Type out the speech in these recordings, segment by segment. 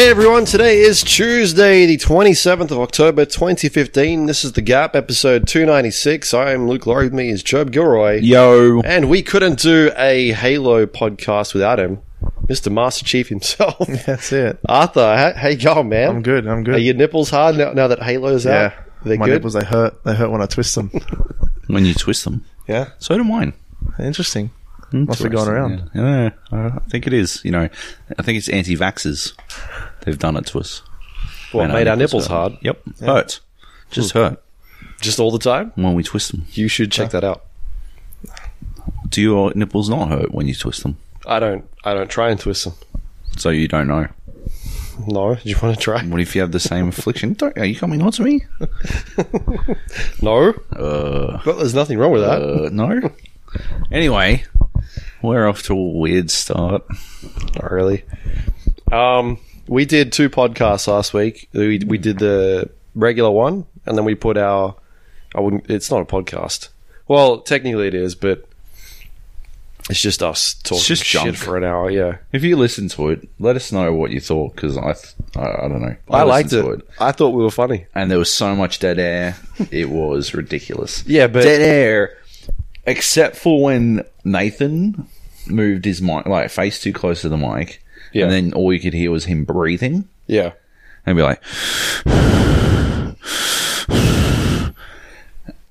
Hey everyone, today is Tuesday, the 27th of October 2015. This is The Gap, episode 296. I am Luke Lawrie, with me is Joab Gilroy. Yo. And we couldn't do a Halo podcast without him, Mr. Master Chief himself. That's it. Arthur, how, how you going, man? I'm good. I'm good. Are your nipples hard now, now that Halo's out? yeah. They're My good? nipples they hurt. They hurt when I twist them. When you twist them. yeah. So do mine. Interesting. Must be going around. Yeah, yeah, I think it is. You know, I think it's anti-vaxxers. They've done it to us. What, made our nipples hard? Yep. Hurt. Just hurt Just all the time? when we twist them. You should check that out. Do your nipples not hurt when you twist them? I don't, I don't try and twist them. So you don't know. No, do you want to try? What if you have the same affliction? Don't, are you coming on to me? No, Uh, but there's nothing wrong with that. uh, no. Anyway, we're off to a weird start. Not really. Um, we did two podcasts last week. We we did the regular one, and then we put our. I wouldn't. It's not a podcast. Well, technically it is, but it's just us talking just shit junk. for an hour. Yeah, If you listen to it, let us know what you thought because I, th- I, I don't know. I, liked it. to I thought we were funny. and there was so much dead air. It was ridiculous. Yeah, but dead air, except for when Nathan moved his mic, like face too close to the mic, Yeah. and then all you could hear was him breathing, yeah, and be like,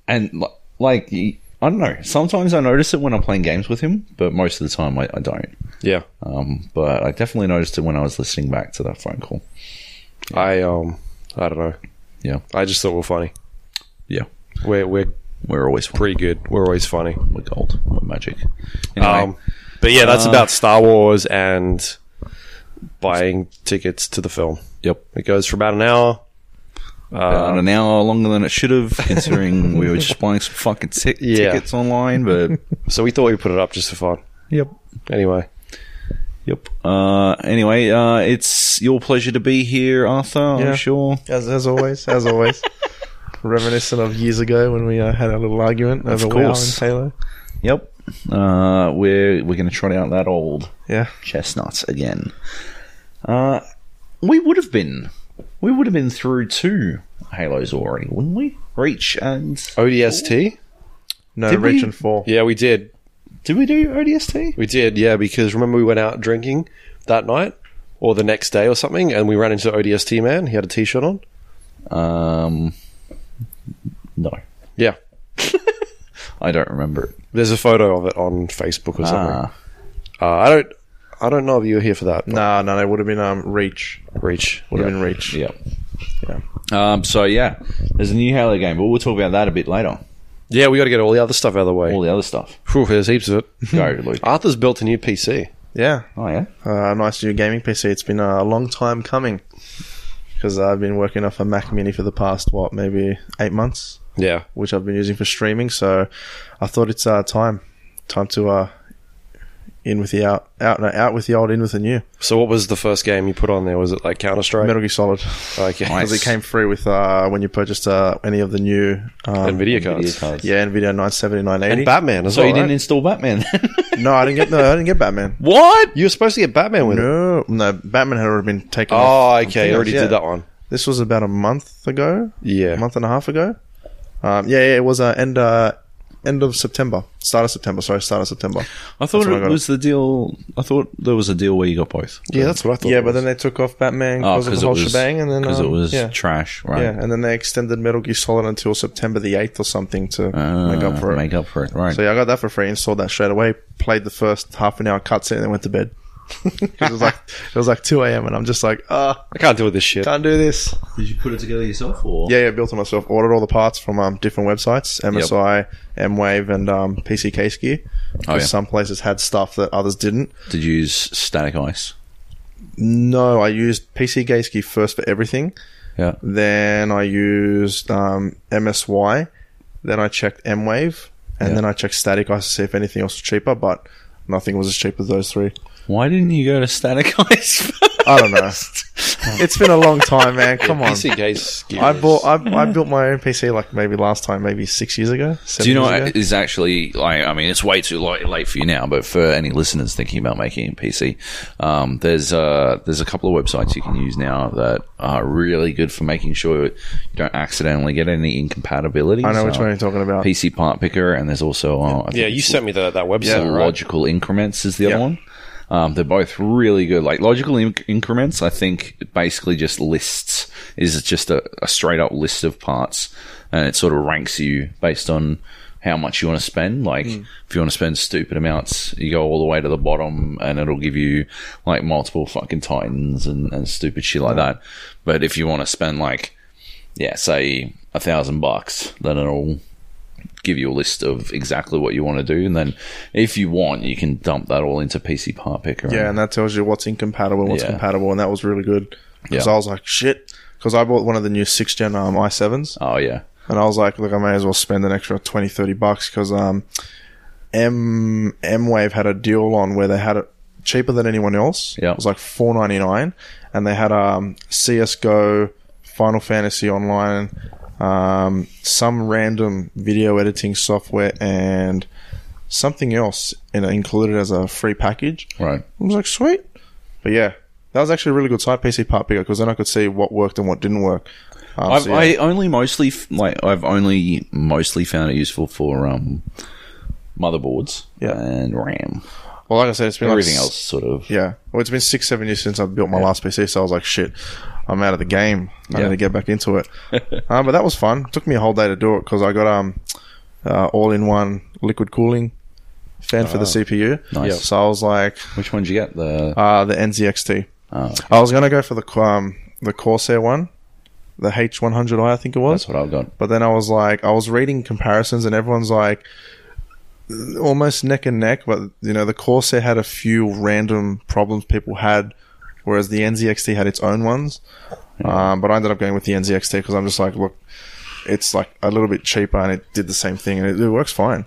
and li- like I don't know. Sometimes I notice it when I'm playing games with him, but most of the time I, I don't. yeah. Um, but I definitely noticed it when I was listening back to that phone call. I um, I don't know. Yeah, I just thought we we're funny. yeah. We're we're We're always fun. pretty good. We're always funny. We're gold. We're magic. Anyway, Um, but yeah, that's Uh, about Star Wars and buying tickets to the film. yep. It goes for about an hour. About an hour longer than it should have, considering we were just buying some fucking ti- Yeah. tickets online. But So we thought we'd put it up just for fun. yep, Anyway, yep. Uh, anyway, uh, it's your pleasure to be here, Arthur. I'm sure. As as always. As always. Reminiscent of years ago when we uh, had a little argument over WoW and course. Halo. Yep. Uh, we're we're going to trot out that old Yeah. chestnut again. Uh, we would have been, we would have been through two Halos already, wouldn't we? Reach and ODST? No, Did we? Reach and Fall. Yeah, we did. did we do ODST? We did, yeah, because remember we went out drinking that night or the next day or something and we ran into ODST man. He had a t shirt on. Um, no, Yeah. I don't remember it. There's a photo of it on Facebook or something. Ah, Uh, I don't I don't know if you were here for that. but No, no, it would have been um, Reach. Reach. Would have Yeah. been Reach. yeah. Yeah. Um, so yeah, there's a new Halo game, but we'll talk about that a bit later. Yeah, we got to get all the other stuff out of the way. All the other stuff. Whew, there's heaps of it. Go, Luke. Arthur's built a new PC. Yeah. Oh yeah. Uh, nice new gaming PC. It's been a long time coming. Because I've been working off a Mac Mini for the past, what, maybe eight months? Yeah. which I've been using for streaming. So I thought it's uh, time, time to uh, in with the out, out, no, out with the old, in with the new. So what was the first game you put on there? Was it like Counter Strike? Metal Gear Solid, Okay. because it came free with uh, when you purchased uh, any of the new um, Nvidia cards. Video cards. Yeah, Nvidia 970, And Batman as So well. you didn't install Batman? no, I didn't get. No, I didn't get Batman. what? You were supposed to get Batman with it. No, no, Batman had already been taken. Oh, off. okay. You already Yeah. did that one. This was about a month ago, Yeah. a month and a half ago. Um, yeah, yeah, it was uh, end uh, end of September, start of September. Sorry, start of September. I thought when I it got was the deal. I thought there was a deal where you got both. Yeah, that's what I thought. Yeah, but then they took off Batman Oh, because of the it whole was shebang, and then because um, it was yeah, trash, right? yeah, and then they extended Metal Gear Solid until September the eighth or something to Uh, make up for it. Make up for it, right? So yeah, I got that for free. Installed that straight away. Played the first half an hour cutscene, and then went to bed. It was like it was like two a.m. and I'm just like, ah, I can't do with this shit. can't do this. Did you put it together yourself, or Yeah, yeah, built it myself. Ordered all the parts from um, different websites, MSI, M-Wave, and um, PC Case Gear. Oh, yeah. Some places had stuff that others didn't. did you use Static Ice? No, I used PC Case Gear first for everything. Yeah. Then I used um, MSY. Then I checked M Wave, and Yeah. then I checked Static Ice to see if anything else was cheaper, but nothing was as cheap as those three. Why didn't you go to Static Ice? I don't know. it's been a long time, man. Come on. PC case. I bought. I, I built my own PC like maybe last time, maybe six years ago. seven Do you know years what ago. is actually like? I mean, it's way too late, late for you now, but for any listeners thinking about making a PC, um, there's uh, there's a couple of websites you can use now that are really good for making sure you don't accidentally get any incompatibilities. I know which Uh, one you're talking about. PC Part Picker, and there's also uh, I think Yeah, you sent me the, that website, Yeah, right? Logical Increments is the other one. Um, they're both really good. Like logical inc- increments, I think basically just lists is just a, a straight up list of parts, and it sort of ranks you based on how much you want to spend. Like if you want to spend stupid amounts, you go all the way to the bottom, and it'll give you like multiple fucking titans and, and stupid shit like that. But if you want to spend like yeah, say a thousand bucks, then it'll give you a list of exactly what you want to do, and then if you want, you can dump that all into PC Part Picker. Yeah, and that tells you what's incompatible, what's Yeah. compatible, and that was really good. Because Yeah. I was like, shit. Because I bought one of the new six gen um, i7s, oh yeah, and I was like, look, I may as well spend an extra 20, 30 bucks because um, M M Wave had a deal on where they had it cheaper than anyone else. Yeah. it was like four ninety nine, and they had um, CS:GO, Final Fantasy Online, um, some random video editing software, and something else in included as a free package. right. I was like, sweet. But yeah, that was actually a really good site, PC Part Picker, because then I could see what worked and what didn't work. Um, I've, so, yeah. I only mostly f- like I've only mostly found it useful for um, motherboards Yeah. and RAM. well, like I said, it's been Everything like, else sort of Yeah. Well, it's been six, seven years since I built my last PC, so I was like, shit, I'm out of the game. I Yeah. need to get back into it. uh, but that was fun. took me a whole day to do it because I got um uh, all-in-one liquid cooling fan for the CPU. Ah. Nice. So I was like, Which one did you get? The uh, the NZXT. oh, I was gonna go for the um the Corsair one, the H100i, I think it was. that's what I've got. But then I was like, I was reading comparisons, and everyone's like, almost neck and neck. But you know, the Corsair had a few random problems people had, whereas the NZXT had its own ones. Um, but I ended up going with the NZXT because I'm just like, look, it's like a little bit cheaper, and it did the same thing, and it, it works fine.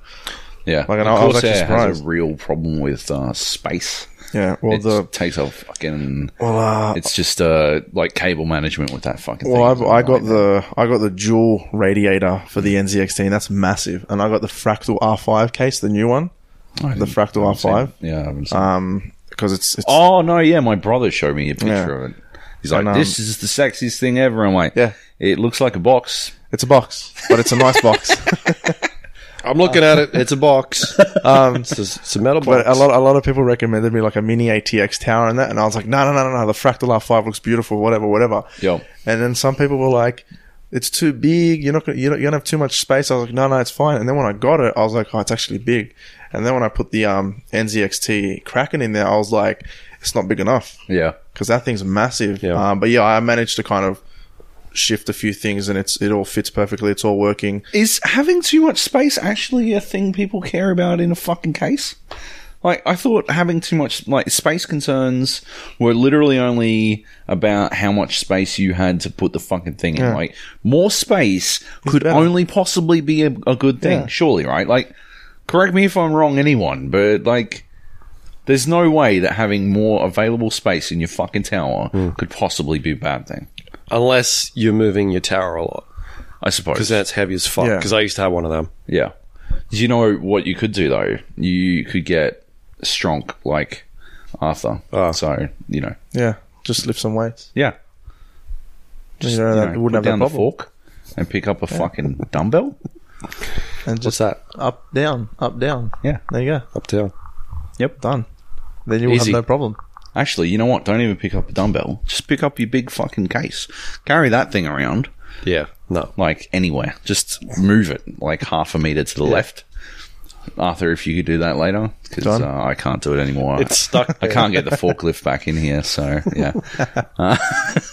Yeah, Like, and the I was actually Corsair has surprised. a real problem with uh, space. Yeah. Well, it the takes a fucking. well, uh, It's just uh, like cable management with that fucking well, thing. I, I got the I got the dual radiator for the NZXT, and that's massive. And I got the Fractal R5 case, the new one, the Fractal R5. Yeah, I haven't seen Um, because it's, it's Oh no, yeah, my brother showed me a picture Yeah. of it. He's like, And, um, "This is the sexiest thing ever." I'm like, Yeah. it looks like a box." It's a box, but it's a nice box. I'm looking at it. It's a box. Um, It's, just, it's a metal box. but a lot, a lot of people recommended me like a mini ATX tower and that, and I was like, no, no, no, no, no. The Fractal R5 looks beautiful, whatever, whatever. Yo, And then some people were like, it's too big. You're not gonna, you don't, you don't have too much space. I was like, no, no, it's fine. And then when I got it, I was like, oh, it's actually big. And then when I put the um, NZXT Kraken in there, I was like, it's not big enough yeah, because that thing's massive. Yeah. Um, but yeah, I managed to kind of shift a few things, and it's it all fits perfectly. It's all working. is having too much space actually a thing people care about in a fucking case? Like, I thought having too much, like, space concerns were literally only about how much space you had to put the fucking thing in. Yeah. Like, more space could better. only possibly be a, a good thing, Yeah. surely, right? Like, correct me if I'm wrong, anyone, but, like, there's no way that having more available space in your fucking tower Hmm. could possibly be a bad thing. Unless you're moving your tower a lot. I suppose. Because that's heavy as fuck. Yeah. Because I used to have one of them. Yeah. Do you know what you could do though? You could get strong, like Arthur. Ah. So you know, Yeah, just lift some weights. yeah. you know, you that know, wouldn't put have down that the fork and pick up a fucking dumbbell. And What's just that? up, down, up, down. Yeah. There you go. Up down. Yep. Done. Then you will have no problem. Actually, you know what? Don't even pick up a dumbbell. Just pick up your big fucking case. Carry that thing around Yeah. No. like anywhere. Just move it like half a meter to the left. Arthur, if you could do that later, because uh, I can't do it anymore. It's stuck. I can't get the forklift back in here, so yeah. Uh,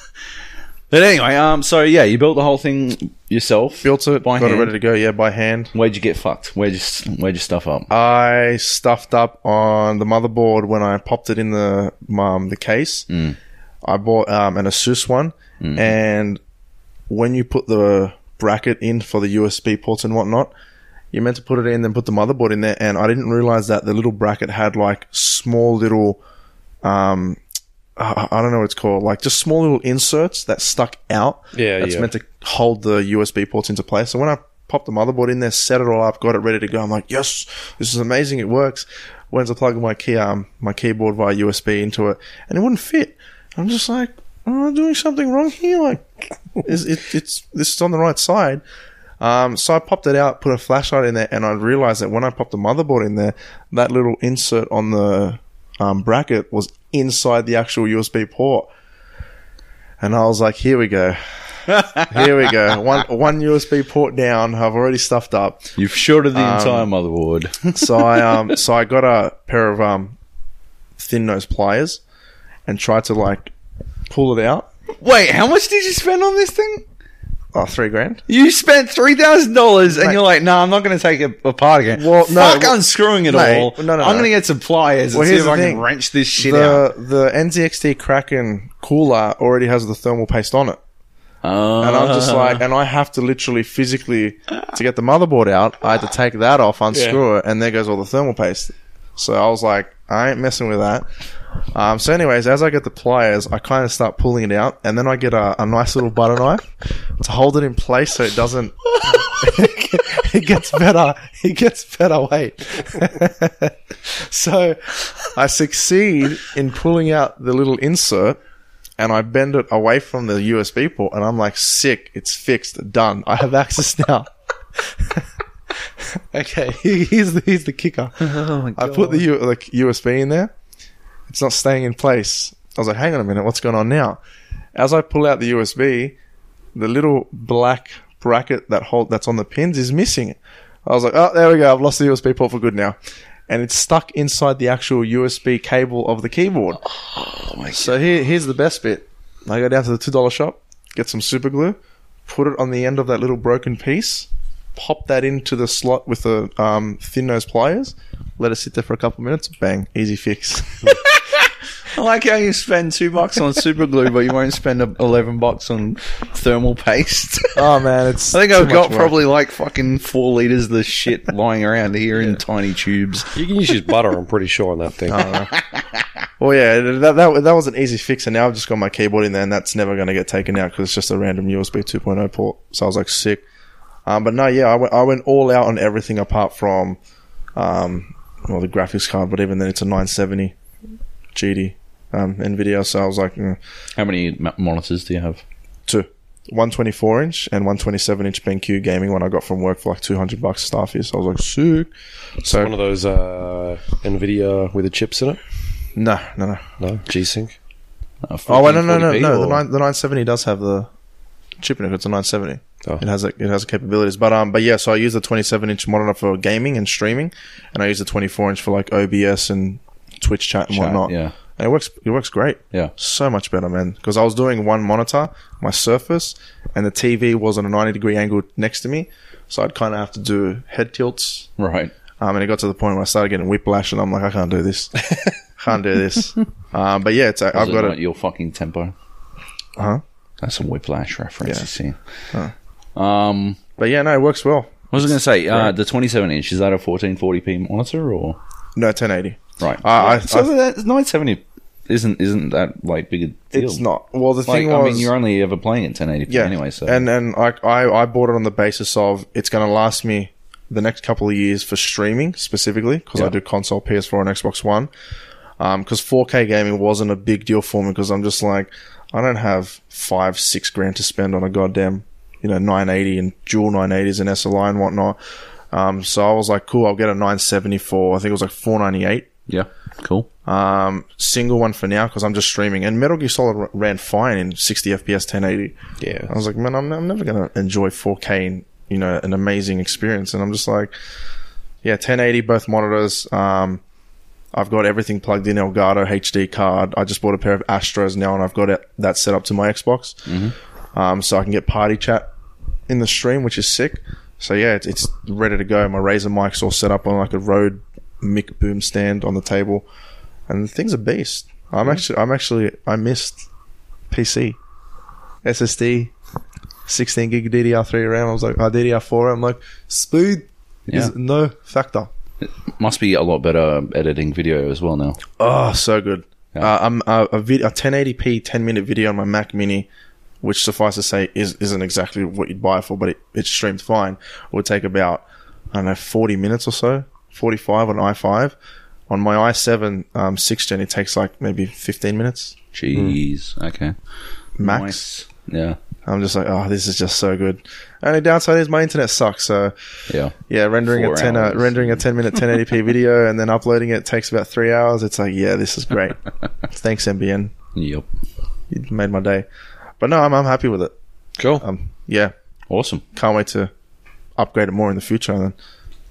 but anyway, um, so yeah, you built the whole thing yourself. Built it, by got hand. it ready to go. Yeah, by hand. Where'd you get fucked? Where'd you where'd you stuff up? I stuffed up on the motherboard when I popped it in the um, the case. I bought um, an Asus one, and when you put the bracket in for the USB ports and whatnot, you're meant to put it in, then put the motherboard in there, and I didn't realize that the little bracket had like small little um, uh, I don't know what it's called, like just small little inserts that stuck out. Yeah, that's yeah. meant to hold the USB ports into place. So when I popped the motherboard in there, set it all up, got it ready to go, I'm like, yes, this is amazing. It works. Went to plug my key, um, my keyboard via USB into it, and it wouldn't fit. I'm just like, am I doing something wrong here? Like, is it, it's this is on the right side. Um, so I popped it out, put a flashlight in there, and I realized that when I popped the motherboard in there, that little insert on the um, bracket was inside the actual USB port. And I was like, here we go. here we go. One one USB port down. I've already stuffed up. You've shorted the entire motherboard. So I um so I got a pair of um thin nose pliers and tried to like pull it out. Wait, how much did you spend on this thing? Oh, three grand. You spent three thousand dollars, and Mate. you're like, "No, I'm not going to take it apart again." Well, no, Fuck well- unscrewing it Mate, all. no, no, I'm no. going to get some pliers Well, and see here's if I the can wrench this shit out. the the NZXT Kraken cooler already has the thermal paste on it. Uh, And I'm just like, and I have to literally physically to get the motherboard out. I had to take that off, unscrew it, and there goes all the thermal paste. So I was like, I ain't messing with that. Um, so, anyways, as I get the pliers, I kind of start pulling it out, and then I get a, a nice little butter knife to hold it in place so it doesn't. it gets better. It gets better weight. so, I succeed in pulling out the little insert and I bend it away from the USB port, and I'm like, sick, it's fixed, done. I have access now. okay, here's the, here's the kicker. I put the, U, like USB in there. It's not staying in place. I was like, hang on a minute, what's going on now? As I pull out the USB, the little black bracket that hold that's on the pins is missing. I was like, oh, there we go. I've lost the USB port for good now. And it's stuck inside the actual USB cable of the keyboard. Oh my! So here, here's the best bit. I go down to the two dollar shop, get some super glue, put it on the end of that little broken piece, pop that into the slot with the um, thin nose pliers, let it sit there for a couple of minutes, bang, easy fix. I like how you spend two bucks on super glue, but you won't spend a- eleven bucks on thermal paste. oh man, it's. I think too I've got work. probably like fucking four liters of this shit lying around here in tiny tubes. You can use just butter, I'm pretty sure, on that thing. Well, yeah, that, that that was an easy fix, and now I've just got my keyboard in there, and that's never going to get taken out because it's just a random USB 2.0 port. So I was like, sick. Um, but no, yeah, I went, I went all out on everything apart from, um, well, the graphics card, but even then, it's a 970 GD um, NVIDIA. So I was like, mm, How many ma- monitors do you have? two. 124 inch and 127 inch BenQ gaming one I got from work for like 200 bucks Starfield. So I was like, sick. So, One of those uh, NVIDIA with the chips in it. no, no, no. No, G-Sync. Uh, Oh, wait, no, no, no, no. The, nine, the 970 does have the chip in it. It's a 970. Oh. It has a, it has capabilities, but um, but yeah. So I use the 27 inch monitor for gaming and streaming, and I use the 24 inch for like OBS and Twitch chat and Chat, whatnot. yeah. and it works. It works great. Yeah. so much better, man. Because I was doing one monitor, my Surface, and the TV was on a 90 degree angle next to me, so I'd kind of have to do head tilts. Right. Um, and it got to the point where I started getting whiplash, and I'm like, I can't do this. can't do this. um, but yeah, it's I've got it. your fucking tempo. Huh? That's a whiplash reference, Yeah. you see. Huh. Um, But yeah, no, it works well. what was I going to say? Uh, the 27 inch, is that a 1440p monitor or? No, 1080. Right. I- I- so I- that 970 isn't isn't that like big a deal? It's not. Well, the Like, thing I mean, you're only ever playing at 1080p yeah. anyway, so. and and I, I I bought it on the basis of it's going to last me the next couple of years for streaming specifically because I Yeah. do console, PS4, and Xbox One. Because 4K gaming wasn't a big deal for me because I'm just like I don't have five six grand to spend on a goddamn you know 980 and dual 980s and SLI and whatnot. Um, so I was like, cool, I'll get a 974. I think it was like 498 yeah, cool. um, single one for now because I'm just streaming. And Metal Gear Solid ran fine in 60 FPS 1080. Yeah. I was like, man, I'm, I'm never going to enjoy 4K and, you know, an amazing experience. And I'm just like, yeah, 1080, both monitors. Um, I've got everything plugged in Elgato HD card. I just bought a pair of Astros now and I've got it, that set up to my Xbox. Um, so I can get party chat in the stream, which is sick. So yeah, it's, it's ready to go. My Razer mic's all set up on like a Rode mic boom stand on the table, and the thing's a beast. I'm actually, I'm actually, I missed PC, SSD, 16 gig DDR3 RAM. I was like, oh, DDR4. I'm like, speed Yeah. is no factor. Must be a lot better editing video as well now. Oh, so good. Uh, I'm uh, a, vid- a 1080p 10 minute video on my Mac Mini, which suffice to say is isn't exactly what you'd buy it for, but it, it streamed fine. It would take about I don't know 40 minutes or so, 45 on i5. On my i7 um, 6 gen, it takes like maybe 15 minutes Jeez. Okay. max. Nice. Yeah. I'm just like, oh, this is just so good. Only downside is my internet sucks. So Yeah. yeah, rendering Four a 10 uh, rendering a 10 minute 1080p video and then uploading it takes about three hours. It's like, yeah, this is great. Thanks NBN. Yep. You made my day. But no, I'm, I'm happy with it. Cool. Um, yeah, Awesome. can't wait to upgrade it more in the future and then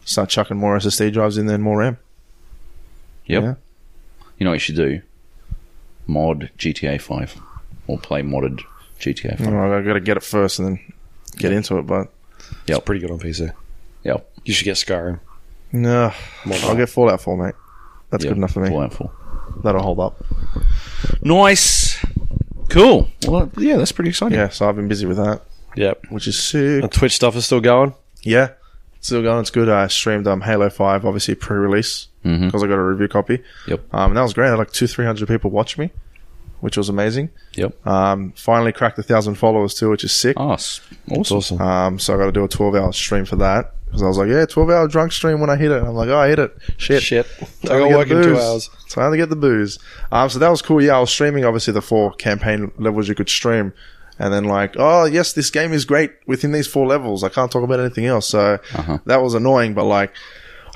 start chucking more SSD drives in there and more RAM. Yep. Yeah. You know what you should do? Mod GTA 5. Or play modded GTA 5. You know, I got to get it first and then get into it. But It's pretty good on PC. Yep. You should get Skyrim. no, Mod I'll get Fallout 4, mate. That's Yep. good enough for me. Fallout 4. That'll hold up. Nice. Cool. Well, yeah, that's pretty exciting. Yeah, so I've been busy with that, Yep. which is sick. And Twitch stuff is still going. Yeah, still going. It's good. I streamed um, Halo Five, obviously pre-release because I got a review copy. Yep. Um, and that was great. I had like two, three hundred people watch me, which was amazing. Yep. Um, finally cracked a thousand followers too, which is sick. Oh, s- awesome. awesome. Um, so I got to do a twelve hour stream for that because I was like, yeah, twelve hour drunk stream when I hit it. I'm like, oh, I hit it. Shit. Shit. I got work in two hours. Time to get the booze. Um, so that was cool. Yeah, I was streaming obviously the four campaign levels you could stream. And then like, oh yes, this game is great within these four levels. I can't talk about anything else. So Uh-huh. that was annoying, but like,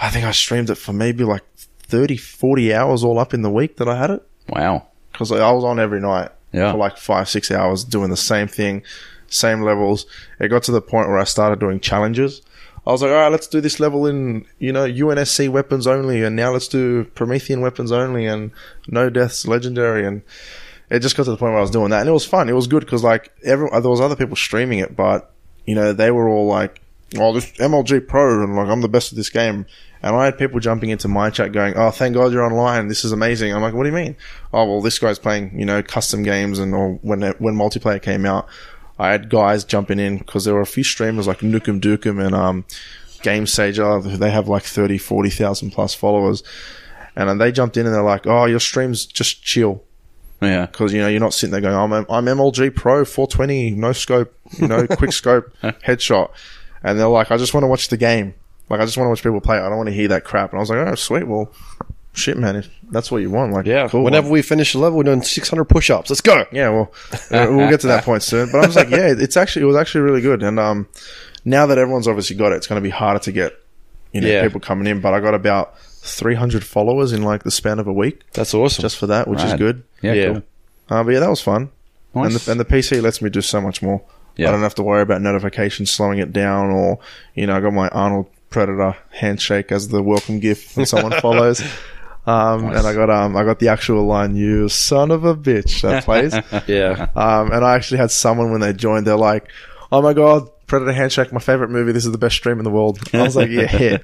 I think I streamed it for maybe like 30, 40 hours all up in the week that I had it. Wow. Cause I was on every night Yeah. for like five, six hours doing the same thing, same levels. It got to the point where I started doing challenges. I was like, all right, let's do this level in, you know, UNSC weapons only, and now let's do Promethean weapons only, and no deaths legendary, and it just got to the point where I was doing that, and it was fun. It was good because like every there was other people streaming it, but you know they were all like, "Oh, this MLG Pro," and like I'm the best at this game. And I had people jumping into my chat going, "Oh, thank God you're online. This is amazing." I'm like, "What do you mean?" Oh, well, this guy's playing, you know, custom games, and or when it, when multiplayer came out, I had guys jumping in because there were a few streamers like Nukem Dukem and um, Game Sager. They have like 30, 40,000 plus followers. And then they jumped in and they're like, oh, your stream's just chill. Yeah. Because, you know, you're not sitting there going, I'm, I'm MLG Pro 420, no scope, you know, quick scope, headshot. And they're like, I just want to watch the game. Like, I just want to watch people play. I don't want to hear that crap. And I was like, oh, sweet. Well, shit, man. If that's what you want, like, Yeah. cool. Whenever we finish the level, we're doing 600 push ups. Let's go. Yeah, well, uh, we'll get to that point soon. But I was like, yeah, it's actually it was actually really good. And um, now that everyone's obviously got it, it's going to be harder to get you know Yeah. people coming in. But I got about 300 followers in like the span of a week That's awesome. just for that, which is good. Yeah. Yeah. Cool. Uh, but yeah, that was fun. And the, and the PC lets me do so much more. Yeah. I don't have to worry about notifications slowing it down, or you know, I got my Arnold Predator handshake as the welcome gift when someone follows. Um, and I got um, I got the actual line, "You son of a bitch," that plays. yeah. Um, and I actually had someone when they joined, they're like, "Oh my god, Predator Handshake, my favorite movie. This is the best stream in the world." I was like, "Yeah,"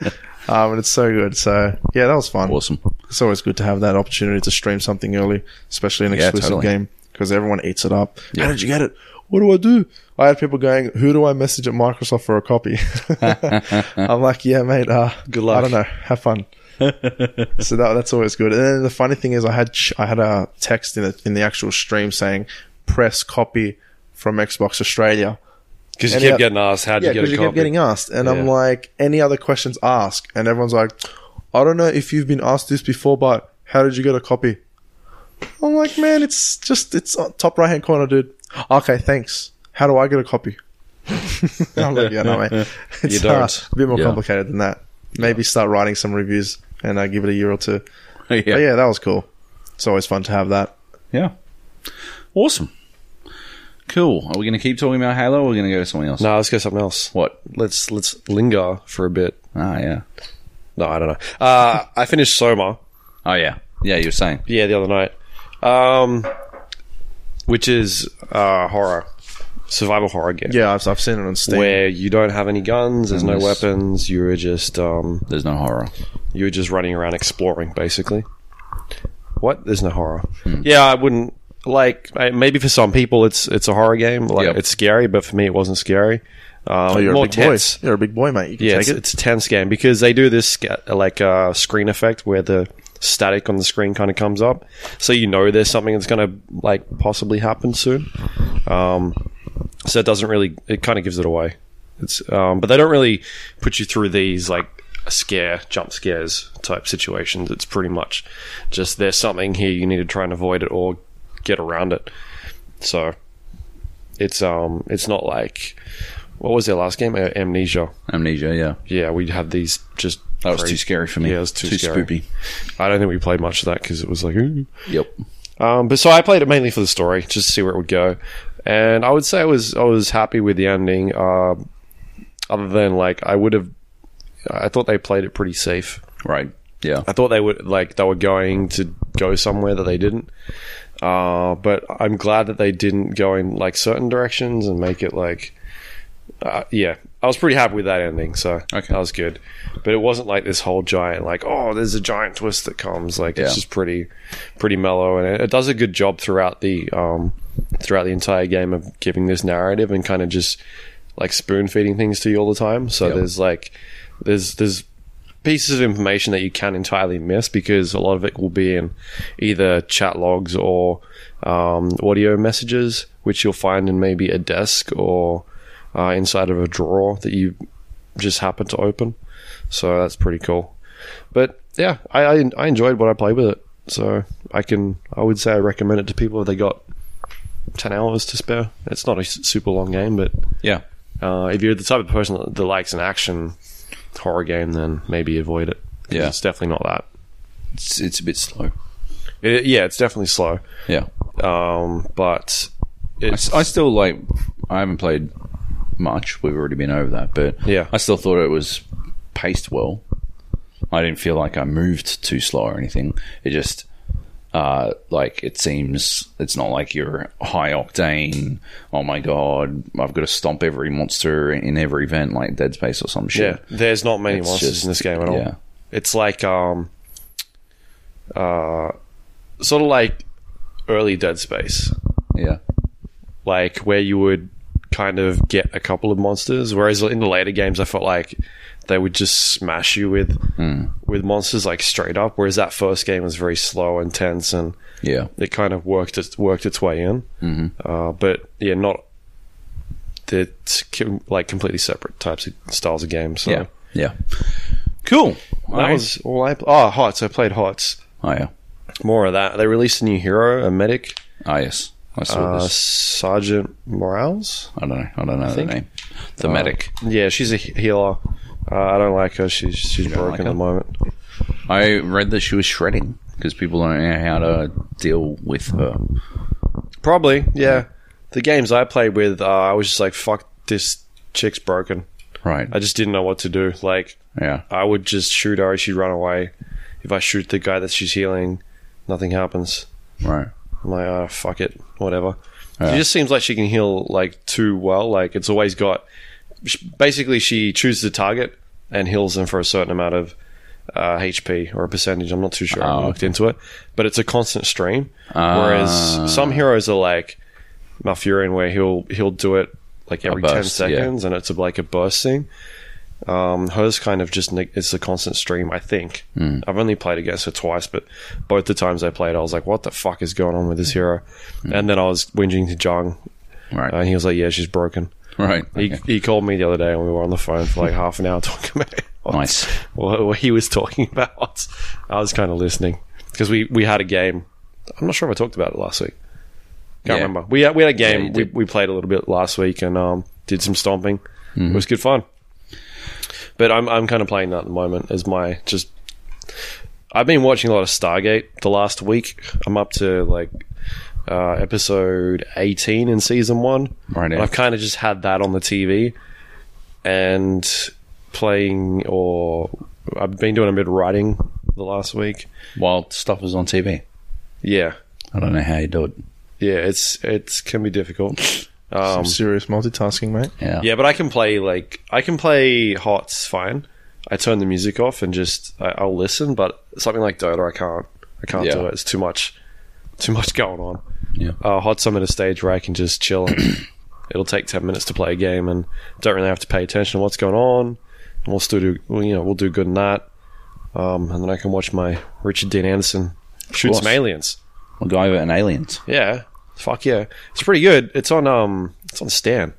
um, and it's so good. So yeah, that was fun. Awesome. It's always good to have that opportunity to stream something early, especially an Yeah, exclusive totally. game, because everyone eats it up. Yeah. How did you get it? What do I do? I had people going, "Who do I message at Microsoft for a copy?" I'm like, "Yeah, mate. Uh, Good luck." I don't know. Have fun." so that, that's always good. And then the funny thing is, I had I had a text in the, in the actual stream saying, "Press copy from Xbox Australia." Because you kept oth- getting asked, how did Yeah, you get because a you copy? kept getting asked, and I'm Yeah. like, "Any other questions? Ask." And everyone's like, "I don't know if you've been asked this before, but how did you get a copy?" I'm like, "Man, it's just it's on top right hand corner, dude." Okay, thanks. How do I get a copy? I'm like, yeah, no, mate. It's You don't. uh, a bit more Yeah. complicated than that. Maybe start writing some reviews and uh, give it a year or two. yeah. But yeah, that was cool. It's always fun to have that. Yeah. Awesome. Cool. Are we going to keep talking about Halo or are we going to go to something else? No, let's go something else. What? Let's let's linger for a bit. Ah, yeah. No, I don't know. Uh, I finished Soma. Oh, yeah. Yeah, you were saying. Yeah, the other night. Um, which is uh, horror, survival horror game. Yeah, I've, I've seen it on Steam. Where you don't have any guns, there's no And weapons. You're just um, There's no horror. you're just running around exploring, basically. What? There's no horror. Yeah, I wouldn't like. I- Maybe for some people, it's it's a horror game. Like Yep. it's scary, but for me, it wasn't scary. Um, Oh, you're more a big tense. boy. You're a big boy, mate. You can Yeah, take it's, it. it's a tense game because they do this sca- like uh, screen effect where the static on the screen kind of comes up, so you know there's something that's going to like possibly happen soon. Um, so it doesn't really. It kind of gives it away. It's um, but they don't really put you through these like scare jump scares type situations. It's pretty much just there's something here you need to try and avoid it or get around it. So it's um it's not like what was their last game? Amnesia. Amnesia, yeah. Yeah, we had these just. That was crazy- too scary for me. Yeah, it was too, scary. spoopy. I don't think we played much of that because it was like. "Ooh." Yep. Um, but so I played it mainly for the story, just to see where it would go, and I would say I was I was happy with the ending. Uh, other than like I would have, I thought they played it pretty safe. Right. Yeah. I thought they would like they were going to go somewhere that they didn't. Uh, but I'm glad that they didn't go in like certain directions and make it like, uh, yeah, I was pretty happy with that ending. So Okay. that was good. But it wasn't like this whole giant like, oh, there's a giant twist that comes. Like Yeah. it's just pretty, pretty mellow, and it, it does a good job throughout the um, throughout the entire game of giving this narrative and kind of just like spoon feeding things to you all the time. So Yep. there's like, there's there's pieces of information that you can entirely miss because a lot of it will be in either chat logs or um, audio messages, which you'll find in maybe a desk or uh, inside of a drawer that you just happen to open. So that's pretty cool. But yeah, I, I, I enjoyed what I played with it. So I can I would say I recommend it to people if they got ten hours to spare. It's not a super long game, but Yeah. uh, if you're the type of person that, likes an action horror game, then maybe avoid it. Yeah. it's definitely not that. It's, it's a bit slow. It, yeah, it's definitely slow, Yeah. um, but I, I still like. I haven't played much. We've already been over that, but Yeah. I still thought it was paced well. I didn't feel like I moved too slow or anything. It just uh, like it seems it's not like you're high octane. Oh my god, I've got to stomp every monster in every event like Dead Space or some shit. yeah. There's not many It's monsters just- in this game at all. yeah. It's like um, uh, sort of like early Dead Space, Yeah, like where you would kind of get a couple of monsters, whereas in the later games, I felt like they would just smash you with with monsters like straight up. Whereas that first game was very slow and tense, and yeah, it kind of worked its worked its way in. Mm-hmm. Uh, but yeah, not the like completely separate types of styles of games. So yeah, yeah. Cool. that was all I. Oh, Hots! I played Hots. oh yeah. More of that. They released a new hero, a medic, Ah yes, I saw uh, this. Sergeant Morales. I don't know. I don't know the name. The medic. Yeah, she's a healer. Uh, I don't like her. She's she's broken like at the moment. I read that she was shredding because people don't know how to deal with her. Probably, yeah. The games I played with, uh, I was just like, "Fuck, this chick's broken." Right. I just didn't know what to do. Like, yeah. I would just shoot her, she'd run away. If I shoot the guy that she's healing, nothing happens. Right. I'm like, oh, fuck it, whatever. Yeah. It just seems like she can heal like too well. Like it's always got. Basically, she chooses a target and heals them for a certain amount of uh, HP or a percentage. I'm not too sure. I haven't Oh, looked into it, but it's a constant stream. Ah. Whereas some heroes are like Malfurion, where he'll he'll do it like every ten burst, yeah. seconds, and it's a, like a burst thing. Um, hers kind of just it's a constant stream. I think Hmm. I've only played against her twice, but both the times I played, I was like, "What the fuck is going on with this hero?" Hmm. And then I was whinging to Jung, Right. and he was like, "Yeah, she's broken." right. He, Okay. he called me the other day, and we were on the phone for like half an hour talking about what, Nice. what, what he was talking about. I was kind of listening because we we had a game. I'm not sure if I talked about it last week. Can't Yeah. remember. We had, we had a game. you we, we played a little bit last week and um, did some stomping. Mm-hmm. It was good fun. But I'm I'm kind of playing that at the moment as my just. I've been watching a lot of Stargate the last week. I'm up to like uh, episode 18 in season one. Right, And. I've kind of just had that on the TV and playing, or I've been doing a bit of writing the last week. While stuff was on TV. Yeah, I don't know how you do it. yeah, it's it can be difficult. Some Um, serious multitasking, mate. Yeah. yeah, but I can play like I can play Hots fine. I turn the music off and just I, I'll listen, but something like Dota, I can't. I can't Yeah. do it. It's too much, too much going on. Yeah. Uh, Hots, I'm at a stage where I can just chill it'll take ten minutes to play a game, and don't really have to pay attention to what's going on. And we'll still do, you know, we'll do good in that. Um, and then I can watch my Richard Dean Anderson shoot some aliens. MacGyver and Aliens. Yeah, fuck yeah, it's pretty good. It's on um, it's on Stan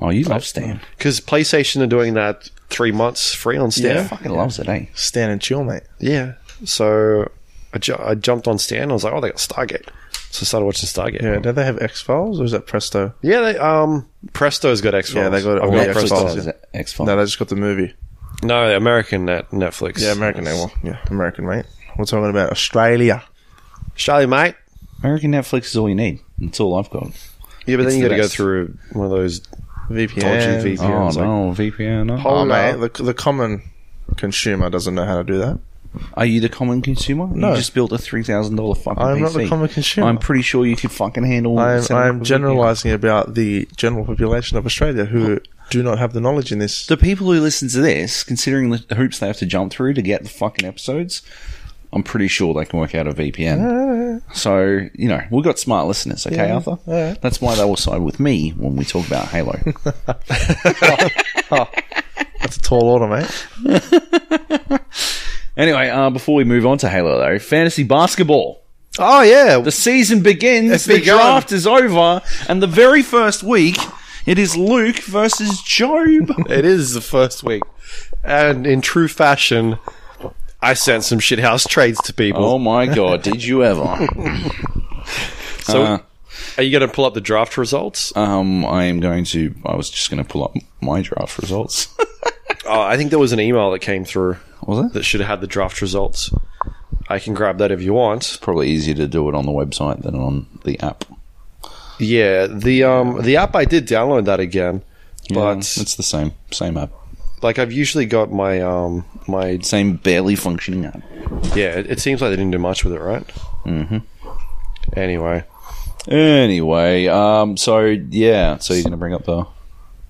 Oh, you love Stan. because PlayStation are doing that three months free on Stan. Yeah. Fucking loves it, eh? Stand and chill, mate. Yeah. So I, ju- I jumped on Stan. I was like, oh, they got Stargate. So I started watching Stargate. Yeah, do they have X Files or is that Presto? Yeah, they, um, Presto's got X Files. Yeah, they got I've got Presto. X-Files. yeah. X Files. No, they just got the movie. No, American net Netflix. Yeah, American. Well, yeah, American, mate. We're talking about Australia. Charlie, mate. American Netflix is all you need. That's all I've got. Yeah, but It's then you the got to go through one of those VPN. dodgy VPNs. Eh? Oh like- no, VPN. Oh, no. Oh, Oh, mate, the, the common consumer doesn't know how to do that. Are you the common consumer? No. You just built a three thousand dollar fucking I'm not the common consumer. I'm pretty sure you could fucking handle. I'm, setting up I'm a generalizing about the general population of Australia who do not have the knowledge in this. The people who listen to this, considering the hoops they have to jump through to get the fucking episodes, I'm pretty sure they can work out a VPN. So you know we've got smart listeners, okay, Yeah. Arthur? Yeah. That's why they will side with me when we talk about Halo. That's a tall order, mate. anyway, uh, before we move on to Halo, though, fantasy basketball. Oh, yeah. The season begins, the draft is over, and the very first week, it is Luke versus Joab. it is the first week. And in true fashion, I sent some shithouse trades to people. oh my god, did you ever? so, uh, are you going to pull up the draft results? Um, I am going to. I was just going to pull up my draft results. Oh, I think there was an email that came through was it? that should have had the draft results. I can grab that if you want. Probably easier to do it on the website than on the app. Yeah, the um the app I did download that again, but it's the same, same app, like I've usually got my um my same barely functioning app. yeah. It, it seems like they didn't do much with it, right? Mm-hmm. Anyway, Anyway, um, so yeah, so you're going to bring up the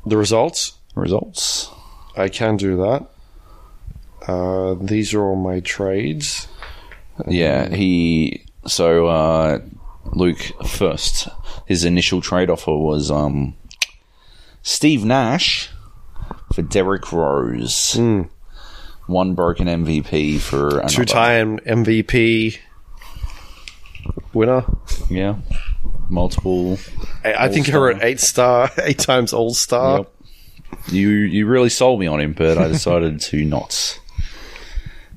the results results. I can do that. Uh, these are all my trades. Yeah, he. So uh, Luke first, his initial trade offer was um, Steve Nash for Derrick Rose, one broken MVP for. Two-time MVP winner. Yeah, multiple. I, I think you're an eight star, eight times All Star. Yep. You you really sold me on him, but I decided to not.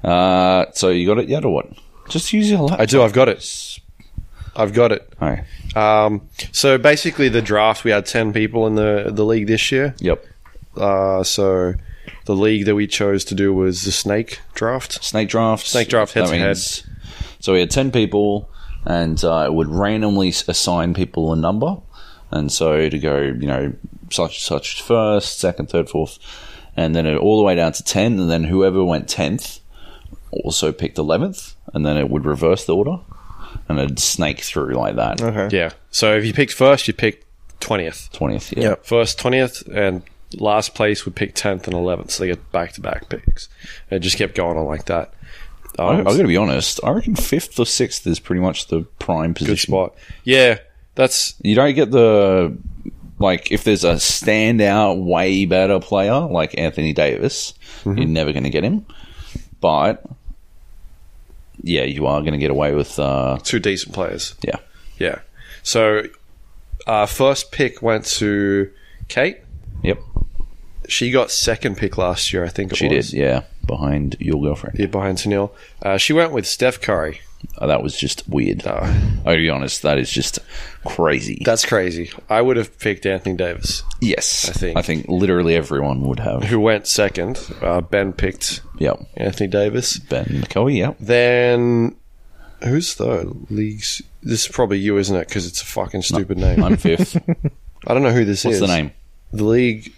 Uh, so you got it yet, or what? Just use your laptop. I do. I've got it. I've got it. Oh, Um, so basically, the draft we had ten people in the the league this year. yep. Uh, so the league that we chose to do was the snake draft. Snake draft. Snake draft That head to means- So we had ten people, and uh, it would randomly assign people a number, and so to go, you know, such such first, second, third, fourth, and then it, all the way down to ten, and then whoever went tenth also picked eleventh, and then it would reverse the order, and it'd snake through like that. Okay. Yeah. So if you picked first, you picked twentieth. Twentieth, yeah. Yep. First twentieth, and last place would pick tenth and eleventh. So they get back to back picks. And it just kept going on like that. I, Um, I got to be honest. I reckon fifth or sixth is pretty much the prime good position. spot. Yeah, that's You don't get the like if there's a standout, way better player like Anthony Davis, Mm-hmm. you're never going to get him. But yeah, you are going to get away with uh, two decent players. yeah, Yeah. So uh, first pick went to Kate. yep. She got second pick last year, I think it She was. did, yeah, behind your girlfriend. Yeah, behind Tennille. Uh, she went with Steph Curry. Oh, that was just weird. I'll be honest, that is just crazy. that's crazy. I would have picked Anthony Davis, yes, I think- I think literally everyone would have. who went second. Uh, ben picked Yep, Anthony Davis. Ben McCoy. Yep. Then who's third? Leagues. This is probably you, isn't it? Because it's a fucking stupid name. I'm fifth. I don't know who this What's is. What's the name? The league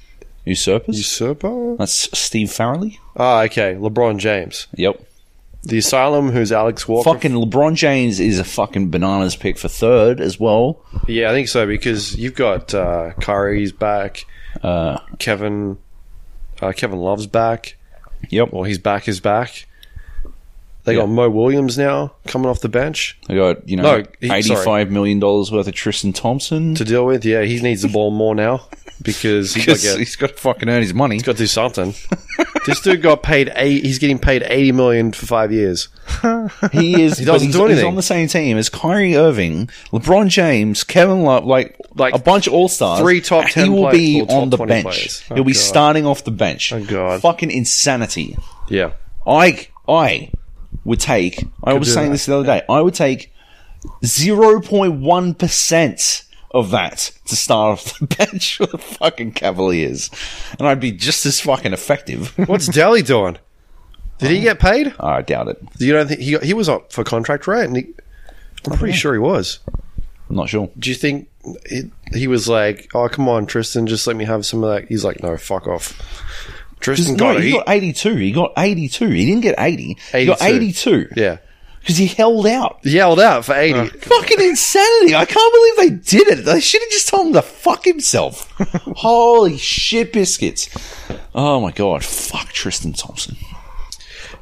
Usurpers. usurper. That's Steve Farrelly. Ah, okay. LeBron James. Yep. The asylum. Who's Alex Walker? Fucking LeBron James is a fucking bananas pick for third as well. Yeah, I think so because you've got uh, Kyrie's back. Uh, Kevin. Uh, Kevin Love's back. yep. Well, he's back. Is back. They Yeah. got Mo Williams now coming off the bench They got you know No, he- eighty-five million dollars worth of Tristan Thompson to deal with. Yeah, he needs the ball more now because he's got to because get he's got to fucking earn his money. He's got to do something. this dude got paid eight. He's getting paid eighty million for five years. He is. He doesn't do He's on the same team as Kyrie Irving, LeBron James, Kevin Love, like Like a bunch of all stars. three top 10 He will be on the bench. Oh, He'll be God. starting off the bench. Oh, God. Fucking insanity. Yeah, I I would take. I was saying that. this the other day. I would take zero point one percent of that to start off the bench for the fucking Cavaliers, and I'd be just as fucking effective. what's Daly doing? Did he get paid? I doubt it. You don't think he he was up for contract, right? And he, I'm pretty sure he was. I'm not sure. Do you think he, he was like, "Oh, come on, Tristan, just let me have some of that"? He's like, "No, fuck off." Tristan No, got it. he He- got 82. He got 82. He didn't get 80. He got 82. 82. yeah, Because he held out. he yelled out for eighty. Fucking insanity. I can't believe they did it. They should have just told him to fuck himself. Holy shit biscuits. Oh my god. Fuck Tristan Thompson.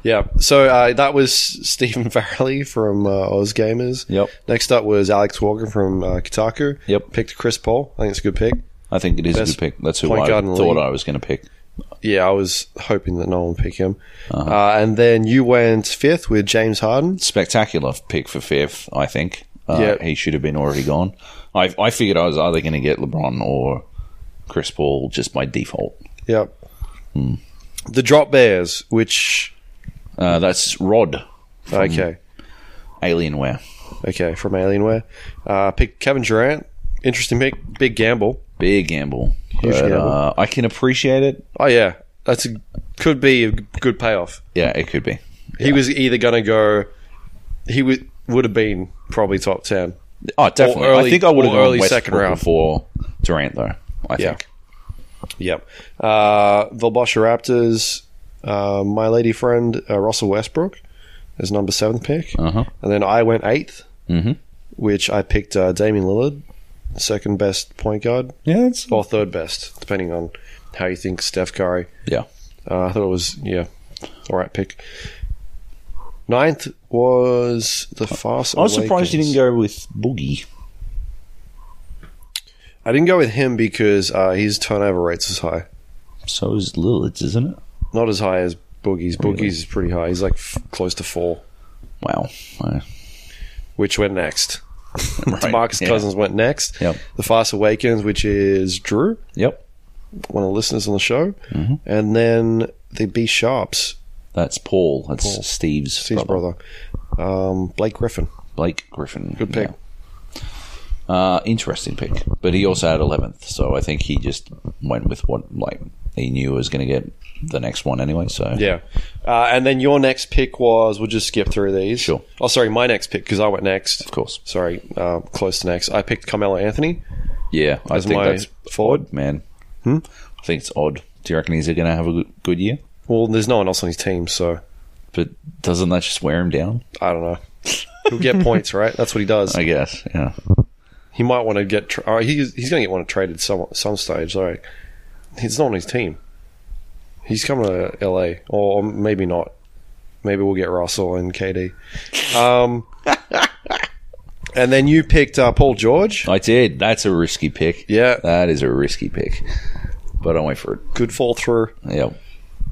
Yeah. So uh, that was Stephen Farrelly from uh, Oz Gamers. Yep. Next up was Alex Walker from uh, Kotaku. Yep. Picked Chris Paul. I think it's a good pick. I think it is Best a good pick. That's who I guard in the thought league. I was going to pick. Yeah, I was hoping that no one would pick him. Uh-huh. uh and then you went fifth with James Harden. Spectacular pick for fifth, I think. Uh, Yeah. He should have been already gone. I, I figured I was either going to get LeBron or Chris Paul just by default. Yep. Hmm. The Drop Bears, which Uh, that's Rod, okay, Alienware. okay, from Alienware. Uh, picked Kevin Durant. Interesting pick. Big gamble. Big gamble. Huge but. Uh, I can appreciate it. Oh yeah, that's a, could be a good payoff. Yeah, it could be. He was either going to go. He would would have been probably top ten. Oh, definitely. early- I think I would have gone early Westbrook second round. for Durant, though. I Yeah. think. Yep. Uh, Vilbosha Raptors. Uh, my lady friend uh, Russell Westbrook is number seventh pick, Uh huh. and then I went 8th hmm which I picked uh, Damian Lillard, second best point guard, Yeah, it's or third best, depending on how you think Steph Curry. yeah. Uh, I thought it was yeah, all right pick. Ninth was the Fast. I was surprised you didn't go with Boogie. I didn't go with him because uh, his turnover rates is high. So is Lillard's, isn't it? Not as high as Boogie's. Really? Boogie's is pretty high. He's like f- close to four. Wow. Which went next. right. Demarcus Yeah. Cousins went next. Yep. The Fast Awakens, which is Drew, Yep. one of the listeners on the show, Mm-hmm. and then the B Sharps, That's Paul. That's Paul. Steve's, Steve's brother. brother, um, Blake Griffin. Blake Griffin. Good pick. Yeah. Uh, interesting pick, but he also had eleventh, so I think he just went with what like he knew was going to get the next one anyway. So Yeah. Uh, and then your next pick was, we'll just skip through these. Sure. Oh, sorry, my next pick, because I went next. of course, Sorry, uh, close to next. I picked Carmelo Anthony. yeah, I think that's forward? odd, man. I think it's odd. Do you reckon he's going to have a good, year? Well, there's no one else on his team, so But doesn't that just wear him down? I don't know. He'll get points, right? That's what he does. I guess. Yeah. He might want to get. Tra- oh, he's he's going to get one traded some some stage. Like he's not on his team. He's coming to LA, or maybe not. Maybe we'll get Russell and KD. Um, and then you picked uh, Paul George. I did. That's a risky pick. Yeah, That is a risky pick. But I went for it. good fall through. Yep.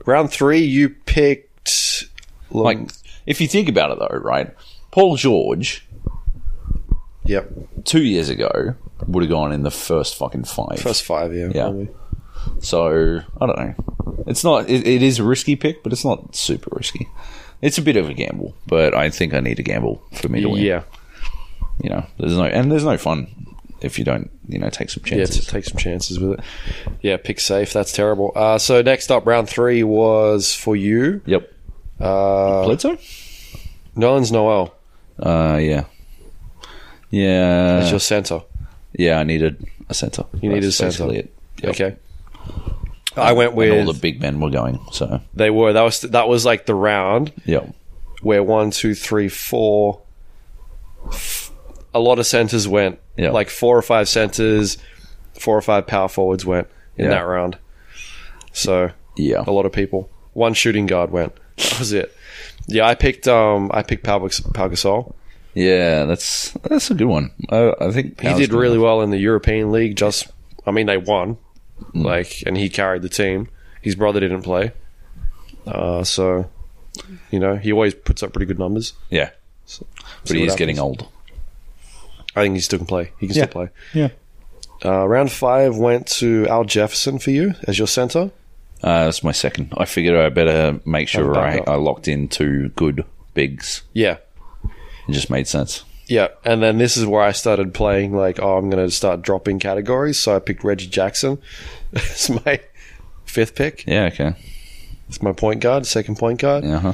Round three, you picked Like, if you think about it, though, right? Paul George, yep, two years ago, would have gone in the first fucking five. first five. Yeah, Yeah. probably. So, I don't know. It's not, it, it is a risky pick, but it's not super risky. It's a bit of a gamble, but I think I need a gamble for me to win. yeah, You know, there's no, and there's no fun if you don't, you know, take some chances. To take some chances with it. Yeah, pick safe. That's terrible. Uh, so next up, round three was for you. yep. Uh, Bledsoe? Nerlens Noel. Uh, yeah. Yeah. That's your center. Yeah, I needed a center. You needed a center. It. Yep. Okay. I went And all the big men were going. So, they were that was that was like the round yep. where one, two, three, four. f- A lot of centers went. Yeah. Like four or five centers, four or five power forwards went in Yeah. that round. So Yeah. a lot of people. One shooting guard went. That was it. Yeah, I picked um I picked Pau, Pau Gasol. Yeah, that's that's a good one. I, I think He did really well in the European League. Just, I mean, they won, Mm. like, and he carried the team. His brother didn't play, uh, so you know he always puts up pretty good numbers. Yeah, See but he what is getting old. I think he still can play. He can Yeah. still play. Yeah. Uh, round five went to Al Jefferson for you as your center. Uh, that's my second. I figured I better make sure Have a I, backup. I locked in two good bigs. Yeah, It just made sense. Yeah. And then this is where I started playing. Like, oh, I'm going to start dropping categories. So I picked Reggie Jackson as my fifth pick. Yeah. Okay. It's my point guard, second point guard. Uh huh.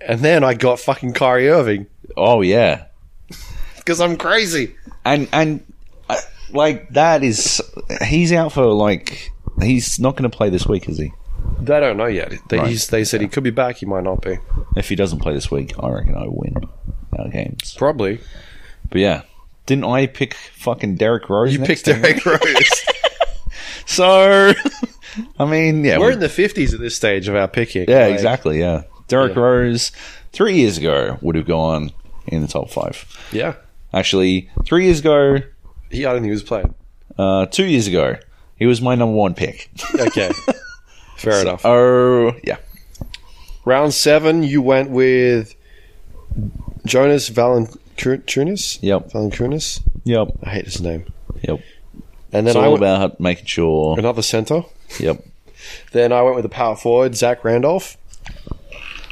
And then I got fucking Kyrie Irving Oh yeah. because I'm crazy. and and uh, like that is he's out for like he's not going to play this week, is he? They don't know yet. They, Right. he's, they said he could be back. He might not be. If he doesn't play this week, I reckon I win our games. Probably. But yeah, didn't I pick fucking Derrick Rose? You picked time? Derrick Rose. So, I mean, yeah, We're we- in the 50s at this stage of our picking. yeah, Like, exactly, yeah. Derrick Yeah. Rose three years ago would have gone in the top five. Yeah. Actually, three years ago, He, I don't think he was playing. uh, two years ago, he was my number one pick. Okay. Fair enough. Oh, yeah. Round seven, you went with Jonas Valanciunas. Yep. Valanciunas. Yep. I hate his name. Yep. And It's then I all went about making sure. another center. Yep. Then I went with the power forward, Zach Randolph.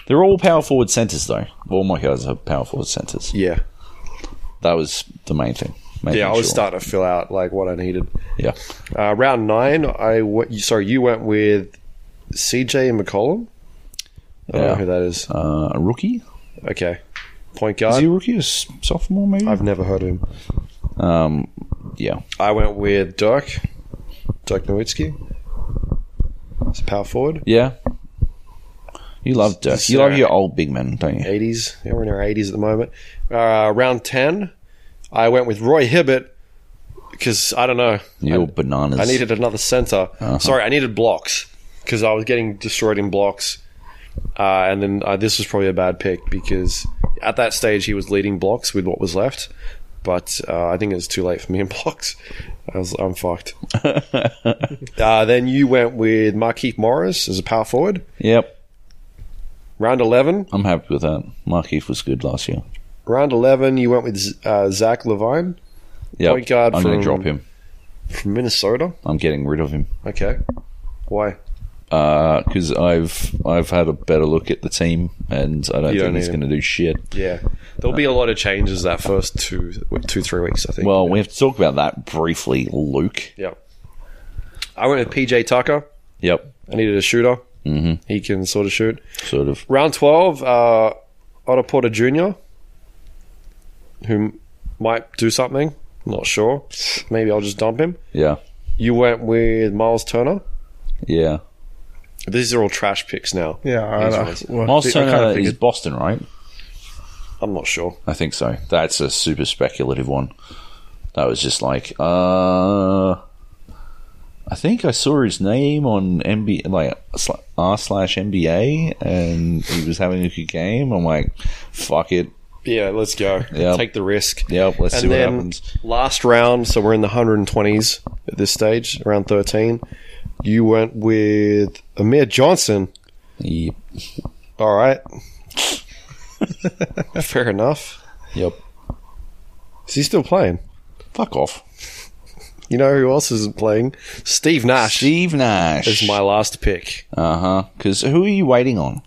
They're all power forward centers, though. All my guys are power forward centers. Yeah. That was the main thing. Yeah, I was sure. starting to fill out like what I needed. Yeah. Uh, round nine, I went, sorry, you went with CJ McCollum. I don't Yeah. know who that is. Uh, a rookie? Okay. Point Is he a rookie? A s- sophomore, maybe? I've never heard of him. um, yeah. I went with Dirk. Dirk Nowitzki. It's a power forward. Yeah. You love Dirk. You love your old big men, don't you? 80s. Yeah, we're in our 80s at the moment. Uh, round 10, I went with Roy Hibbert because I don't know. You're I, bananas. I needed another center. Uh-huh. Sorry, I needed blocks because I was getting destroyed in blocks. Uh, and then uh, this was probably a bad pick because at that stage he was leading blocks with what was left. But uh, I think it was too late for me in blocks. I was, I'm fucked. uh, then you went with Markieff Morris as a power forward. Yep. Round 11. I'm happy with that. Markeith was good last year. Round 11, you went with uh, Zach LaVine Yep. Point guard I'm going to drop him. from Minnesota. I'm getting rid of him. Okay. Why? Because I've I've had a better look at the team, and I don't You think he's going to do shit. Yeah. There'll be a lot of changes that first two, two three weeks, I think. Well, we have to talk about that briefly, Luke. yeah. I went with PJ Tucker. Yep, I needed a shooter. hmm He can sort of shoot. sort of. Round 12, uh, Otto Porter Jr., who might do something. Not sure. Maybe I'll just dump him. Yeah, You went with Myles Turner. yeah. These are all trash picks now. Yeah, I, These I, well, Myles I kinda is Boston, right? I'm not sure. I think so. That's a super speculative one. That was just like, uh, I think I saw his name on NBA, like r slash NBA, and he was having a good game. I'm like, fuck it. Yeah, let's go. Yeah. Take the risk. Yep, let's see what then happens. last round, so we're in the 120s at this stage, around 13. You went with Amir Johnson. Yep. All right. Fair enough. Yep. Is he still playing? Fuck off. You know who else isn't playing? Steve Nash Steve Nash. is my last pick. Uh huh. Because who are you waiting on?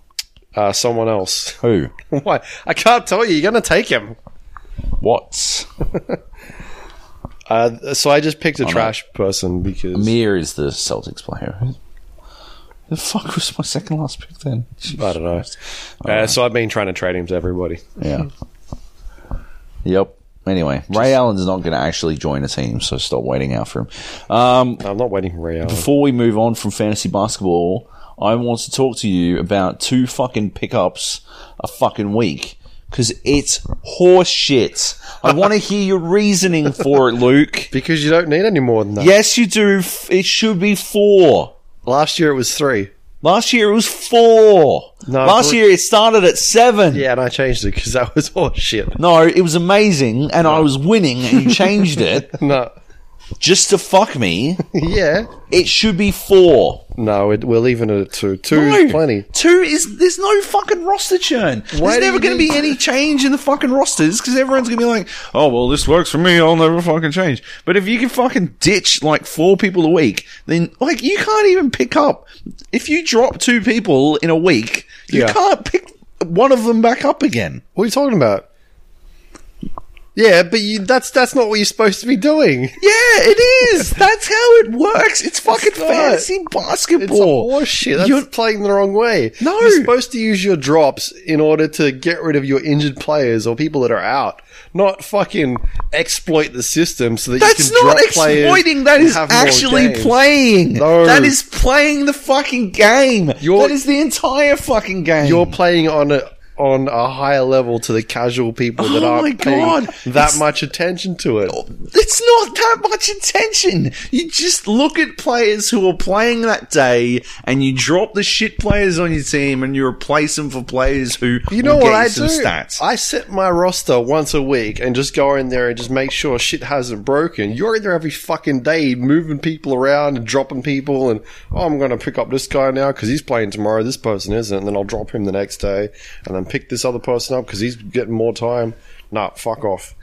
Uh, someone else. Who? Why? I can't tell you. You're going to take him. What? Uh, so I just picked a no. trash person because Amir is the Celtics player. The fuck was my second last pick then? I don't know. Uh, so I've been trying to trade him to everybody. Yeah. yep. Anyway, Ray Allen's not going to actually join a team, so stop waiting out for him. Um, I'm not waiting for Ray Allen. before we move on from fantasy basketball, I want to talk to you about two fucking pickups a fucking week. Because it's horse shit. I want to hear your reasoning for it, Luke. Because you don't need any more than that. Yes, you do. It should be four. Last year it was three. Last year it was four. No, Last year it started at seven. Yeah, and I changed it because that was horseshit. No, it was amazing, and I was winning, and you changed it No. Just to fuck me. Yeah. It should be four. No, it, we're leaving it at two. Two No, is plenty. Two is there's no fucking roster churn. Why there's never going to be any change in the fucking rosters because everyone's going to be like, oh well, this works for me. I'll never fucking change. But if you can fucking ditch like four people a week, then like you can't even pick up. If you drop two people in a week, you Yeah. can't pick one of them back up again. What are you talking about? Yeah, but you, that's that's not what you're supposed to be doing. Yeah, it is. That's how it works. It's fucking It's a basketball. horseshit. That's You're- playing the wrong way. No. You're supposed to use your drops in order to get rid of your injured players or people that are out, not fucking exploit the system so that That's you can not drop players. exploiting. That is actually playing. No. That is playing the fucking game. You're- that is the entire fucking game. You're playing on a on a higher level to the casual people that Oh aren't paying God. that It's- much attention to it. it's not that much attention. You just look at players who are playing that day, and you drop the shit players on your team, and you replace them for players who You know what get I do? Stats. I set my roster once a week and just go in there and just make sure shit hasn't broken. You're in there every fucking day moving people around and dropping people and oh, I'm going to pick up this guy now because he's playing tomorrow. This person isn't, and then I'll drop him the next day and then pick this other person up because he's getting more time. Nah, fuck off.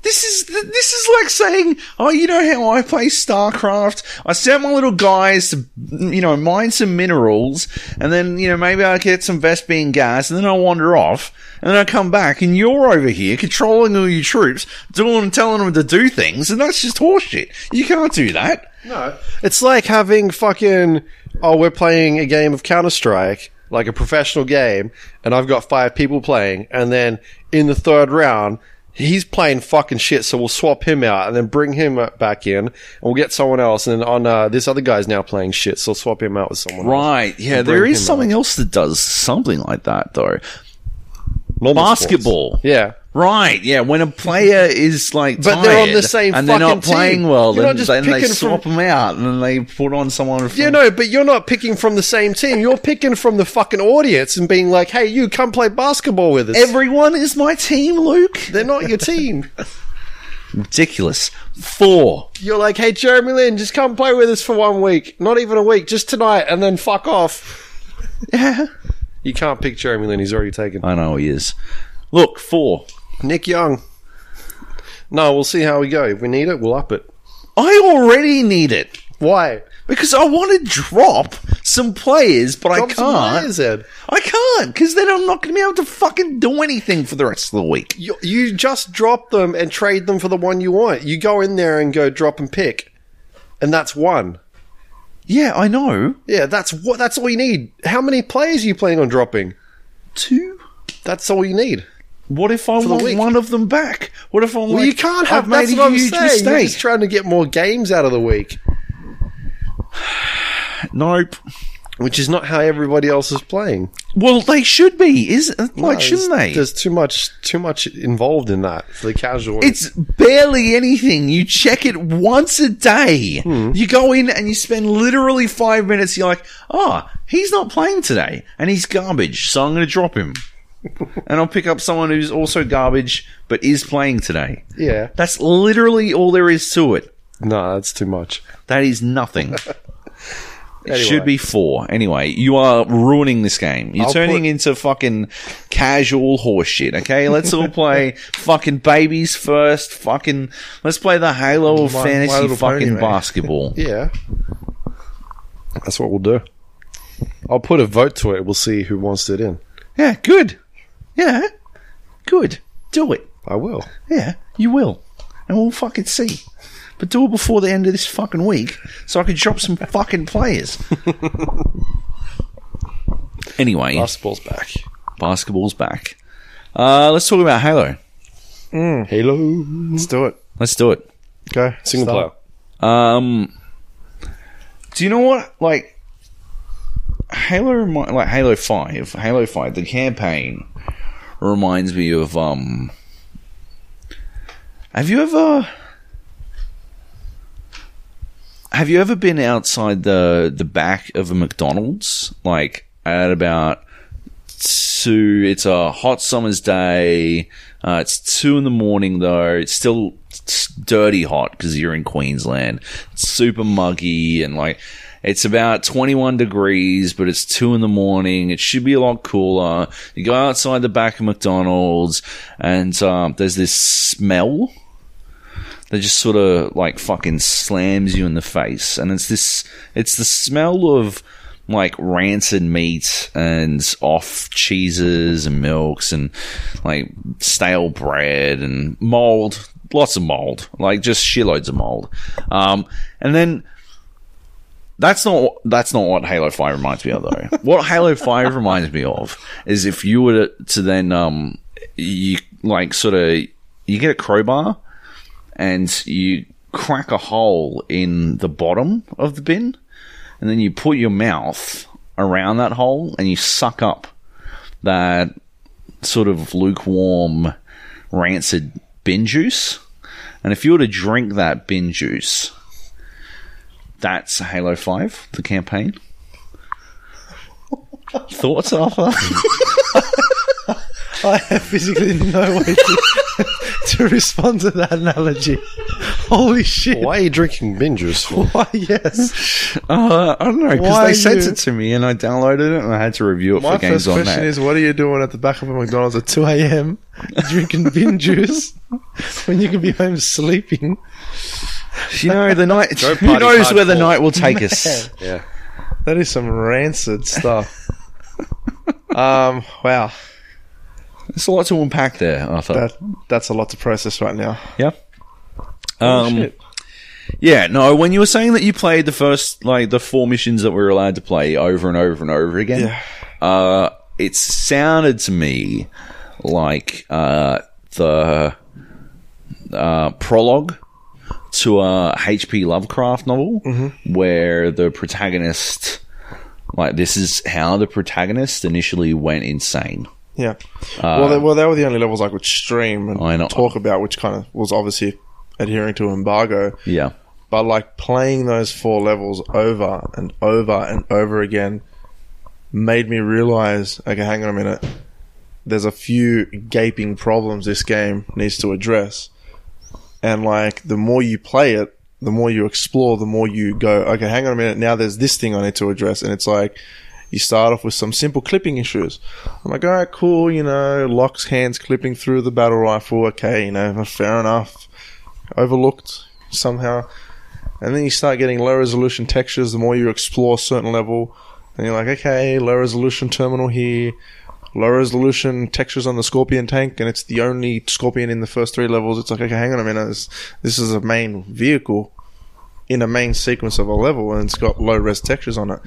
This is this is like saying, oh, you know how I play StarCraft? I send my little guys to, you know, mine some minerals, and then you know maybe I get some Vespene gas, and then I wander off, and then I come back, and you're over here controlling all your troops, doing telling them to do things, and that's just horseshit. You can't do that. No. It's like having fucking, oh, we're playing a game of Counter Strike, like a professional game, and I've got five people playing, and then in the third round, he's playing fucking shit, so we'll swap him out and then bring him back in, and we'll get someone else, and then on, uh, this other guy's now playing shit, so we'll swap him out with someone else. Right? Yeah, there is something out. else that does something like that, though. Normal Basketball. sports. Yeah. Right, yeah. When a player is like, But they're on the same and they're not playing team. well, You're then, not just then they swap them out and then they put on someone. From, Yeah, no, but you're not picking from the same team. You're picking from the fucking audience and being like, hey, you come play basketball with us. everyone is my team, Luke. They're not your team. Ridiculous. Four. You're like, hey, Jeremy Lin, just come play with us for one week. Not even a week, just tonight, and then fuck off. Yeah, You can't pick Jeremy Lin, he's already taken. I know he is. Look, four. Nick Young. No, we'll see how we go. If we need it, we'll up it. I already need it Why? because I want to drop some players, but Drop I some can't. players, Ed. I can't because then I'm not going to be able to fucking do anything for the rest of the week. You, you just drop them and trade them for the one you want. You go in there and go drop and pick. And that's one. Yeah, I know. Yeah, that's what. That's all you need. How many players are you planning on dropping? Two. That's all you need. What if I want one of them back? What if I'm Well, like, you can't have. I've made a huge saying. You're mistake? just trying to get more games out of the week, Nope. which is not how everybody else is playing. Well, they should be, is like, No, shouldn't they? There's too much, too much involved in that for the casual. It's barely anything. You check it once a day. Hmm. You go in and you spend literally five minutes. You're like, oh, he's not playing today and he's garbage. So I'm going to drop him. And I'll pick up someone who's also garbage but is playing today. yeah. That's literally all there is to it. No, that's too much. That is nothing. It should be four. Anyway, you are ruining this game. You're I'll turning put- into fucking casual horseshit, okay? Let's all play fucking babies first. Fucking, let's play the Halo of My- My fantasy Little Pony, fucking basketball. Yeah. That's what we'll do. I'll put a vote to it. We'll see who wants it in. yeah, good. Yeah, good. Do it. I will. Yeah, you will. And we'll fucking see. But do it before the end of this fucking week so I can drop some fucking players. anyway. Basketball's back. Basketball's back. Uh, let's talk about Halo. Halo. Let's do it. Let's do it. Okay. Single Start. player. Um, do you know what? Like Halo, like Halo Five, Halo Five, the campaign reminds me of um. Have you ever? have you ever been outside the the back of a McDonald's, like at about two? It's a hot summer's day. Uh, it's two in the morning though. It's still dirty hot because you're in Queensland. It's super muggy and like it's about 21 degrees, but it's two in the morning. It should be a lot cooler. You go outside the back of McDonald's and um, there's this smell that just sort of like fucking slams you in the face and it's this it's the smell of like rancid meat and off cheeses and milks and like stale bread and mold lots of mold like just shitloads of mold um, and then that's not that's not what Halo Five reminds me of though. what Halo Five reminds me of is if you were to, to then um you like sort of you get a crowbar and you crack a hole in the bottom of the bin and then you put your mouth around that hole and you suck up that sort of lukewarm rancid bin juice. And if you were to drink that bin juice, that's Halo 5, the campaign. Thoughts, Arthur? I have physically no way to, to respond to that analogy. Holy shit! Why are you drinking bin juice for? Why? Yes. Uh, I don't know, because Why they sent you- it to me and I downloaded it and I had to review it My for Games first on question Net. is: What are you doing at the back of a McDonald's at two a.m. drinking bin juice when you can be home sleeping? you know, the night. Go Who party knows where the hardcore. night will take us? Yeah. That is some rancid stuff. um. Wow. There's a lot to unpack there, Arthur. That that's a lot to process right now. yeah. Um, shit. yeah, no, when you were saying that you played the first, like, the four missions that we were allowed to play over and over and over again, Yeah. uh, it sounded to me like uh, the uh, prologue to a H.P. Lovecraft novel where the protagonist, like, this is how the protagonist initially went insane. Yeah. well, they, well, they were the only levels I could stream and Uh, talk about, which kind of was obviously adhering to embargo. Yeah. But like playing those four levels over and over and over again made me realize, okay, hang on a minute. There's a few gaping problems this game needs to address. And like the more you play it, the more you explore, the more you go, okay, hang on a minute. Now there's this thing I need to address. And it's like, you start off with some simple clipping issues. I'm like, all right, cool, you know, Locke's hands clipping through the battle rifle. Okay, you know, fair enough. Overlooked somehow. And then you start getting low resolution textures the more you explore a certain level. And you're like, okay, low resolution terminal here, low resolution textures on the Scorpion tank, and it's the only Scorpion in the first three levels. It's like, okay, hang on a minute, this, this is a main vehicle in a main sequence of a level, and it's got low res textures on it.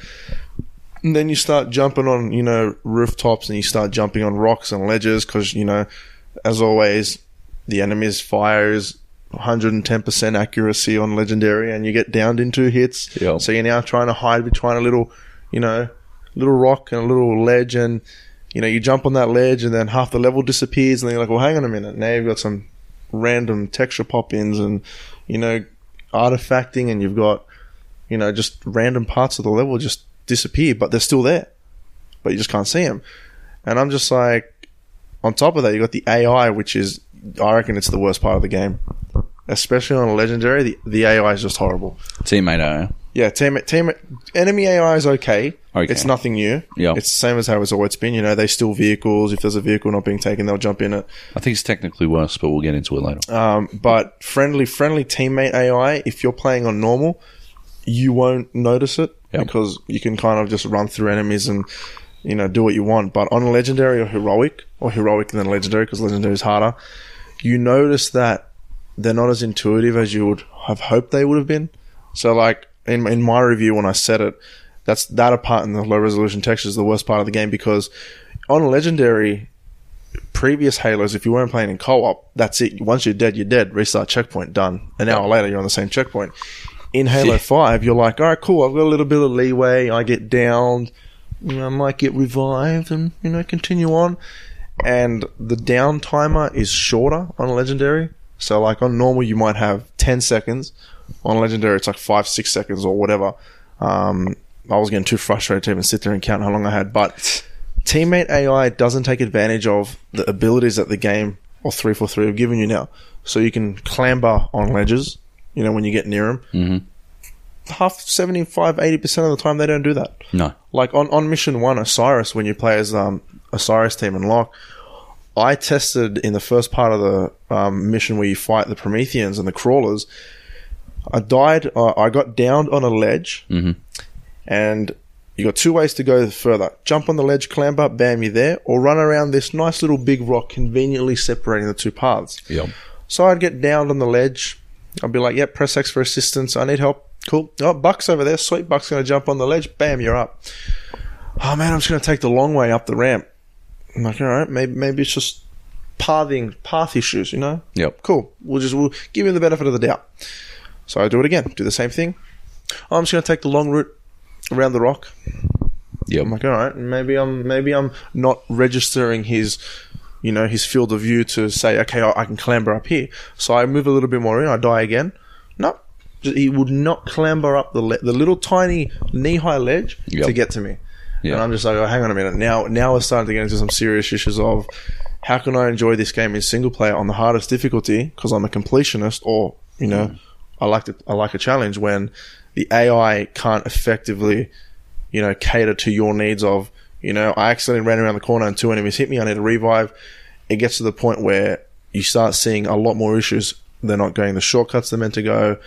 And then you start jumping on, you know, rooftops, and you start jumping on rocks and ledges, because, you know, as always, the enemy's fire is 110% accuracy on legendary and you get downed in two hits. Yep. So you're now trying to hide between a little, you know, little rock and a little ledge and, you know, you jump on that ledge and then half the level disappears and then you're like, well, hang on a minute. Now you've got some random texture pop-ins and, you know, artifacting and you've got, you know, just random parts of the level just disappear, but they're still there. But you just can't see them. And I'm just like, on top of that, you've got the AI, which is, I reckon it's the worst part of the game. Especially on a legendary, the, the AI is just horrible. Teammate, uh, Yeah, team, team, enemy AI is okay. Okay. It's nothing new. Yeah. It's the same as how it's always been. You know, they steal vehicles. If there's a vehicle not being taken, they'll jump in it. I think it's technically worse, but we'll get into it later. Um, but friendly, friendly teammate AI, if you're playing on normal, you won't notice it Yep. because you can kind of just run through enemies and, you know, do what you want. But on legendary or heroic, or heroic and then legendary because legendary is harder, you notice that they're not as intuitive as you would have hoped they would have been. So, like in in my review when I said it, that's that apart in the low resolution texture is the worst part of the game because on legendary, previous Halos, if you weren't playing in co-op, that's it. Once you're dead, you're dead. Restart checkpoint, done. An hour later, you're on the same checkpoint. In Halo Yeah. Five, you're like, all right, cool. I've got a little bit of leeway. I get downed. You know, I might get revived, and you know, continue on. And the down timer is shorter on legendary. So, like on normal, you might have ten seconds. On legendary, it's like five, six seconds or whatever. Um, I was getting too frustrated to even sit there and count how long I had. But teammate AI doesn't take advantage of the abilities that the game or three four three have given you now. So you can clamber on ledges. You know when you get near them. Mm-hmm. Half 75, 80 percent of the time they don't do that. No. Like on, on mission one, Osiris, when you play as um, Osiris team and Locke, I tested in the first part of the um, mission where you fight the Prometheans and the crawlers. I died. Uh, I got downed on a ledge, and you got two ways to go further: jump on the ledge, clamber, bam, you're there, or run around this nice little big rock, conveniently separating the two paths. Yep. So I'd get downed on the ledge. I'd be like, "Yep, press X for assistance. I need help." Cool. Oh, Buck's over there. Sweet. Buck's going to jump on the ledge. Bam, you're up. Oh man, I'm just going to take the long way up the ramp. I'm like, all right, maybe maybe it's just pathing path issues, you know? Yep. Cool. We'll just we'll give him the benefit of the doubt. So I do it again. Do the same thing. I'm just going to take the long route around the rock. Yeah, I'm like, all right, maybe I'm maybe I'm not registering his, you know, his field of view to say, okay, I, I can clamber up here. So I move a little bit more in. I die again. No, Just- he would not clamber up the le- the little tiny knee high ledge Yep. to get to me. Yeah. And I'm just like, oh, hang on a minute. Now, now we're starting to get into some serious issues of how can I enjoy this game in single player on the hardest difficulty because I'm a completionist, or you know, mm. I like to, I like a challenge when the AI can't effectively, you know, cater to your needs of, you know, I accidentally ran around the corner and two enemies hit me. I need a revive. It gets to the point where you start seeing a lot more issues. They're not going the shortcuts they're meant to go.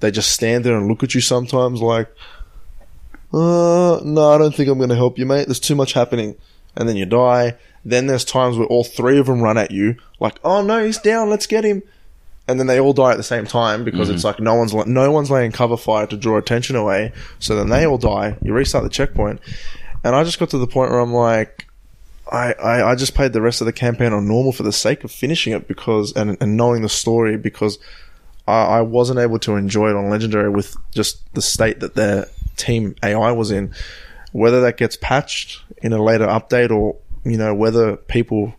They just stand there and look at you sometimes like, uh, no, I don't think I'm going to help you, mate. There's too much happening. And then you die. Then there's times where all three of them run at you, like, oh no, he's down, let's get him. And then they all die at the same time because it's mm-hmm. like no one's no one's laying cover fire to draw attention away. So then they all die. You restart the checkpoint, and I just got to the point where I'm like, I, I, I just played the rest of the campaign on normal for the sake of finishing it because and, and knowing the story because I, I wasn't able to enjoy it on legendary with just the state that their team AI was in. Whether that gets patched in a later update or you know whether people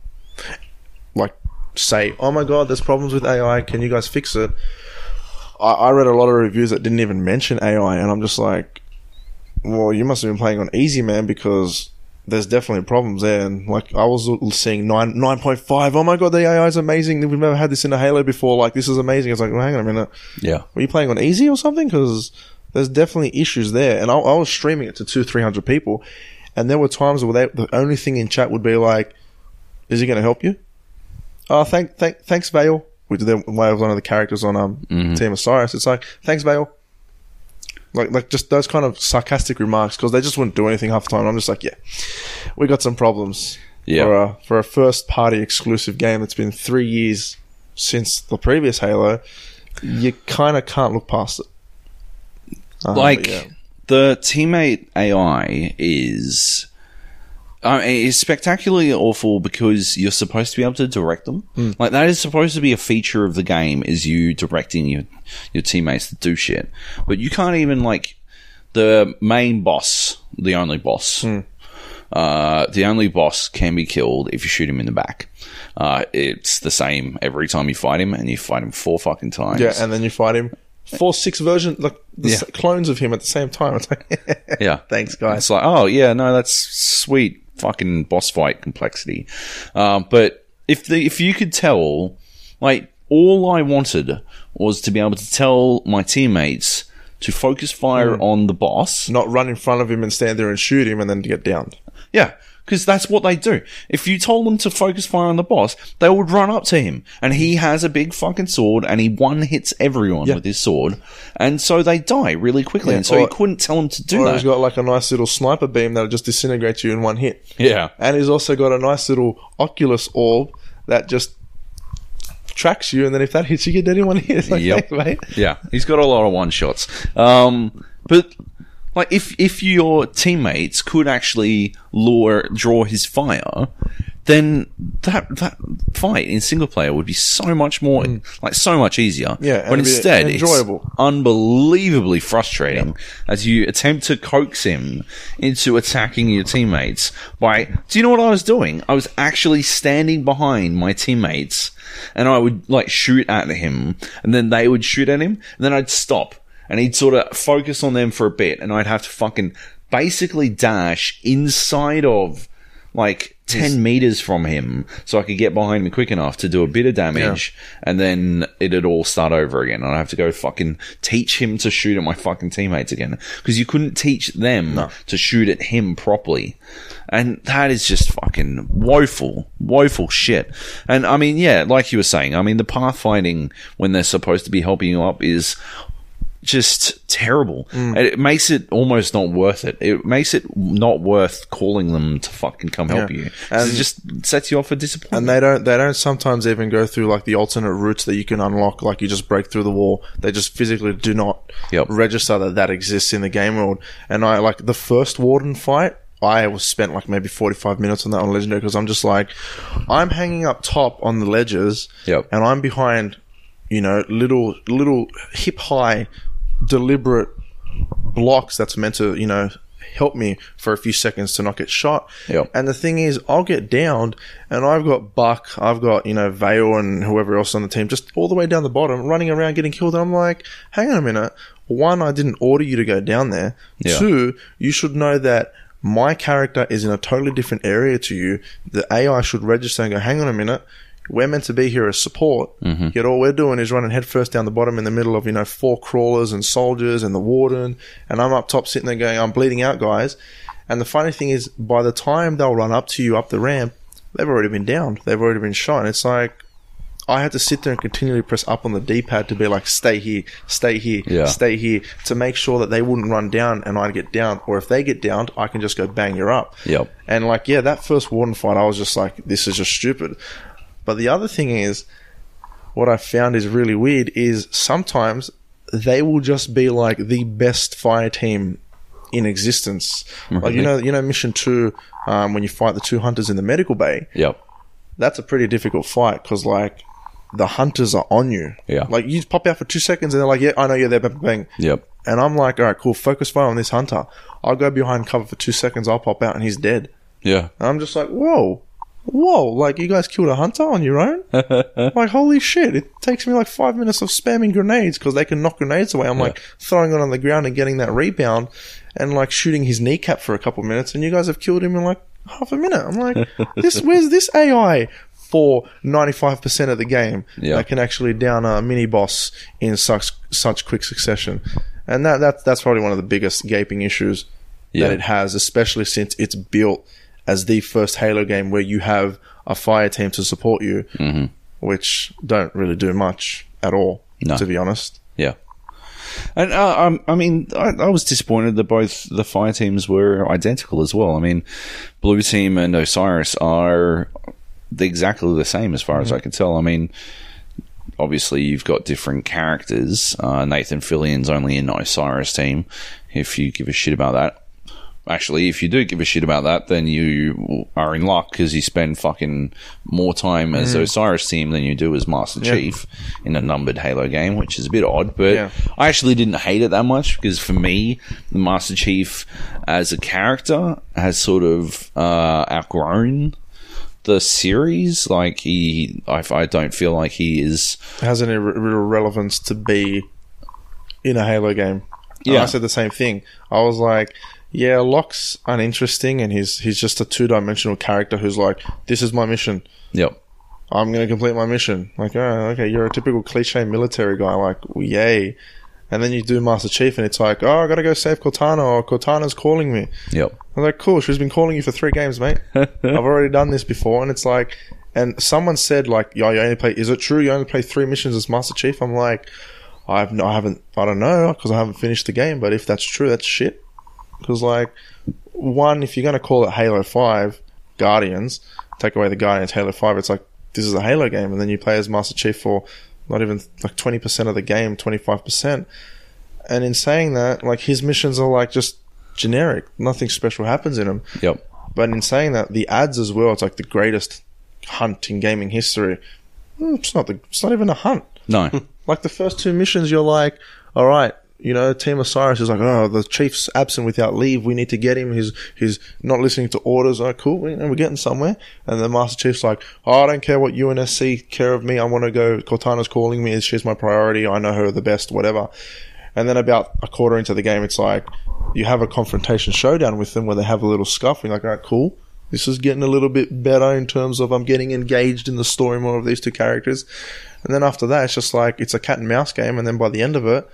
say, "Oh my god, there's problems with AI. Can you guys fix it?" I, I read a lot of reviews that didn't even mention AI, and I'm just like, "Well, you must have been playing on easy, man, because there's definitely problems there." And like, I was seeing nine nine point five. Oh my god, the AI is amazing. We've never had this in a Halo before. Like, this is amazing. It's like, well, hang on a minute. Yeah. Were you playing on easy or something? Because there's definitely issues there. And I, I was streaming it to two, three hundred people, and there were times where they, the only thing in chat would be like, "Is he going to help you?" Oh, thank, thank, thanks, Vale. Which the way of one of the characters on um Team Osiris. It's like, thanks, Vale. Like, like just those kind of sarcastic remarks because they just wouldn't do anything half the time. I'm just like, yeah, we got some problems. Yeah. For a, for a first party exclusive game that's been three years since the previous Halo, you kind of can't look past it. Um, like yeah. the teammate AI is I mean, is spectacularly awful because you're supposed to be able to direct them. Hmm. Like that is supposed to be a feature of the game is you directing your your teammates to do shit. But you can't even like the main boss, the only boss. Hmm. Uh, the only boss can be killed if you shoot him in the back. Uh, it's the same every time you fight him, and you fight him four fucking times. yeah, and then you fight him. Four, six versions, like the Yeah. s- clones of him at the same time. It's like, Yeah. thanks, guys. It's like, oh yeah, no, that's sweet fucking boss fight complexity. Um, but if the if you could tell, like, all I wanted was to be able to tell my teammates to focus fire Hmm. on the boss. Not run in front of him and stand there and shoot him and then get downed. Yeah. Because that's what they do. If you told them to focus fire on the boss, they would run up to him. And he has a big fucking sword and he one hits everyone Yeah. with his sword. And so they die really quickly. Yeah, and so you couldn't tell them to do Or that. he's got like a nice little sniper beam that'll just disintegrate you in one hit. yeah. And he's also got a nice little Oculus orb that just tracks you, and then if that hits you, you're dead in one hit. Like, Yep. "Hey. Yeah, he's got a lot of one shots. Um, but Like if if your teammates could actually lure draw his fire, then that that fight in single player would be so much more like so much easier. Mm. Yeah, but instead enjoyable. it's unbelievably frustrating as you attempt to coax him into attacking your teammates by do you know what I was doing? I was actually standing behind my teammates and I would like shoot at him and then they would shoot at him and then I'd stop and he'd sort of focus on them for a bit and I'd have to fucking basically dash inside of like 10 meters from him so I could get behind him quick enough to do a bit of damage and then it'd all start over again. And I'd have to go fucking teach him to shoot at my fucking teammates again because you couldn't teach them to shoot at him properly. And that is just fucking woeful, woeful shit. And I mean, yeah, like you were saying, I mean, the pathfinding when they're supposed to be helping you up is just terrible. Mm. It makes it almost not worth it. It makes it not worth calling them to fucking come help Yeah. you. And- it just sets you off for disappointment. And they don't they don't sometimes even go through like the alternate routes that you can unlock, like you just break through the wall. They just physically do not Yep. register that that exists in the game world. And I like the first warden fight. I was spent like maybe forty five minutes on that on legendary because I'm just like, I'm hanging up top on the ledges, Yep. and I'm behind, you know, little little hip high, deliberate blocks that's meant to, you know, help me for a few seconds to not get shot. Yep. And the thing is, I'll get downed, and I've got Buck, I've got, you know, Vale and whoever else on the team, just all the way down the bottom, running around getting killed. And I'm like, hang on a minute. One, I didn't order you to go down there. Yeah. Two, you should know that my character is in a totally different area to you. The AI should register and go, hang on a minute. We're meant to be here as support. Mm-hmm. Yet all we're doing is running headfirst down the bottom in the middle of, you know, four crawlers and soldiers and the warden. And I'm up top sitting there going, I'm bleeding out, guys. And the funny thing is, by the time they'll run up to you up the ramp, they've already been downed. They've already been shot. And it's like, I had to sit there and continually press up on the D-pad to be like, stay here, stay here, Yeah. stay here, to make sure that they wouldn't run down and I'd get down. Or if they get downed, I can just go bang, you're up. Yep. And like, yeah, that first warden fight, I was just like, this is just stupid. But the other thing is, what I found is really weird is sometimes they will just be like the best fire team in existence. Like you know, you know, mission two, um, when you fight the two hunters in the medical bay, Yep. that's a pretty difficult fight because like the hunters are on you. Yeah. Like you just pop out for two seconds and they're like, yeah, I know you're there, bang, bang. Yep. And I'm like, all right, cool, focus fire on this hunter. I'll go behind cover for two seconds, I'll pop out and he's dead. Yeah. And I'm just like, whoa, whoa, like you guys killed a hunter on your own? like, holy shit, it takes me like five minutes of spamming grenades because they can knock grenades away. I'm like throwing it on the ground and getting that rebound and like shooting his kneecap for a couple minutes and you guys have killed him in like half a minute. I'm like, this, where's this AI? For 95% of the game, Yeah. that can actually down a mini boss in such such quick succession, and that, that that's probably one of the biggest gaping issues Yeah. that it has, especially since it's built as the first Halo game where you have a fire team to support you, Mm-hmm. which don't really do much at all, No. to be honest. Yeah. And uh, um, I mean, I, I was disappointed that both the fire teams were identical as well. I mean, Blue Team and Osiris are exactly the same as far as I can tell. I mean, obviously you've got different characters. Uh, Nathan Fillion's only in Osiris team. If you give a shit about that. Actually, if you do give a shit about that, then you are in luck because you spend fucking more time as Osiris team than you do as Master Chief in a numbered Halo game, which is a bit odd. But Yeah. I actually didn't hate it that much because for me, the Master Chief as a character has sort of uh, outgrown the series. Like he, I, I don't feel like he is. has any real relevance to be in a Halo game. And Yeah. I said the same thing. I was like, yeah, Locke's uninteresting, and he's he's just a two dimensional character who's like, this is my mission. Yep. I'm going to complete my mission. Like, oh, okay, you're a typical cliche military guy. Like, yay. And then you do Master Chief, and it's like, oh, I got to go save Cortana, or Cortana's calling me. Yep. I was like, cool. She's been calling you for three games, mate. I've already done this before, and it's like, and someone said like, yeah, you only play. Is it true you only play three missions as Master Chief? I'm like, I've no, I haven't, I don't know because I haven't finished the game. But if that's true, that's shit. Because like, one, if you're gonna call it Halo Five Guardians, take away the Guardians Halo Five, it's like this is a Halo game, and then you play as Master Chief for not even like twenty percent of the game, twenty five percent. And in saying that, like his missions are like just generic. Nothing special happens in them. Yep. But in saying that, the ads as well, it's like the greatest hunt in gaming history. Mm, It's not the. It's not even a hunt. No. Like the first two missions, you're like, all right, you know, Team Osiris is like, oh, the chief's absent without leave. We need to get him. He's he's not listening to orders. Oh, cool. We, we're getting somewhere. And the Master Chief's like, oh, I don't care what UNSC care of me. I want to go. Cortana's calling me. She's my priority. I know her the best. Whatever. And then about a quarter into the game, it's like you have a confrontation showdown with them where they have a little scuff. And you're like, all right, cool. This is getting a little bit better in terms of I'm getting engaged in the story more of these two characters. And then after that, it's just like it's a cat and mouse game. And then by the end of it,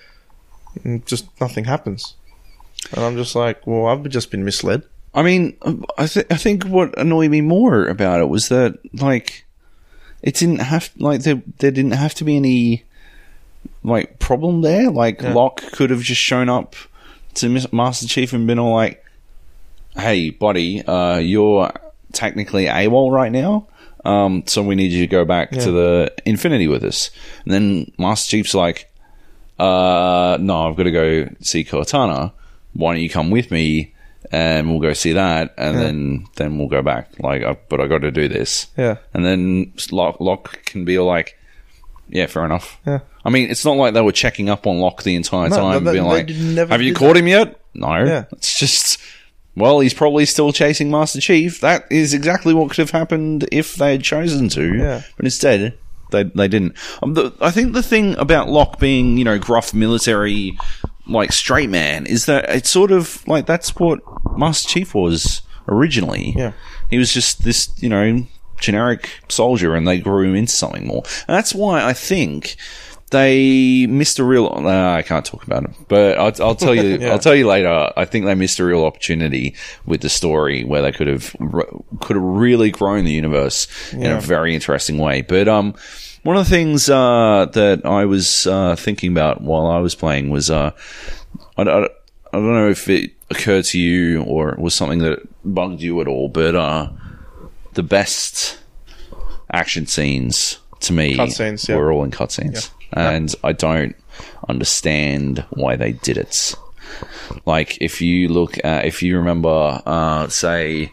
mm, just nothing happens. And I'm just like, well, I've just been misled. I mean, I, th- I think what annoyed me more about it was that, like, it didn't have, like, there, there didn't have to be any, like, problem there. Like, Yeah. Locke could have just shown up to Master Chief and been all like, hey, buddy, uh, you're technically AWOL right now. Um, so we need you to go back to the Infinity with us. And then Master Chief's like, uh, no, I've got to go see Cortana. Why don't you come with me and we'll go see that and then, then we'll go back. Like, I, but I got to do this. Yeah. And then Locke, Locke can be like, yeah, fair enough. Yeah. I mean, it's not like they were checking up on Locke the entire No, time, no, being like, have you caught him yet? No. Yeah. It's just, well, he's probably still chasing Master Chief. That is exactly what could have happened if they had chosen to. Yeah. But instead, they, they didn't. Um, the, I think the thing about Locke being, you know, gruff military, like, straight man, is that it's sort of like that's what Master Chief was originally. Yeah. He was just this, you know, generic soldier and they grew him into something more. And that's why I think they missed a real. Uh, I can't talk about it, but I'll, I'll tell you. Yeah. I'll tell you later. I think they missed a real opportunity with the story where they could have could have really grown the universe in a very interesting way. But um, one of the things uh, that I was uh, thinking about while I was playing was uh, I, I, I don't know if it occurred to you or was something that bugged you at all, but uh, the best action scenes to me Cutscenes, yeah. were all in cutscenes, and I don't understand why they did it. Like if you look at, if you remember, uh, say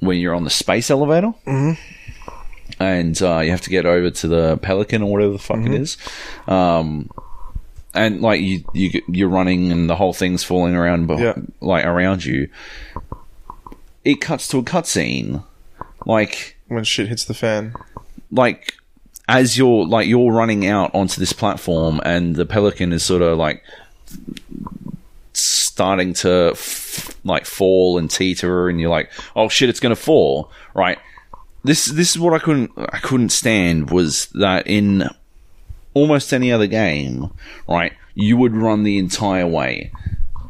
when you're on the space elevator. And uh, you have to get over to the Pelican or whatever the fuck it is, um, and like you you you're running and the whole thing's falling around, beh- Yeah. like around you. It cuts to a cutscene, like When shit hits the fan. like as you're like you're running out onto this platform and the pelican is sort of like starting to f- like fall and teeter and you're like oh shit it's gonna fall right this this is what i couldn't i couldn't stand was that in almost any other game right you would run the entire way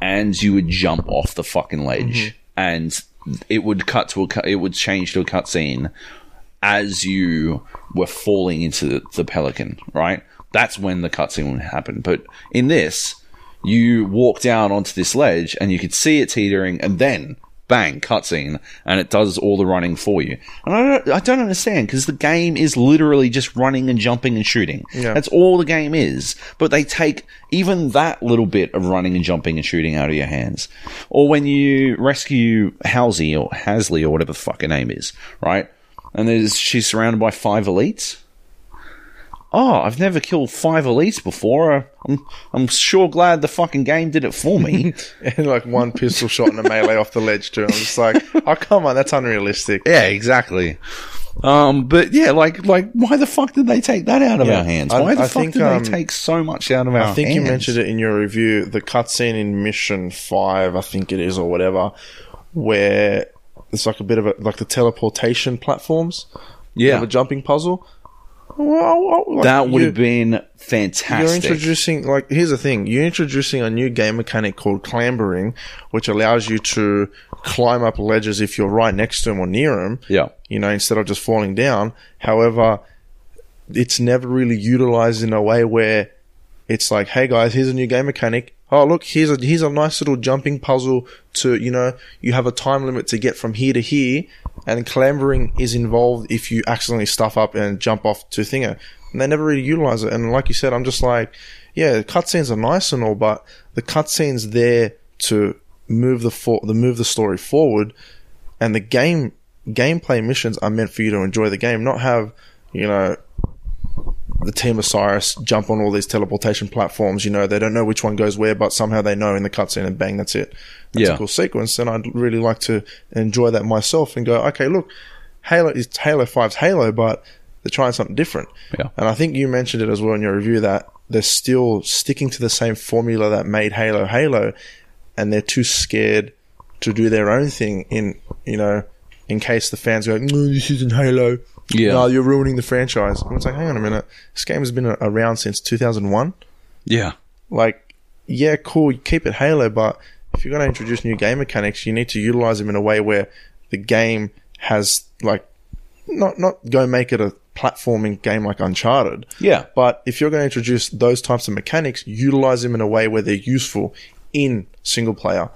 and you would jump off the fucking ledge mm-hmm. and it would cut to a cut it would change to a cutscene as you were falling into the, the pelican, right? That's when the cutscene would happen. But in this, you walk down onto this ledge and you could see it teetering, and then bang, cutscene, and it does all the running for you. And I don't, I don't understand because the game is literally just running and jumping and shooting. Yeah. That's all the game is. But they take even that little bit of running and jumping and shooting out of your hands. Or when you rescue Halsey or Hasley or whatever the fuck her name is, right? And there's she's surrounded by five elites. Oh, I've never killed five elites before. I'm, I'm sure glad the fucking game did it for me. And like one pistol shot and a melee off the ledge too. I'm just like, oh come on, that's unrealistic. yeah, exactly. Um, but yeah, like, like, why the fuck did they take that out of Yeah. our hands? I- Why the I fuck think, did um, they take so much out of our hands? I think you mentioned it in your review, the cutscene in Mission Five, I think it is, or whatever, where it's like a bit of a like the teleportation platforms. Yeah. have a jumping puzzle. Well, like That would have been fantastic. You're introducing like here's the thing. You're introducing a new game mechanic called clambering, which allows you to climb up ledges if you're right next to them or near them. yeah. You know, instead of just falling down. However, it's never really utilized in a way where it's like, hey guys, here's a new game mechanic. Oh look, here's a here's a nice little jumping puzzle to you know you have a time limit to get from here to here, and clambering is involved if you accidentally stuff up and jump off to thinger. And they never really utilize it. And like you said, I'm just like, yeah, cutscenes are nice and all, but the cutscenes there to move the for- the move the story forward, and the game gameplay missions are meant for you to enjoy the game, not have you know the team Osiris jump on all these teleportation platforms. You know they don't know which one goes where, but somehow they know in the cutscene, and bang, that's it. That's Yeah. a cool sequence, and I'd really like to enjoy that myself and go, okay, look, Halo is Halo 5's Halo, but they're trying something different. Yeah. And I think you mentioned it as well in your review that they're still sticking to the same formula that made Halo Halo, and they're too scared to do their own thing in you know in case the fans go, no, this isn't Halo. Yeah. no, you're ruining the franchise. And it's like, hang on a minute, this game has been around since 2001. Yeah. Like, yeah, cool, you keep it Halo, but if you're going to introduce new game mechanics, you need to utilize them in a way where the game has like not not go make it a platforming game like Uncharted. Yeah. But if you're going to introduce those types of mechanics, utilize them in a way where they're useful in single player,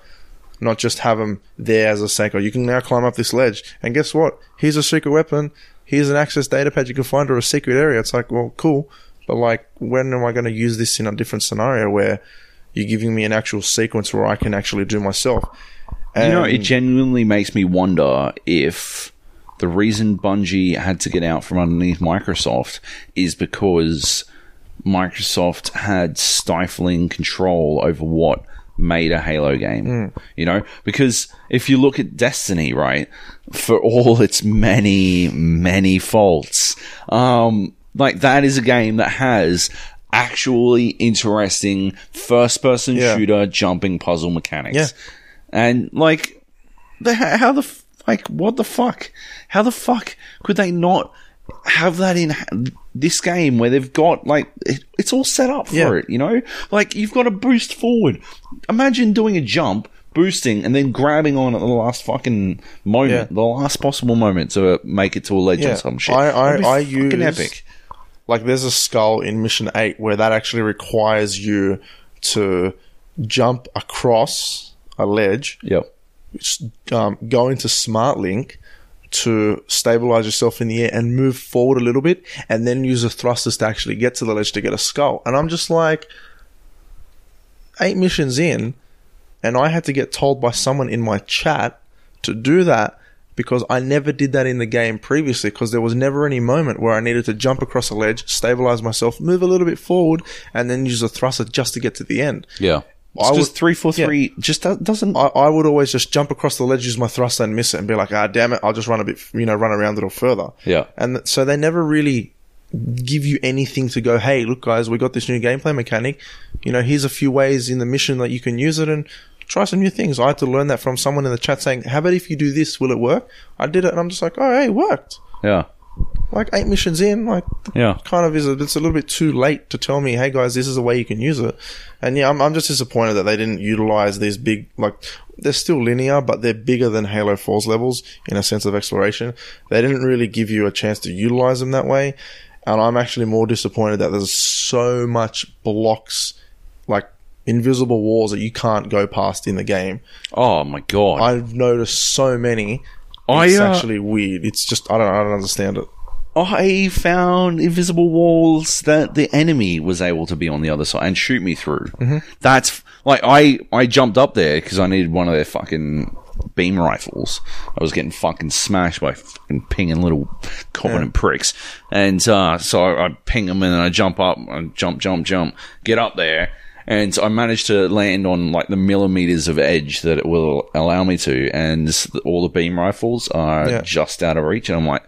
not just have them there as a sake. Or you can now climb up this ledge, and guess what? Here's a secret weapon. Here's an access data pad you can find or a secret area. It's like, well, cool, but like, when am I going to use this in a different scenario where you're giving me an actual sequence where I can actually do myself? You know, it genuinely makes me wonder if the reason Bungie had to get out from underneath Microsoft is because Microsoft had stifling control over what made a Halo game. You know, because if you look at Destiny, right, for all its many, many faults, um, like that is a game that has actually interesting first person Yeah. shooter jumping puzzle mechanics. Yeah. And like, the, how the like what the fuck? How the fuck could they not have that in this game where they've got like it, it's all set up for Yeah. it? You know, like you've got to boost forward. Imagine doing a jump. Boosting and then grabbing on at the last fucking moment, Yeah. the last possible moment to make it to a ledge Yeah. or some shit. I- I- I use- epic. Like there's a skull in mission 8 where that actually requires you to jump across a ledge Yep. um, go into smart link to stabilize yourself in the air and move forward a little bit and then use the thrusters to actually get to the ledge to get a skull and i'm just like eight missions in and i had to get told by someone in my chat to do that because I never did that in the game previously because there was never any moment where I needed to jump across a ledge, stabilize myself, move a little bit forward, and then use a thruster just to get to the end. Yeah. I Because would- three four three just doesn't. I, I would always just jump across the ledge, use my thruster, and miss it, and be like, "Ah, damn it! I'll just run a bit, you know, run around a little further." Yeah. And th- so they never really give you anything to go, "Hey, look, guys, we got this new gameplay mechanic. You know, here's a few ways in the mission that you can use it and try some new things." I had to learn that from someone in the chat saying, "How about if you do this, will it work?" I did it, and I'm just like, "Oh, hey, it worked." yeah. Like eight missions in, like Yeah. kind of is a, it's a little bit too late to tell me, hey guys, this is a way you can use it. And yeah, I'm, I'm just disappointed that they didn't utilize these big, like, they're still linear, but they're bigger than Halo 4's levels in a sense of exploration. They didn't really give you a chance to utilize them that way. And I'm actually more disappointed that there's so much blocks, invisible walls that you can't go past in the game. Oh my god. I've noticed so many. I, It's uh, actually weird. It's just, I don't, I don't understand it. I found invisible walls that the enemy was able to be on the other side and shoot me through. That's like I I jumped up there because I needed one of their fucking beam rifles. I was getting fucking smashed by fucking pinging little covenant pricks, and uh, so I, I ping them and then I jump up, and jump, jump, jump, get up there. And I managed to land on like the millimeters of edge that it will allow me to, and all the beam rifles are Yeah. just out of reach. And I'm like,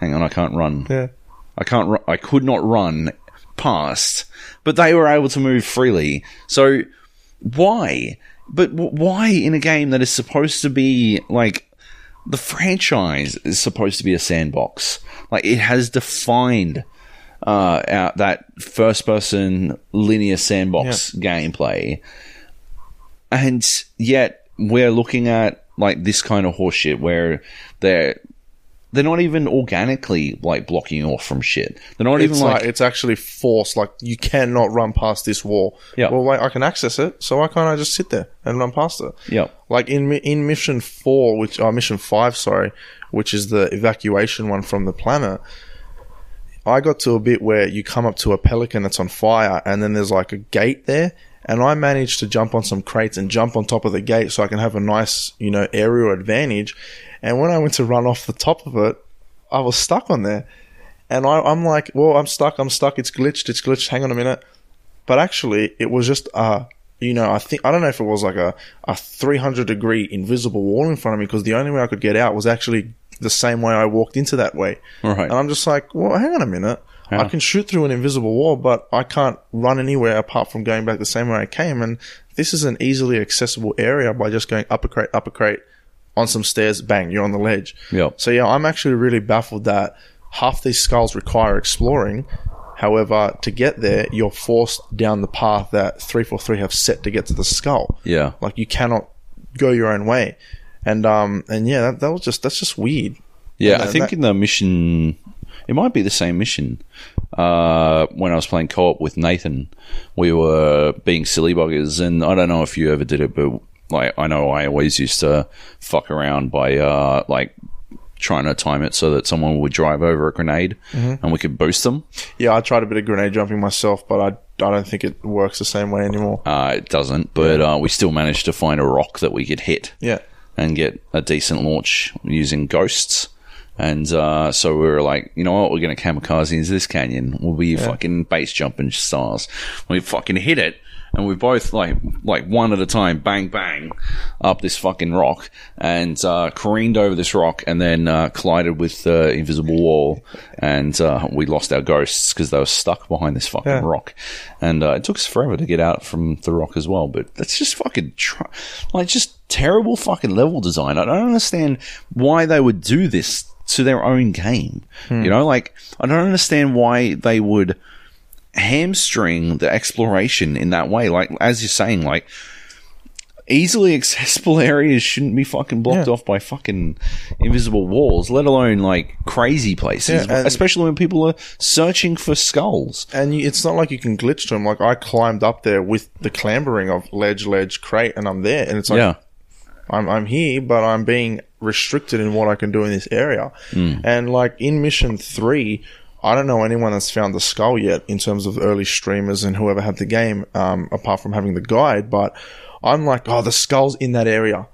hang on, I can't run. Yeah. I can't. Ru- I could not run past, but they were able to move freely. So why? But w- why in a game that is supposed to be like the franchise is supposed to be a sandbox? Like it has defined uh, out that first-person linear sandbox gameplay, and yet we're looking at like this kind of horseshit where they're they're not even organically like blocking off from shit. They're not it's even like, like, it's actually forced. Like you cannot run past this wall. Yeah. Well, wait, I can access it, so why can't I just sit there and run past it? yeah, Like in in mission four, which uh, mission five, sorry, which is the evacuation one from the planet. I got to a bit where you come up to a pelican that's on fire, and then there's like a gate there, and I managed to jump on some crates and jump on top of the gate so I can have a nice, you know, aerial advantage. And when I went to run off the top of it, I was stuck on there. And I, I'm like, well, I'm stuck, I'm stuck, it's glitched, it's glitched, hang on a minute. But actually, it was just, uh, you know, I think, I don't know if it was like a, a 300 degree invisible wall in front of me because the only way I could get out was actually the same way I walked into that way. Right. And I'm just like, well, hang on a minute. I can shoot through an invisible wall, but I can't run anywhere apart from going back the same way I came. And this is an easily accessible area by just going upper crate, upper crate, on some stairs, bang, you're on the ledge. Yep. So yeah, I'm actually really baffled that half these skulls require exploring. However, to get there, you're forced down the path that 343 have set to get to the skull. Yeah. Like you cannot go your own way. And um and yeah, that, that was just that's just weird. Yeah, I think that- in the mission, it might be the same mission. Uh, when I was playing co-op with Nathan, we were being silly buggers, and I don't know if you ever did it, but like I know I always used to fuck around by uh, like trying to time it so that someone would drive over a grenade and we could boost them. Yeah, I tried a bit of grenade jumping myself, but I I don't think it works the same way anymore. Uh, it doesn't, but uh, we still managed to find a rock that we could hit. Yeah. And get a decent launch using ghosts. And uh, so we were like, you know what, we're going to kamikaze into this canyon. We'll be fucking base jumping stars. We fucking hit it, and we both like like one at a time, bang bang, up this fucking rock, and uh, careened over this rock, and then uh, collided with the invisible wall, and uh, we lost our ghosts because they were stuck behind this fucking Yeah. rock, and uh, it took us forever to get out from the rock as well. But that's just fucking tr- like just terrible fucking level design. I don't understand why they would do this to their own game. You know, like I don't understand why they would hamstring the exploration in that way. Like as you're saying, like easily accessible areas shouldn't be fucking blocked Yeah. off by fucking invisible walls, let alone like crazy places, Yeah, especially when people are searching for skulls. And you, it's not like you can glitch to them. Like I climbed up there with the clambering of ledge, ledge, crate, and I'm there. And it's like yeah. I'm I'm here, but I'm being restricted in what I can do in this area. Hmm. And like in mission three, I don't know anyone that's found the skull yet in terms of early streamers and whoever had the game, um, apart from having the guide. But I'm like, oh, the skull's in that area.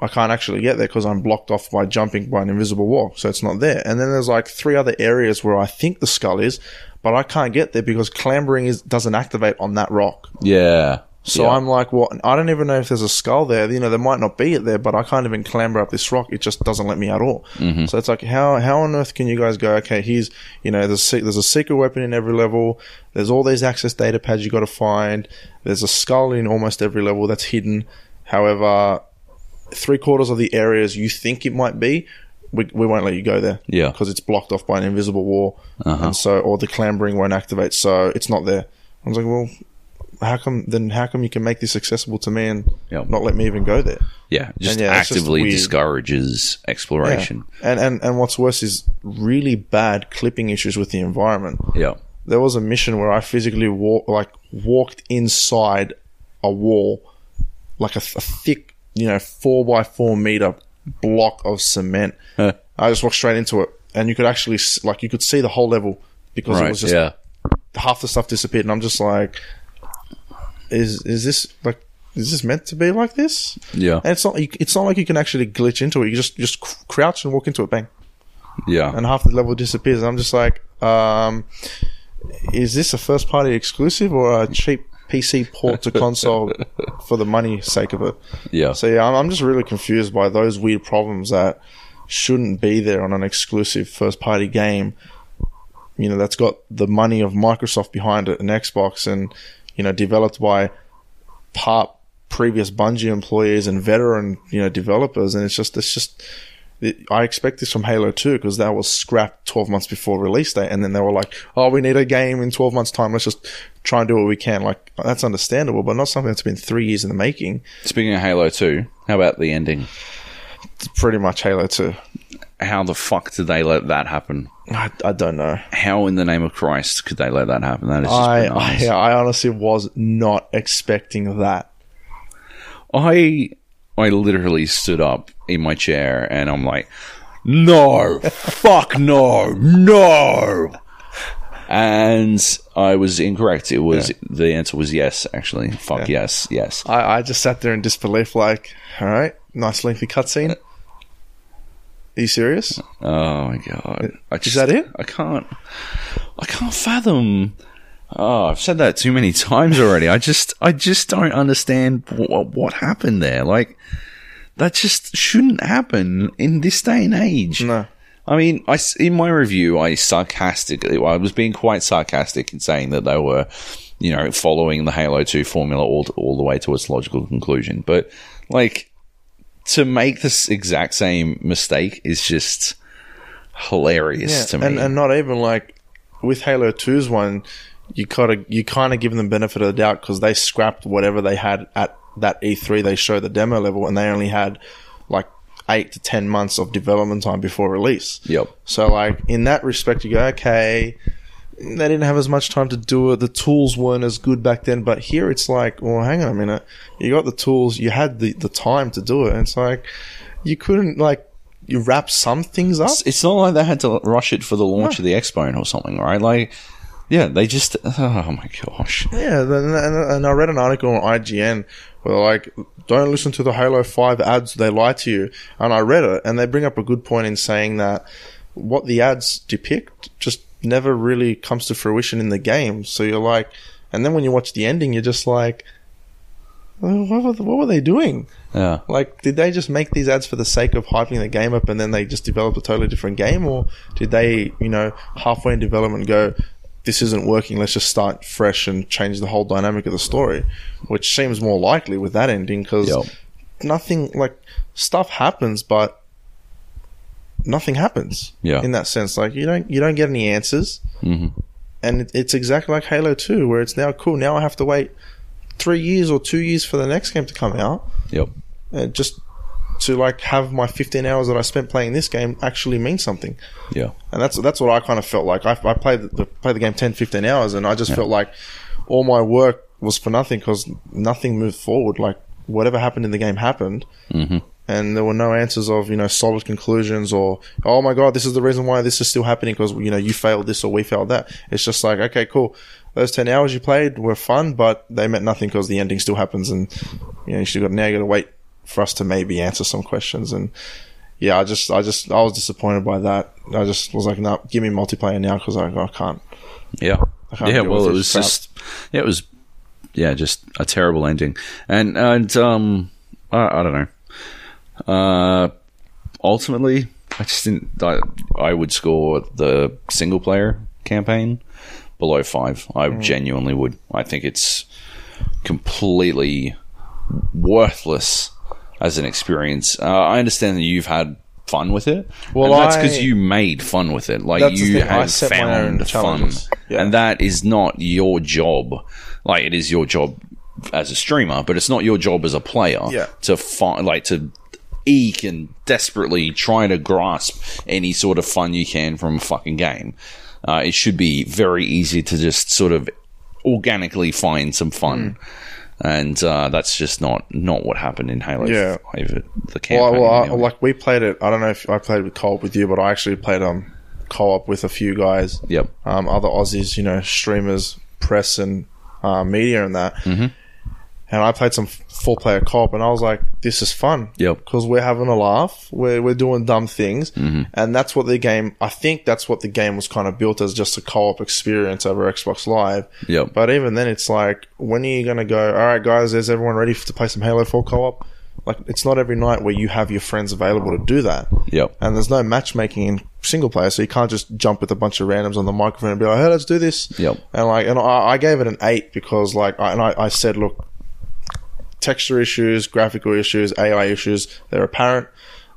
I can't actually get there because I'm blocked off by jumping by an invisible wall, so it's not there. And then there's like three other areas where I think the skull is, but I can't get there because clambering is doesn't activate on that rock. Yeah. So Yeah. I'm like, well, I don't even know if there's a skull there. You know, there might not be it there, but I can't even clamber up this rock. It just doesn't let me at all. Mm-hmm. So it's like, how how on earth can you guys go? Okay, here's you know, there's there's a secret weapon in every level. There's all these access data pads you got to find. There's a skull in almost every level that's hidden. However, three quarters of the areas you think it might be, we, we won't let you go there. Yeah. because it's blocked off by an invisible wall, and so or the clambering won't activate, so it's not there. I was like, well, how come then? How come you can make this accessible to me and Yep. not let me even go there? Yeah, just yeah, it's just actively discourages exploration. And and and what's worse is really bad clipping issues with the environment. Yeah. There was a mission where I physically walk like walked inside a wall, like a, a thick, you know, four by four meter block of cement. Huh. I just walked straight into it, and you could actually like you could see the whole level because it was just Yeah. half the stuff disappeared, and I'm just like, is is this like is this meant to be like this? Yeah. And it's not it's not like you can actually glitch into it. You just just crouch and walk into it, bang, Yeah. and half the level disappears. And I'm just like, um, is this a first party exclusive or a cheap PC port to console for the money sake of it? Yeah. So yeah, I'm, I'm just really confused by those weird problems that shouldn't be there on an exclusive first party game. You know, that's got the money of Microsoft behind it and Xbox and, you know, developed by part previous Bungie employees and veteran, you know, developers. And it's just, it's just, it, I expect this from Halo 2 because that was scrapped 12 months before release date. And then they were like, oh, we need a game in 12 months time. Let's just try and do what we can. Like, that's understandable, but not something that's been three years in the making. Speaking of Halo 2, how about the ending? It's pretty much Halo 2. How the fuck did they let that happen? I, I don't know. How in the name of Christ could they let that happen? That is just I, I, yeah, I honestly was not expecting that. I I literally stood up in my chair and I'm like, no, fuck no, no. And I was incorrect. It was the answer was yes. Actually, fuck Yeah. yes, yes. I, I just sat there in disbelief, like, all right, nice lengthy cutscene. Are you serious? Oh my god! I just, that it? I can't. I can't fathom. Oh, I've said that too many times already. I just, I just don't understand what what happened there. Like that just shouldn't happen in this day and age. No. I mean, I in my review, I sarcastically, I was being quite sarcastic in saying that they were, you know, following the Halo Two formula all all the way to its logical conclusion. But like to make this exact same mistake is just hilarious to me. and and not even like with Halo 2's one, you gotta you kind of give them benefit of the doubt because they scrapped whatever they had at that E3. They showed the demo level, and they only had like eight to ten months of development time before release. Yep. So like in that respect, you go okay. They didn't have as much time to do it. The tools weren't as good back then. But here it's like, well, hang on a minute. You got the tools. You had the, the time to do it. And it's like, you couldn't like, you wrap some things up. It's, not like they had to rush it for the launch of the Expo or something, right? Like, yeah, they just. Oh my gosh. Yeah, and, and I read an article on IGN where like, don't listen to the Halo 5 ads, they lie to you. And I read it, and they bring up a good point in saying that what the ads depict just never really comes to fruition in the game. So you're like, and then when you watch the ending, you're just like, what were, what were they doing? Yeah. Like, did they just make these ads for the sake of hyping the game up and then they just developed a totally different game? Or did they, you know, halfway in development go, this isn't working, let's just start fresh and change the whole dynamic of the story? Which seems more likely with that ending because Yep. nothing, like, stuff happens, but nothing happens. Yeah. In that sense. Like, you don't, you don't get any answers. hmm And it, it's exactly like Halo 2, where it's now cool. Now I have to wait three years or two years for the next game to come out Yep. uh, just to like have my 15 hours that I spent playing this game actually mean something. Yeah. And that's that's what I kind of felt like. I, I played the, played the game 10, 15 hours, and I just felt like all my work was for nothing because nothing moved forward. Like whatever happened in the game happened, hmm and there were no answers of you know solid conclusions or oh my god this is the reason why this is still happening because you know you failed this or we failed that. It's just like okay cool. Those ten hours you played were fun, but they meant nothing because the ending still happens, and you know you still got now you got to wait for us to maybe answer some questions. And yeah, I just I just I was disappointed by that. I just was like, no, give me multiplayer now because I, I can't. Yeah. can't Yeah, well, it was crap. just, yeah, it was, yeah, just a terrible ending. And, and, um, I, I don't know. Uh, ultimately, I just didn't, I, I would score the single player campaign below five. I Mm. genuinely would. I think it's completely worthless as an experience. Uh, I understand that you've had fun with it. Well, that's because you made fun with it. Like you have set my own found fun. Yeah. and that is not your job. Like it is your job as a streamer, but it's not your job as a player. Yeah. To find, like to eke and desperately try to grasp any sort of fun you can from a fucking game. Uh, it should be very easy to just sort of organically find some fun. And uh, that's just not not what happened in Halo Yeah. 5, the Well, campaign. well I, anyway. like we played it. I don't know if I played with co-op with you, but I actually played um co-op with a few guys. Yep. Um, other Aussies, you know, streamers, press, and uh, media, and that. Mm-hmm. And I played some full player co-op, and I was like, "This is fun." Yep. Because we're having a laugh, we're we're doing dumb things, Mm-hmm. and that's what the game. I think that's what the game was kind of built as, just a co-op experience over Xbox Live. Yep. But even then, it's like, when are you going to go? All right, guys, is everyone ready to play some Halo Four co-op? Like, it's not every night where you have your friends available to do that. Yep. And there's no matchmaking in single player, so you can't just jump with a bunch of randoms on the microphone and be like, "Hey, let's do this." Yep. And like, and I, I gave it an eight because like, I, and I, I said, look, texture issues, graphical issues, AI issues, they're apparent.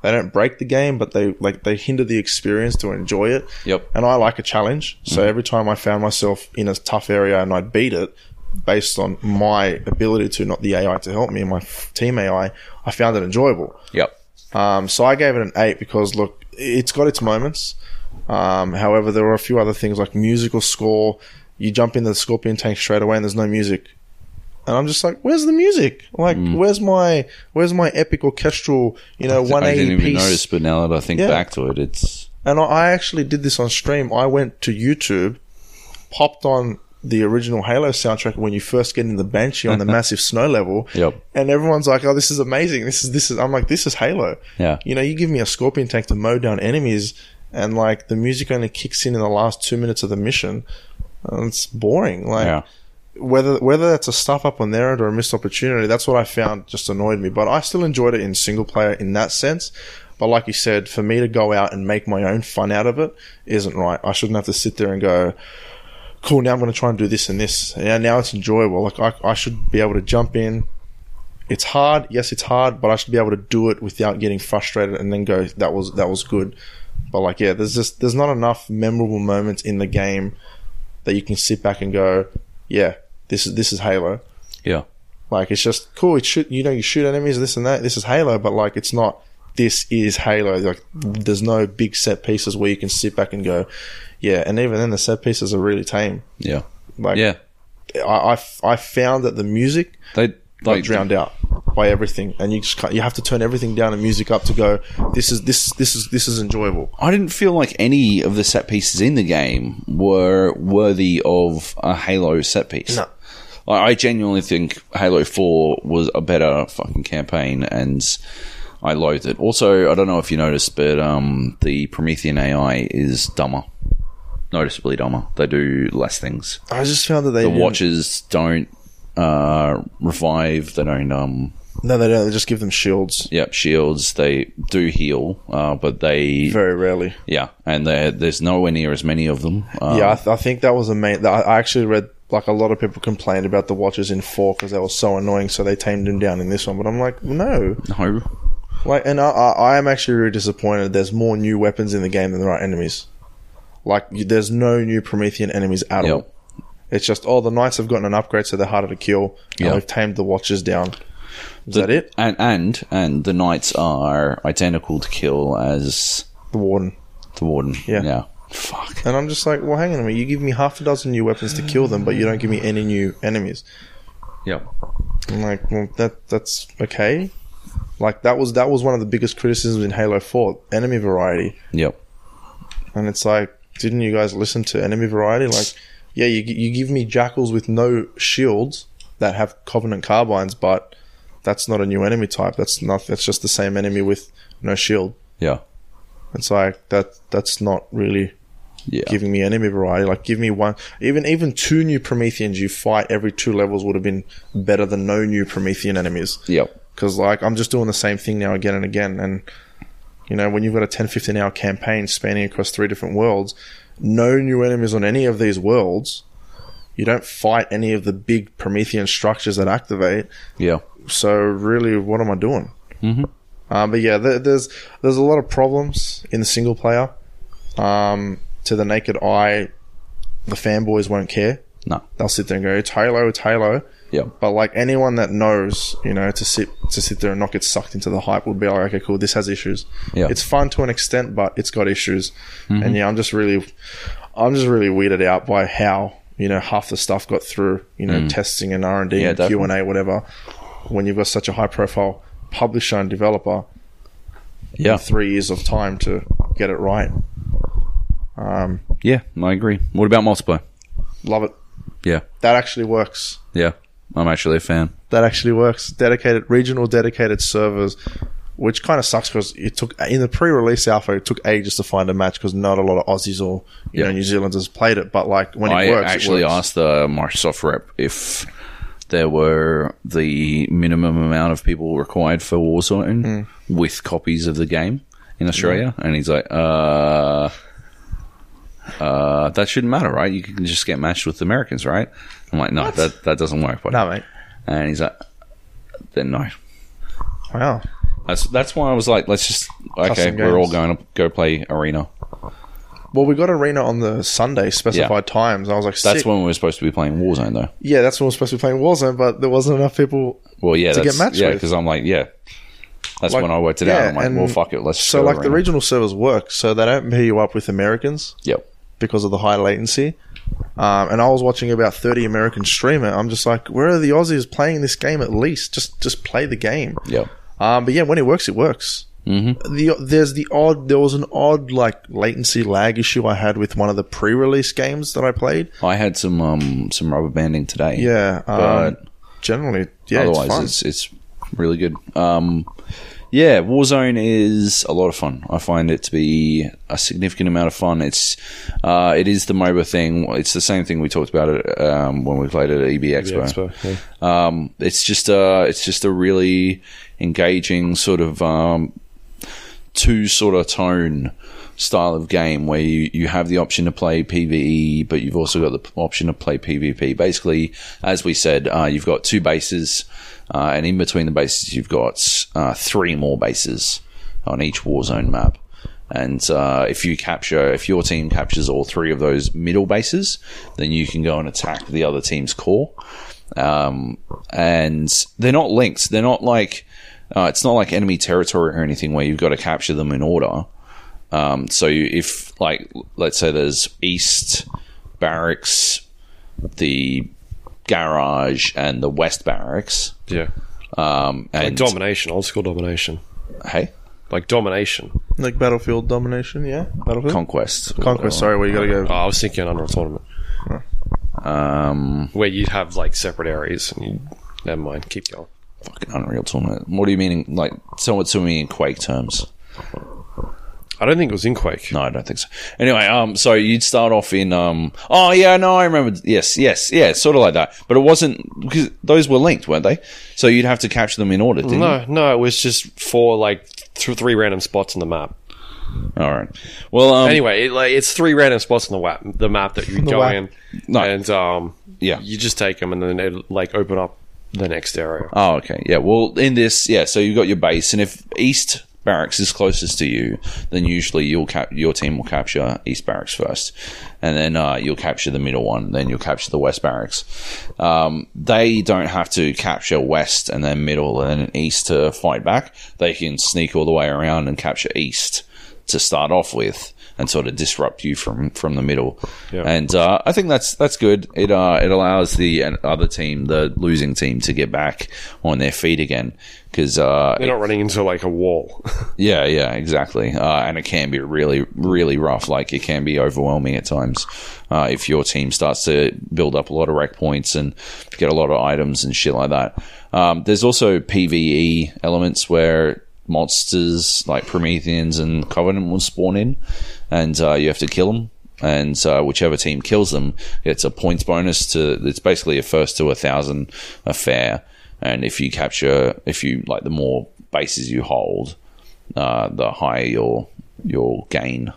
They don't break the game, but they like they hinder the experience to enjoy it. Yep. And I like a challenge, so every time I found myself in a tough area and I'd beat it, based on my ability to, not the AI to help me, and my team AI, I found it enjoyable. Yep. Um, so I gave it an eight because look, it's got its moments. Um, however, there were a few other things like musical score. You jump into the Scorpion tank straight away, and there's no music. And I'm just like, where's the music? Like, mm. where's my where's my epic orchestral, you know, I didn't even notice, but now that I think Yeah. back to it, it's And I- I actually did this on stream. I went to YouTube, popped on the original Halo soundtrack when you first get in the Banshee on the massive snow level. Yep. And everyone's like, "Oh, this is amazing! This is this is." I'm like, "This is Halo." Yeah. You know, you give me a Scorpion tank to mow down enemies, and like the music only kicks in in the last two minutes of the mission. And it's boring. Like Yeah. Whether whether that's a stuff up on their end or a missed opportunity, that's what I found just annoyed me. But I still enjoyed it in single player in that sense. But like you said, for me to go out and make my own fun out of it isn't right. I shouldn't have to sit there and go, "Cool, now I'm going to try and do this and this." Yeah, now it's enjoyable. Like I, I should be able to jump in. It's hard, yes, it's hard, but I should be able to do it without getting frustrated and then go, "That was that was good." But like, yeah, there's just there's not enough memorable moments in the game that you can sit back and go, "Yeah, this is this is Halo." Yeah. Like it's just cool. It shoot, you know, you shoot enemies, this and that. This is Halo, but like it's not. This is Halo. Like there's no big set pieces where you can sit back and go, yeah. And even then, the set pieces are really tame. Yeah. Like Yeah. I, I, I found that the music They got like drowned out by everything, and you just can't, you have to turn everything down and music up to go. This is this this is this is enjoyable. I didn't feel like any of the set pieces in the game were worthy of a Halo set piece. No. I genuinely think Halo 4 was a better fucking campaign and I loathed it. Also, I don't know if you noticed, but um, the Promethean AI is dumber. Noticeably dumber. They do less things. I just found that they The didn't- watches don't uh, revive. They don't um, No, they don't. They just give them shields Yep, shields. They do heal, uh, but they very rarely. yeah, and there- there's nowhere near as many of them. Um, Yeah, I, th- I think that was a main. I I actually read like a lot of people complained about the watches in four because they were so annoying, so they tamed them down in this one. But I'm like, no, no, like, and I, I, I am actually really disappointed. There's more new weapons in the game than there are enemies. Like, there's no new Promethean enemies at Yep. all. It's just, oh, the knights have gotten an upgrade, so they're harder to kill. And Yeah. we've tamed the watches down. Is that it? and and and the knights are identical to kill as The warden. the warden. Yeah. yeah. Fuck. And I'm just like, well, hang on a minute. You give me half a dozen new weapons to kill them, but you don't give me any new enemies. Yep. I'm like, well, that that's okay. Like that was that was one of the biggest criticisms in Halo Four, enemy variety, Yep. and it's like, didn't you guys listen to enemy variety? Like, yeah, you you give me jackals with no shields that have Covenant carbines, but that's not a new enemy type. That's not. That's just the same enemy with no shield. Yeah. It's like that. That's not really Yeah. giving me enemy variety. Like, give me one, even even two new Prometheans you fight every two levels would have been better than no new Promethean enemies. Yep. Because like I'm just doing the same thing now again and again, and you know when you've got a 10, 15 hour campaign spanning across three different worlds, no new enemies on any of these worlds. You don't fight any of the big Promethean structures that activate. Yeah. So really, what am I doing? Mm-hmm. Um, but yeah, there, there's there's a lot of problems in the single player. Um, to the naked eye, the fanboys won't care. No. They'll sit there and go, "It's Halo, it's Halo." Yep. But like anyone that knows, you know, to sit to sit there and not get sucked into the hype would be like, okay, cool, this has issues. Yeah. It's fun to an extent, but it's got issues. And yeah, I'm just really, I'm just really weirded out by how you know half the stuff got through, you know, testing and R and D and Q and A, whatever. When you've got such a high profile publisher and developer, Yeah. in three years of time to get it right. Um, Yeah. I agree. What about multiplayer? love it. Yeah. That actually works. Yeah. I'm actually a fan. that actually works. Dedicated regional dedicated servers, which kind of sucks because it took in the pre-release alpha it took ages to find a match because not a lot of Aussies or you know New Zealanders played it. But like when it works, I works, actually it works. asked the Microsoft rep if there were the minimum amount of people required for Warzone Hmm. with copies of the game in Australia, and he's like, uh, uh, that shouldn't matter, right? You can just get matched with Americans, right? I'm like, no, that that doesn't work. buddy." No, mate. And he's like, then no. Wow. That's that's why I was like, let's just okay, Custom we're all going to go play arena. Well, we got arena on the Sunday specified Yeah. times. I was like, That's sick. when we were supposed to be playing Warzone, though. yeah, that's when we we're supposed to be playing Warzone, but there wasn't enough people. Well, yeah, to get that's, matched yeah, with. because I'm like, yeah, that's Like, when I worked it yeah, out. I'm like, and well, fuck it, let's. So go like the arena. regional servers work, so they don't pair you up with Americans Yep. because of the high latency. Um, and I was watching about 30 American streamer. I'm just like, where are the Aussies playing this game at least? Just just play the game. Yep. Um, but yeah, when it works, it works. Mm-hmm. The there's the odd there was an odd like latency lag issue I had with one of the pre-release games that I played. I had some um some rubber banding today. Yeah, um, generally, yeah, otherwise it's fun. it's, it's really good. Um, yeah, Warzone is a lot of fun. I find it to be a significant amount of fun. It's uh, it is the MOBA thing. It's the same thing we talked about it um, when we played it at EB Expo. Expo, yeah. Um, it's just a it's just a really engaging sort of um, two sort of tone style of game where you, you have the option to play PVE, but you've also got the option to play PvP. Basically, as we said, uh, you've got two bases, uh, and in between the bases, you've got uh, three more bases on each Warzone map. And uh, if you capture, if your team captures all three of those middle bases, then you can go and attack the other team's core. Um, and they're not linked. They're not like uh, it's not like enemy territory or anything where you've got to capture them in order. Um, so you, if like let's say there's east barracks, the garage, and the west barracks, Yeah. um, Like domination, old school domination. hey, Like domination. like Battlefield domination. Yeah, Battlefield conquest, Conquest. Sorry, where you got to Oh, go. I was thinking Unreal Tournament. Um, Where you'd have like separate areas and you never mind, keep going. Fucking Unreal Tournament. What do you mean? Like, tell it to me in Quake terms. I don't think it was in Quake. No, I don't think so. Anyway, um, so you'd start off in, um, oh yeah, no, I remember. Yes, yes, yeah, sort of like that. But it wasn't because those were linked, weren't they? So you'd have to capture them in order, didn't No, no, it was just four like th- three random spots on the map. All right. Well, um, Anyway, it, like it's three random spots on the map, the map that you go map. in, No. and um, Yeah. you just take them and then it like open up the next area. Oh, okay. Yeah. Well, in this, yeah. So you've got your base, and if East Barracks is closest to you, then usually you'll cap- your team will capture East Barracks first, and then uh, you'll capture the middle one. Then you'll capture the West Barracks. Um, they don't have to capture West and then middle and then East to fight back. They can sneak all the way around and capture East to start off with. And sort of disrupt you from, from the middle, Yeah. and uh, I think that's that's good. It uh, it allows the other team, the losing team, to get back on their feet again because uh, They're not running into like a wall. yeah, yeah, exactly. Uh, and it can be really, really rough. Like it can be overwhelming at times uh, if your team starts to build up a lot of rec points and get a lot of items and shit like that. Um, there's also PVE elements where monsters like Prometheans and Covenant will spawn in, and uh, you have to kill them. And uh, whichever team kills them gets a points bonus to. It's basically a first to a thousand affair. And if you capture, if you like, the more bases you hold, uh, the higher your your gain,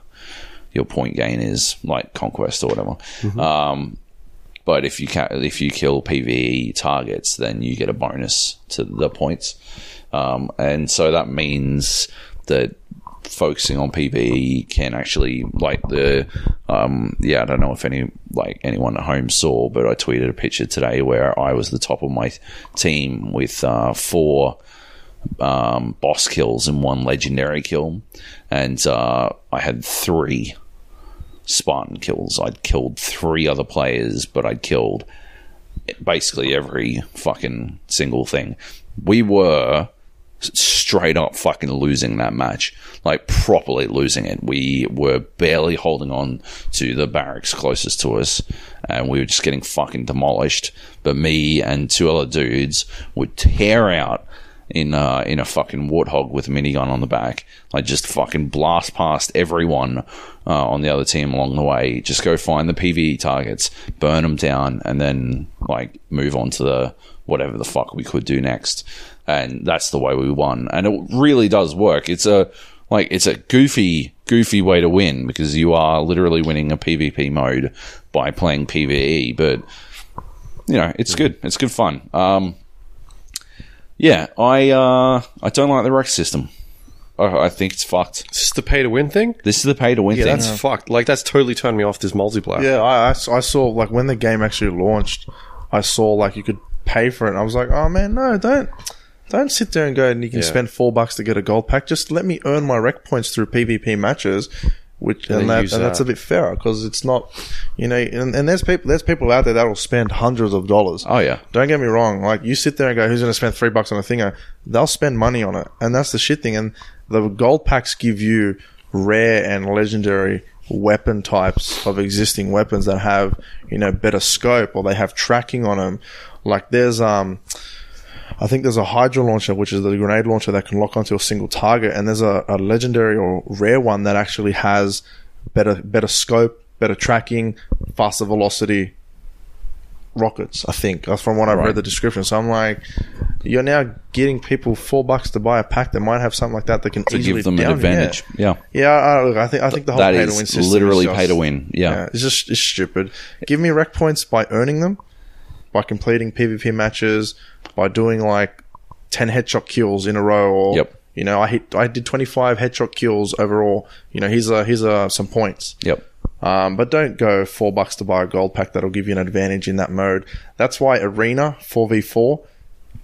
your point gain is, like conquest or whatever. Um, but if you ca- if you kill PVE targets, then you get a bonus to the points, um, and so that means that focusing on PVE can actually like the um, yeah I don't know if any like anyone at home saw, but I tweeted a picture today where I was the top of my team with uh, four um, boss kills and one legendary kill, and uh, I had three Spartan kills. I'd killed three other players, but I'd killed basically every fucking single thing. We were straight up fucking losing that match, like properly losing it. We were barely holding on to the barracks closest to us, and we were just getting fucking demolished. But me and two other dudes would tear out in uh, in a fucking warthog with a minigun on the back. Like just fucking blast past everyone uh, on the other team along the way. Just go find the PVE targets, burn them down, and then like move on to the whatever the fuck we could do next. And that's the way we won. And it really does work. It's a like it's a goofy goofy way to win because you are literally winning a PvP mode by playing PvE, but you know it's good. It's good fun. Um, yeah, I uh, I don't like the rec system. I, I think it's fucked. Is this the pay to win thing? This is the pay to win Yeah, thing. that's fucked. Like that's totally turned me off this multiplayer. Yeah, I I saw like when the game actually launched, I saw like you could pay for it. And I was like, oh man, no, don't. Don't sit there and go and you can Yeah. spend four bucks to get a gold pack. Just let me earn my rec points through PvP matches, which And and, that, and that's a bit fairer because it's not, you know, and, and there's people there's people out there that'll spend hundreds of dollars. Oh yeah, Don't get me wrong. Like you sit there and go, "Who's going to spend three bucks on a thinger?" They'll spend money on it, and that's the shit thing. And the gold packs give you rare and legendary weapon types of existing weapons that have you know better scope or they have tracking on them. Like there's um. I think there's a Hydra launcher, which is the grenade launcher that can lock onto a single target, and there's a, a legendary or rare one that actually has better better scope, better tracking, faster velocity rockets. I think that's from what I've Right. read the description. So I'm like, you're now getting people four bucks to buy a pack that might have something like that that can to easily give them an advantage. Yeah, Yeah, yeah I, look, I think I think the whole that pay to win is system literally is just, pay to win. Yeah. yeah, it's just it's stupid. Give me rec points by earning them, by completing PvP matches, by doing like ten headshot kills in a row, or Yep. you know, I hit I did twenty five headshot kills overall. You know, here's a here's a some points. Yep. Um, but don't go four bucks to buy a gold pack that'll give you an advantage in that mode. That's why Arena 4v4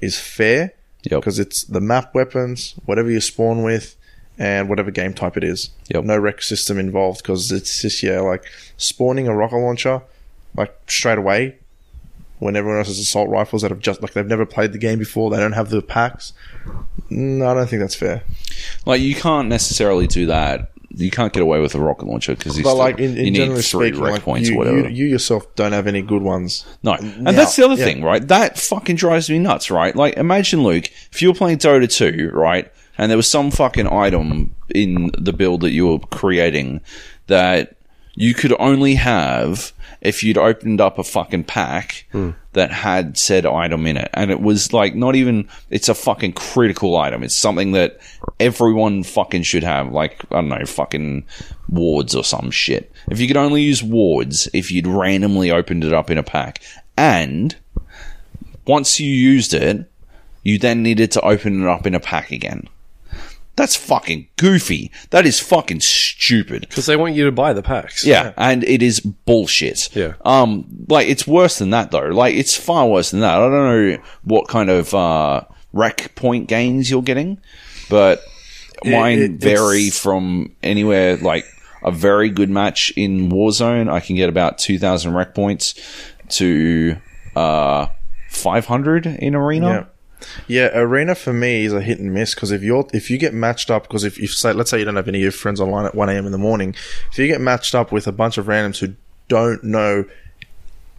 is fair Yep. because it's the map weapons, whatever you spawn with, and whatever game type it is. Yep. No rec system involved because it's just, yeah, like spawning a rocket launcher, like straight away when everyone else has assault rifles that have just, like, they've never played the game before, they don't have the packs. No, I don't think that's fair. Like you can't necessarily do that. You can't get away with a rocket launcher because like, in, you in need three speaking, rec like, points you, or whatever. you, you yourself don't have any good ones. No, and Now- that's the other yeah. thing, right? That fucking drives me nuts, right? Like, imagine Luke, if you were playing Dota 2, right, and there was some fucking item in the build that you were creating that you could only have if you'd opened up a fucking pack hmm. that had said item in it, and it was like not even. It's a fucking critical item. It's something that everyone fucking should have. Like I don't know, fucking wards or some shit. If you could only use wards if you'd randomly opened it up in a pack, and once you used it, you then needed to open it up in a pack again. That's fucking goofy. That is fucking stupid. Because they want you to buy the packs. Yeah, and it is bullshit. Yeah. Um, like it's worse than that though. Like it's far worse than that. I don't know what kind of uh rec point gains you're getting, but mine it- vary it's- from anywhere like a very good match in Warzone. I can get about two thousand rec points to uh five hundred in arena. Yeah. Yeah, arena for me is a hit and miss because if you're if you get matched up because if you say let's say you don't have any of your friends online at one a.m. in the morning, if you get matched up with a bunch of randoms who don't know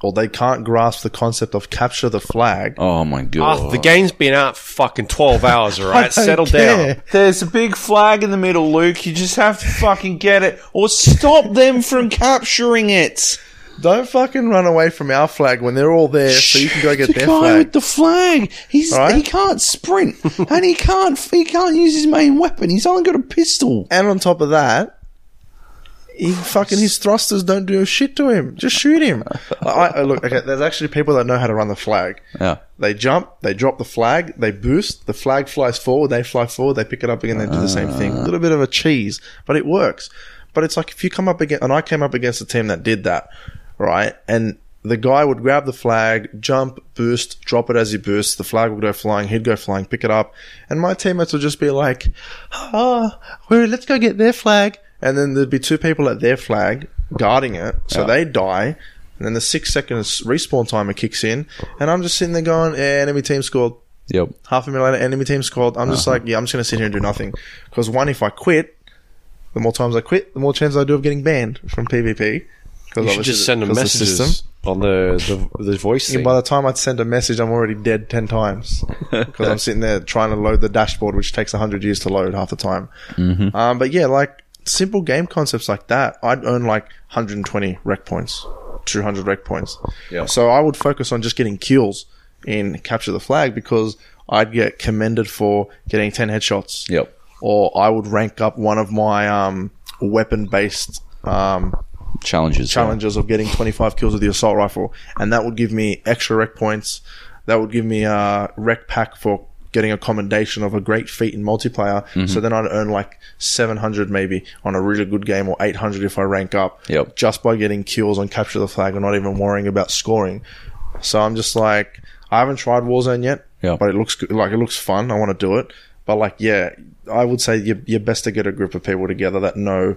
or they can't grasp the concept of capture the flag, Oh my ah, god! Arthur, the game's been out for fucking 12 hours, all right? don't Settle care. down. There's a big flag in the middle, Luke. You just have to fucking get it or stop them from capturing it. Don't fucking run away from our flag when they're all there, so you can go get the their guy flag. with the flag. He's Right? he can't sprint and he can't he can't use his main weapon. He's only got a pistol. and on top of that, he fucking his thrusters don't do shit to him. Just shoot him. I, I, oh, look, okay, there's actually people that know how to run the flag. Yeah. They jump, they drop the flag, they boost, the flag flies forward, they fly forward, they pick it up again, they do the same thing. A little bit of a cheese, but it works. But it's like if you come up against, and I came up against a team that did that, right? And the guy would grab the flag, jump, boost, drop it as he boosts, the flag would go flying, he'd go flying, pick it up, and my teammates would just be like, ah, well, let's go get their flag. And then there'd be two people at their flag guarding it, so Yeah. they die. And then the six seconds respawn timer kicks in, and I'm just sitting there going, eh, enemy team scored. Yep. Half a minute later, enemy team scored. I'm just like, yeah, I'm just going to sit here and do nothing. Because one, if I quit, the more times I quit, the more chance I do of getting banned from PvP. Because You should just send them messages on the, the, the voice thing. By the time I'd send a message, I'm already dead 10 times. Because I'm sitting there trying to load the dashboard, which takes 100 years to load half the time. Um, but yeah, like simple game concepts like that, I'd earn like 120 rec points, 200 rec points. Yeah. So I would focus on just getting kills in Capture the Flag because I'd get commended for getting 10 headshots. Yep. Or I would rank up one of my um, weapon based um, Challenges. yeah. challenges of getting 25 kills with the assault rifle, and that would give me extra rec points. That would give me a rec pack for getting a commendation of a great feat in multiplayer. Mm-hmm. So then I'd earn like 700 maybe on a really good game, or 800 if I rank up. Yep. Just by getting kills on capture the flag, and not even worrying about scoring. So I'm just like, I haven't tried Warzone yet, Yep. but it looks good. Like it looks fun. I want to do it, but like, yeah, I would say you're, you're best to get a group of people together that know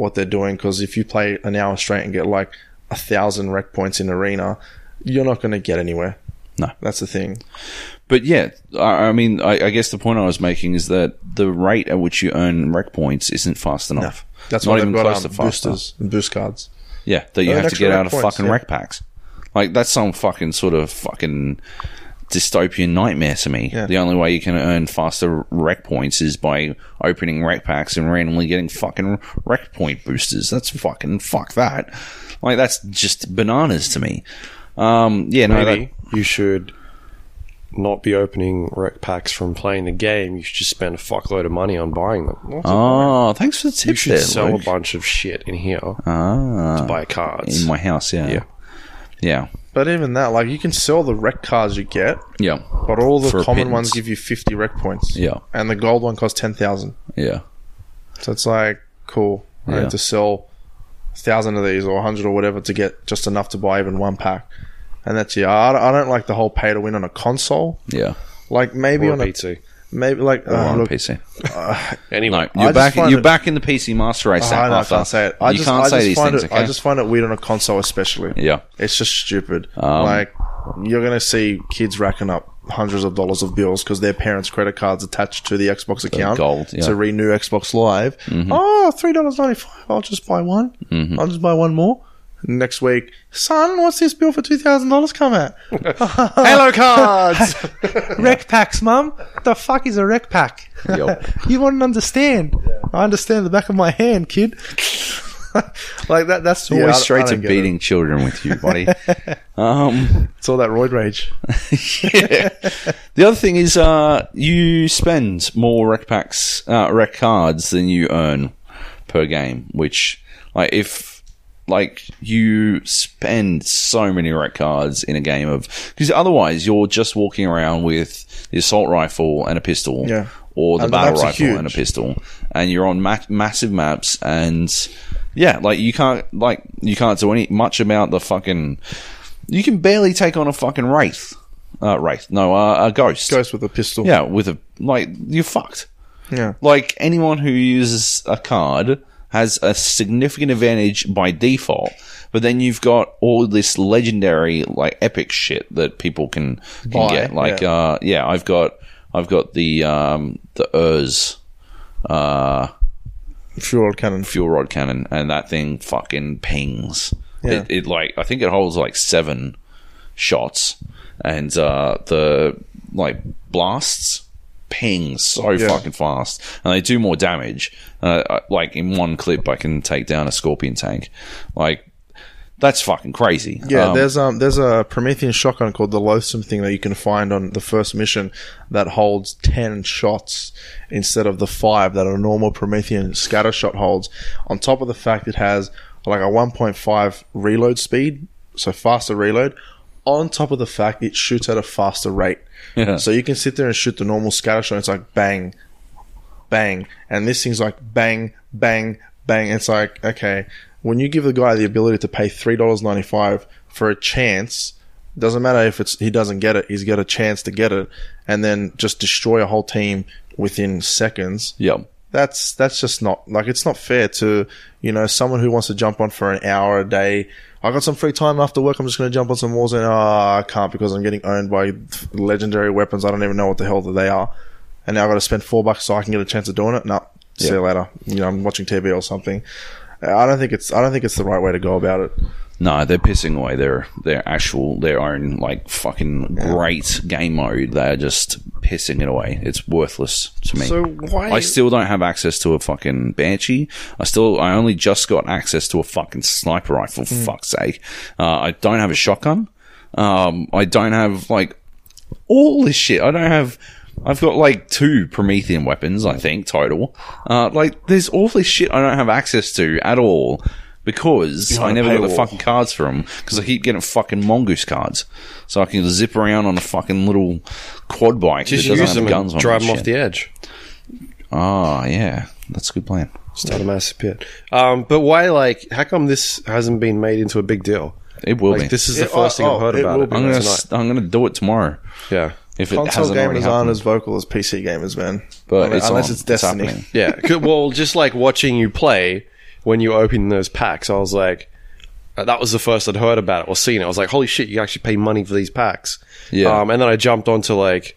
what they're doing because if you play an hour straight and get like a thousand rec points in arena, you're not going to get anywhere. No. That's the thing. But yeah, I, mean, I, I guess the point I was making is that the rate at which you earn rec points isn't fast enough. That's not even got close um, to fast enough. boosters and boost cards. Yeah, that you have to get out of points, fucking yeah. rec packs. Like that's some fucking sort of fucking dystopian nightmare to me. Yeah. The only way you can earn faster rec points is by opening rec packs and randomly getting fucking rec point boosters. That's fucking fuck that. Like that's just bananas to me. Um, yeah, no, Maybe you should not be opening rec packs from playing the game. You should just spend a fuckload of money on buying them. that, oh, thanks for the tip You should there, sell Luke. a bunch of shit in here Ah, to buy cards. in my house, yeah. Yeah. Yeah. But even that, like you can sell the rec cards you get, Yeah. but all the For a common pittance. ones give you 50 rec points. Yeah. And the gold one costs 10,000. Yeah. So it's like, cool. I Yeah. need to sell a thousand of these or a hundred or whatever to get just enough to buy even one pack. And that's yeah. I don't, I don't like the whole pay to win on a console. Yeah. Like maybe or on a a PC. Maybe like Or uh, on look, PC. Anyway, No, you're back. You're it- back in the PC Master Race. I, know, I can't say it. I you just, can't I say just these find things. it. okay? I just find it weird on a console, especially. yeah. It's just stupid. Um, like you're gonna see kids racking up hundreds of dollars of bills because their parents' credit cards attached to the Xbox account gold, yeah. to renew Xbox Live. Oh, three dollars ninety five. I'll just buy one. I'll just buy one more. Next week, son, what's this bill for two thousand dollars come at? Halo cards. rec packs, mum. The fuck is a rec pack? You wouldn't understand. I understand the back of my hand, kid. like that. That's Always yeah, straight to beating children with you, buddy. um. It's all that roid rage. yeah. The other thing is, uh, you spend more rec packs, uh, rec cards than you earn per game. Which, like, if like you spend so many rec cards in a game of because otherwise you're just walking around with the assault rifle and a pistol, Yeah. or the And battle are rifle and a pistol, and you're on ma- massive maps and. Yeah, like you can't like you can't do any much about the fucking. You can barely take on a fucking wraith. Uh, wraith, no, uh, a ghost. Ghost with a pistol. Yeah, with a like you're fucked. Yeah. Like anyone who uses a card has a significant advantage by default, but then you've got all this legendary like epic shit that people can, can Buy, get. Like yeah. uh yeah, I've got I've got the um the Urs uh Fuel rod cannon. fuel rod cannon and that thing fucking pings. Yeah. It, it like I think it holds like seven shots and uh the like blasts ping so Yeah. fucking fast and they do more damage. Uh, like in one clip I can take down a scorpion tank. Like that's fucking crazy. Yeah, Um, there's um there's a Promethean shotgun called the Loathsome thing that you can find on the first mission that holds ten shots instead of the five that a normal Promethean scatter shot holds. On top of the fact it has like a 1.5 reload speed, so faster reload. On top of the fact it shoots at a faster rate, Yeah. so you can sit there and shoot the normal scatter shot. It's like bang, bang, and this thing's like bang, bang, bang. It's like okay, when you give the guy the ability to pay three dollars ninety five for a chance, doesn't matter if it's he doesn't get it, he's got a chance to get it, and then just destroy a whole team within seconds. yeah. That's that's just not like it's not fair to you know someone who wants to jump on for an hour a day. I got some free time after work. I'm just going to jump on some Warzone. Oh, ah, I can't because I'm getting owned by legendary weapons. I don't even know what the hell that they are. And now I've got to spend four bucks so I can get a chance of doing it. No, see Yeah. you later. You know, I'm watching TV or something. I don't think it's I don't think it's the right way to go about it. No, they're pissing away their their actual their own like fucking great game mode. They're just pissing it away. It's worthless to me. So why? I still don't have access to a fucking banshee. I still I only just got access to a fucking sniper rifle. For fuck's sake, uh, I don't have a shotgun. Um, I don't have like all this shit. I don't have. I've got like two Promethean weapons, I think, total. Uh, like, there's all this shit I don't have access to at all because Behind I a never got the fucking cards for them because I keep getting fucking mongoose cards, so I can zip around on a fucking little quad bike just that doesn't use have them guns and on. drive them off shit. the edge. Ah, yeah, that's a good plan. Start a massive pit. Um, but why? Like, how come this hasn't been made into a big deal? It will Like, be. this is the It- first oh, thing I've oh, heard it about will it be. I'm gonna tonight. s- I'm gonna do it tomorrow Yeah. if it Console hasn't already gamers aren't happened. as vocal as PC gamers, man. But I mean, it's unless on. it's Destiny. happening. Yeah. Good- well, just like watching you play, when you open those packs, I was like, uh, that was the first I'd heard about it or seen it. I was like, holy shit, you actually pay money for these packs. Yeah. Um, and then I jumped onto like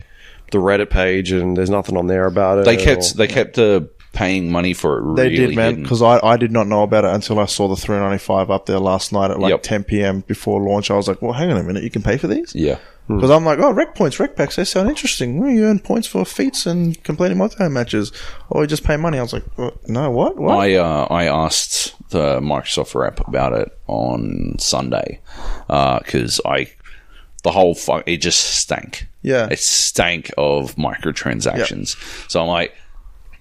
the Reddit page, and there's nothing on there about it. They or- kept they kept uh, paying money for it. They Really did, man, because I, I did not know about it until I saw the 395 up there last night at like Yep. 10 p.m. before launch. I was like, well, hang on a minute, you can pay for these? yeah. Because I'm like, oh, rec points, rec packs, they sound interesting. Well, you earn points for feats and completing multi matches. Or you just pay money. I was like, uh, no, what? What? I uh, I asked the Microsoft rep about it on Sunday because I the whole fuck it just stank. Yeah. it stank of microtransactions. So I'm like,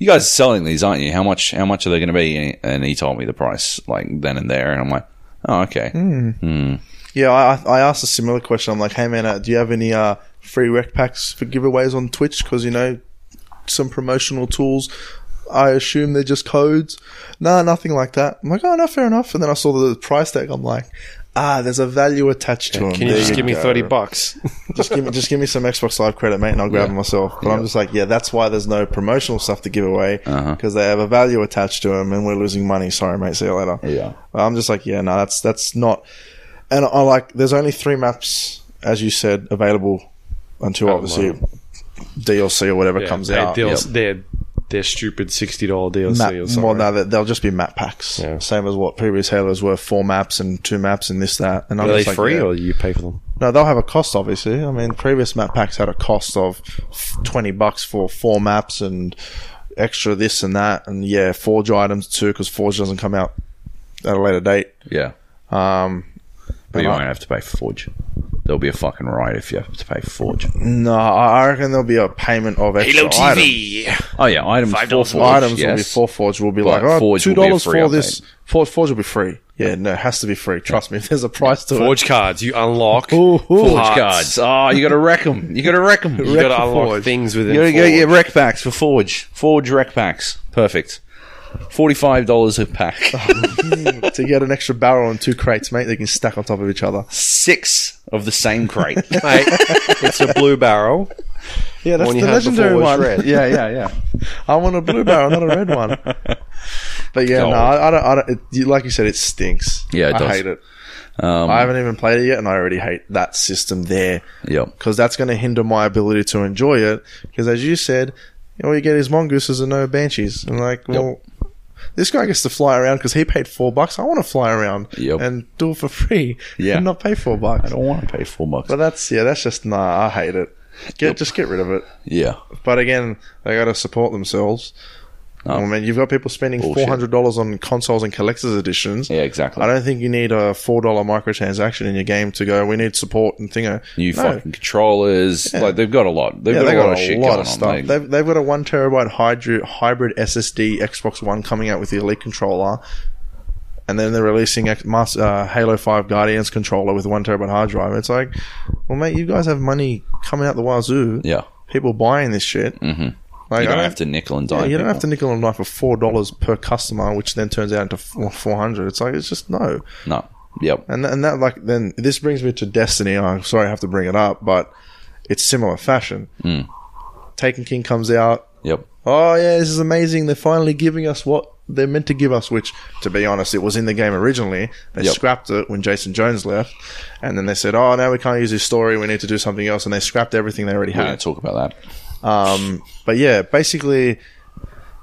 you guys are selling these, aren't you? How much? How much are they going to be? And he told me the price like then and there, and I'm like, oh okay. Hmm. Yeah, I, I asked a similar question. I'm like, hey man, uh, do you have any uh, free rec packs for giveaways on Twitch? Because you know, some promotional tools. I assume they're just codes. No, nothing like that. I'm like, oh no, fair enough. And then I saw the price tag. I'm like, ah, there's a value attached to them. Can you There just give me thirty bucks? just give me just give me some Xbox Live credit, mate, and I'll grab Yeah. it myself. But I'm just like, yeah, that's why there's no promotional stuff to give away Uh-huh. because they have a value attached to them, and we're losing money. Sorry, mate. See you later. Yeah. I'm just like, yeah, no, that's that's not. And I like, there's only three maps, as you said, available until Oh, obviously DLC or whatever Yeah, comes out. Deals, They're they're stupid sixty dollar DLC Map, or something. well, no, they- they'll just be map packs, Yeah. same as what previous Halos were, four maps and two maps and this that. And I'm Are they just like, free yeah. or you pay for them? No, they'll have a cost, obviously. I mean, previous map packs had a cost of 20 bucks for four maps and extra this and that. And yeah, Forge items too, because Forge doesn't come out at a later date. Yeah, Um, but you won't have to pay for Forge. There'll be a fucking riot if you have to pay for Forge. no, I I reckon there'll be a payment of extra items. Oh yeah, items for Forge. items will be yes. for Forge will be But like, oh, Forge two will be a dollars free for this. update. Forge, Forge will be free. Yeah, no, it has to be free. Trust me. If there's a price to it. Forge cards, you unlock Ooh, ooh. Forge cards. Oh, you got to wreck them. You got to wreck them. You You got to for unlock Forge. things within. You got to get Forge. your rec packs for Forge. Forge rec packs. Perfect. Forty-five dollars a pack. it to get an extra barrel and two crates, mate. They can stack on top of each other. Six of the same crate. Mate, it's a blue barrel. Yeah, that's one the legendary one. red. Yeah, yeah, yeah. I want a blue barrel, not a red one. But yeah, Gold. no, I, I don't. I don't it, you, like you said, it stinks. Yeah, it I does. hate it. Um, I haven't even played it yet, and I already hate that system there yep. because that's going to hinder my ability to enjoy it. Because as you said, all you get is mongooses and no banshees. And like, well, this guy gets to fly around because he paid four bucks. I want to fly around Yep. and do it for free. Yeah. and not pay four bucks. I don't want to pay four bucks. But that's yeah, that's just nah. I hate it. Get just get rid of it. yeah. But again, they got to support themselves. No. I mean, you've got people spending Bullshit. four hundred dollars on consoles and collector's editions. Yeah, exactly. I don't think you need a four dollar microtransaction in your game to go. We need support and thingo. New No. fucking controllers. Like they've got a lot. They've Yeah, got, they a lot, of shit lot of stuff. Like, They've, they've got a one terabyte hybrid, hybrid SSD Xbox One coming out with the Elite controller, and then they're releasing Mas- uh, Halo Five Guardians controller with one terabyte hard drive. It's like, well, mate, you guys have money coming out the wazoo. yeah. People buying this shit. hmm Like, You don't have to nickel and dime. Yeah, you don't have to nickel and dime for four dollars per customer, which then turns out into four hundred. It's like it's just no, No. Yep. and and that like then this brings me to Destiny. I'm sorry I have to bring it up, but it's similar fashion. Mm. Taken King comes out. Yep. Oh yeah, this is amazing. They're finally giving us what they're meant to give us. Which, to be honest, it was in the game originally. They Yep. scrapped it when Jason Jones left, and then they said, "Oh, now we can't use his story. We need to do something else." And they scrapped everything they already had. to talk about that. Um, but yeah, basically,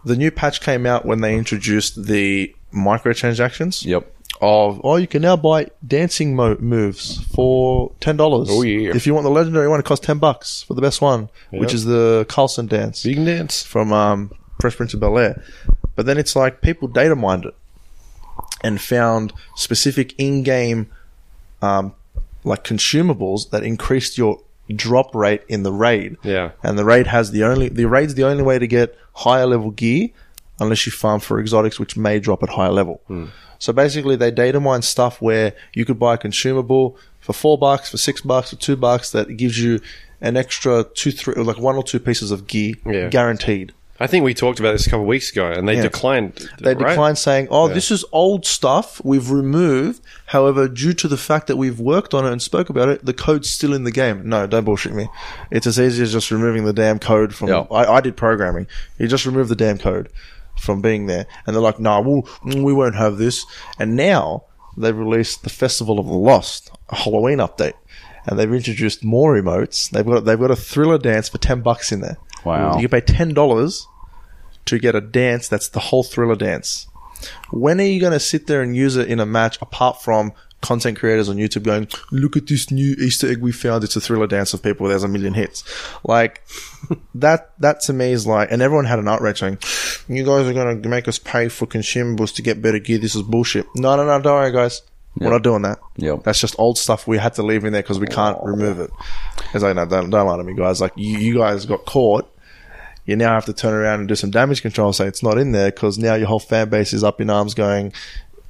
the new patch came out when they introduced the microtransactions Yep. of oh, you can now buy dancing mo- moves for ten dollars. Oh, yeah. If you want the legendary one, it costs ten bucks for the best one, which is the Carlton dance Vegan dance. from um, Fresh Prince of Bel Air. But then it's like people data mined it and found specific in-game um, like consumables that increased your drop rate in the raid. Yeah. And the raid has the only the raid's the only way to get higher level gear unless you farm for exotics which may drop at higher level. Hmm. So basically they data mine stuff where you could buy a consumable for four bucks, for six bucks, for two bucks that gives you an extra two, three, like one or two pieces of gear Yeah. guaranteed. I think we talked about this a couple of weeks ago, and they Yeah. declined. They right? declined saying, "Oh, this is old stuff. We've removed. However, due to the fact that we've worked on it and spoke about it, the code's still in the game." No, don't bullshit me. It's as easy as just removing the damn code from. Yeah. I, I did programming. You just remove the damn code. from being there, and they're like, "Nah, we'll, mm, we won't have this." And now they've released the Festival of the Lost, a Halloween update, and they've introduced more emotes. They've got they've got a thriller dance for ten bucks in there. Wow. You can pay ten dollars to get a dance that's the whole thriller dance. When are you going to sit there and use it in a match apart from content creators on YouTube going, look at this new Easter egg we found. It's a thriller dance of people. There's a million hits. Like that, that to me is like, and everyone had an outrage saying, you guys are going to make us pay for consumables to get better gear. This is bullshit. No, no, no. Don't worry, guys. We're not doing that. Yep. That's just old stuff we had to leave in there because we can't remove it. It's like, no, don't, don't lie to me, guys. Like, you, you guys got caught. You now have to turn around and do some damage control, say it's not in there because now your whole fan base is up in arms going,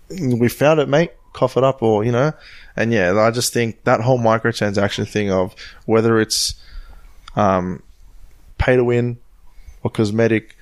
we found it, mate. Cough it up, or, you know? And yeah, I just think that whole microtransaction thing of whether it's, um, pay to win or cosmetic,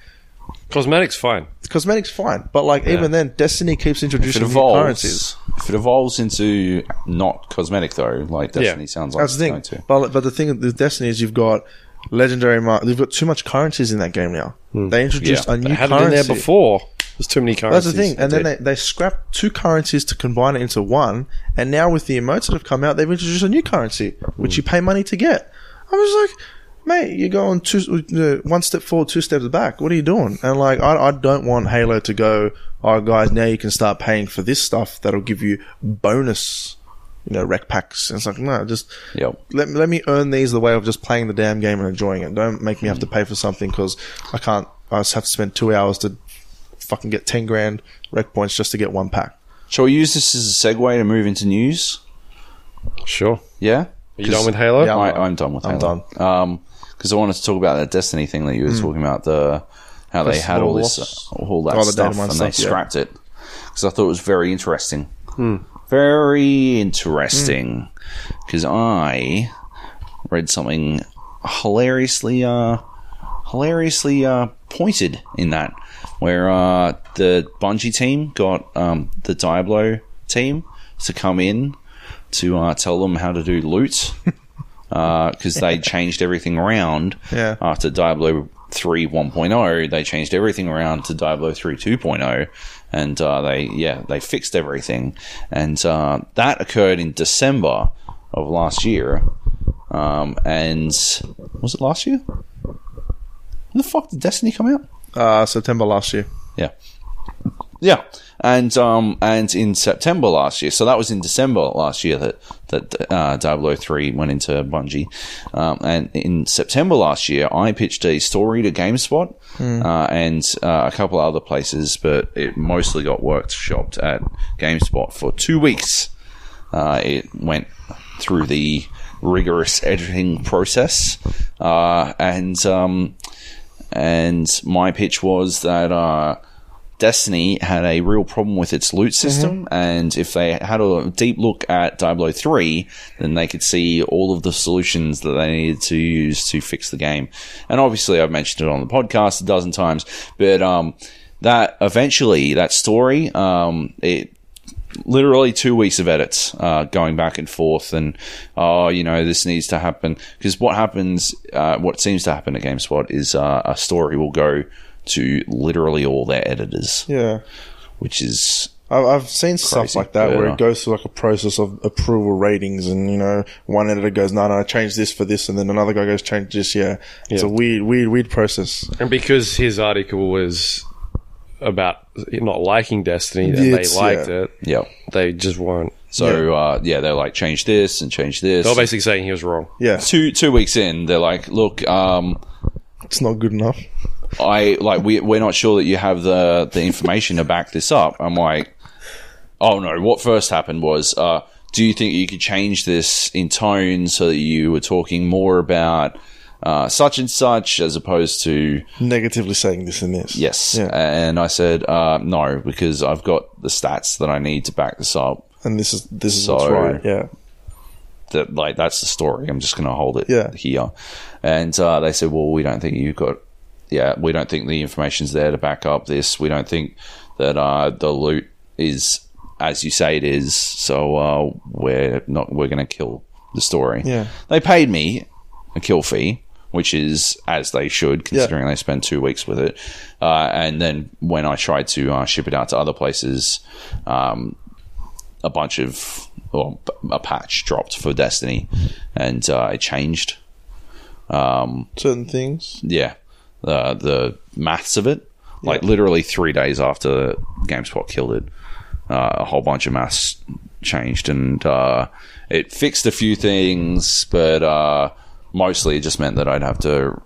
Cosmetics fine. cosmetic's fine. But like, even then, Destiny keeps If it introducing new currencies. if it evolves into not cosmetic though, like Destiny sounds like That's the it's thing. going to. But but the thing with Destiny is you've got legendary mark. They've got too much currencies in that game now. They introduced Yeah. a new had it currency. in there before. There's too many currencies. That's the thing. And then they, they scrapped two currencies to combine it into one. And now with the emotes that have come out, they've introduced a new currency, which you pay money to get. I was like, mate, you're going two, uh, one step forward, two steps back. What are you doing? And like, I, I don't want Halo to go, oh guys, now you can start paying for this stuff that'll give you bonus, you know, rec packs. And it's like, no, just Yep. let, let me earn these the way of just playing the damn game and enjoying it. Don't make me have to pay for something because I can't, I just have to spend two hours to fucking get 10 grand rec points just to get one pack. Shall we use this as a segue to move into news? sure. Yeah. Are you done with Halo? Yeah. I, I'm done with I'm Halo. Um, because I wanted to talk about that Destiny thing that you were talking about the how they had all this all that Oh, the stuff Data Mine and they stuff, yeah. scrapped it because I thought it was very interesting. Very interesting. Because I read something hilariously uh hilariously uh pointed in that where uh the Bungie team got um the Diablo team to come in to uh, tell them how to do loot because they changed everything around Yeah. after Diablo 3 1.0 they changed everything around to Diablo 3 2.0 and uh, they yeah they fixed everything and uh, that occurred in December of last year um, and was it last year when the fuck did Destiny come out Uh, September last year. yeah. Yeah. And um and in September last year, so that was in December last year that that uh, Diablo three went into Bungie, um, and in September last year, I pitched a story to GameSpot uh, and uh, a couple other places, but it mostly got workshopped at GameSpot for two weeks. Uh, it went through the rigorous editing process, uh, and um, and my pitch was that uh, Destiny had a real problem with its loot system, and if they had a deep look at Diablo 3, then they could see all of the solutions that they needed to use to fix the game. And obviously, I've mentioned it on the podcast a dozen times, but um, that eventually, that story, um, it literally two weeks of edits uh, going back and forth and oh you know this needs to happen because what happens uh, what seems to happen at GameSpot is uh, a story will go to literally all their editors Yeah. which is I've, I've seen stuff like that where it goes through like a process of approval ratings, and you know, one editor goes, "No, no, I change this for this," and then another guy goes, "Change this." Yeah, it's a weird, weird, weird process. And because his article was about not liking Destiny and It's- they liked yeah. it, yeah they just weren't. so uh, yeah they're like change this and change this They were basically saying he was wrong. Yeah, two two weeks in they're like look um it's not good enough. I like we we're not sure that you have the the information to back this up. I'm like, oh no. What first happened was, uh, do you think you could change this in tone so that you were talking more about uh, such and such as opposed to Negatively saying this and this. yes? Yeah. And I said uh, no because I've got the stats that I need to back this up. and this is this is So- what's right. Yeah, That like that's the story. I'm just going to hold it Yeah. here. And uh, they said, well, we don't think you've got. Yeah, we don't think the information's there to back up this. We don't think that uh, the loot is as you say it is. So uh, we're not. We're going to kill the story. Yeah. They paid me a kill fee, which is as they should, considering they spent two weeks with it. Uh, and then when I tried to uh, ship it out to other places, um, a bunch of or a patch dropped for Destiny, and uh, it changed. Certain things. Yeah, uh, the maths of it. Like literally three days after GameSpot killed it, uh, a whole bunch of maths changed, and uh, it fixed a few things, but uh, mostly it just meant that I'd have to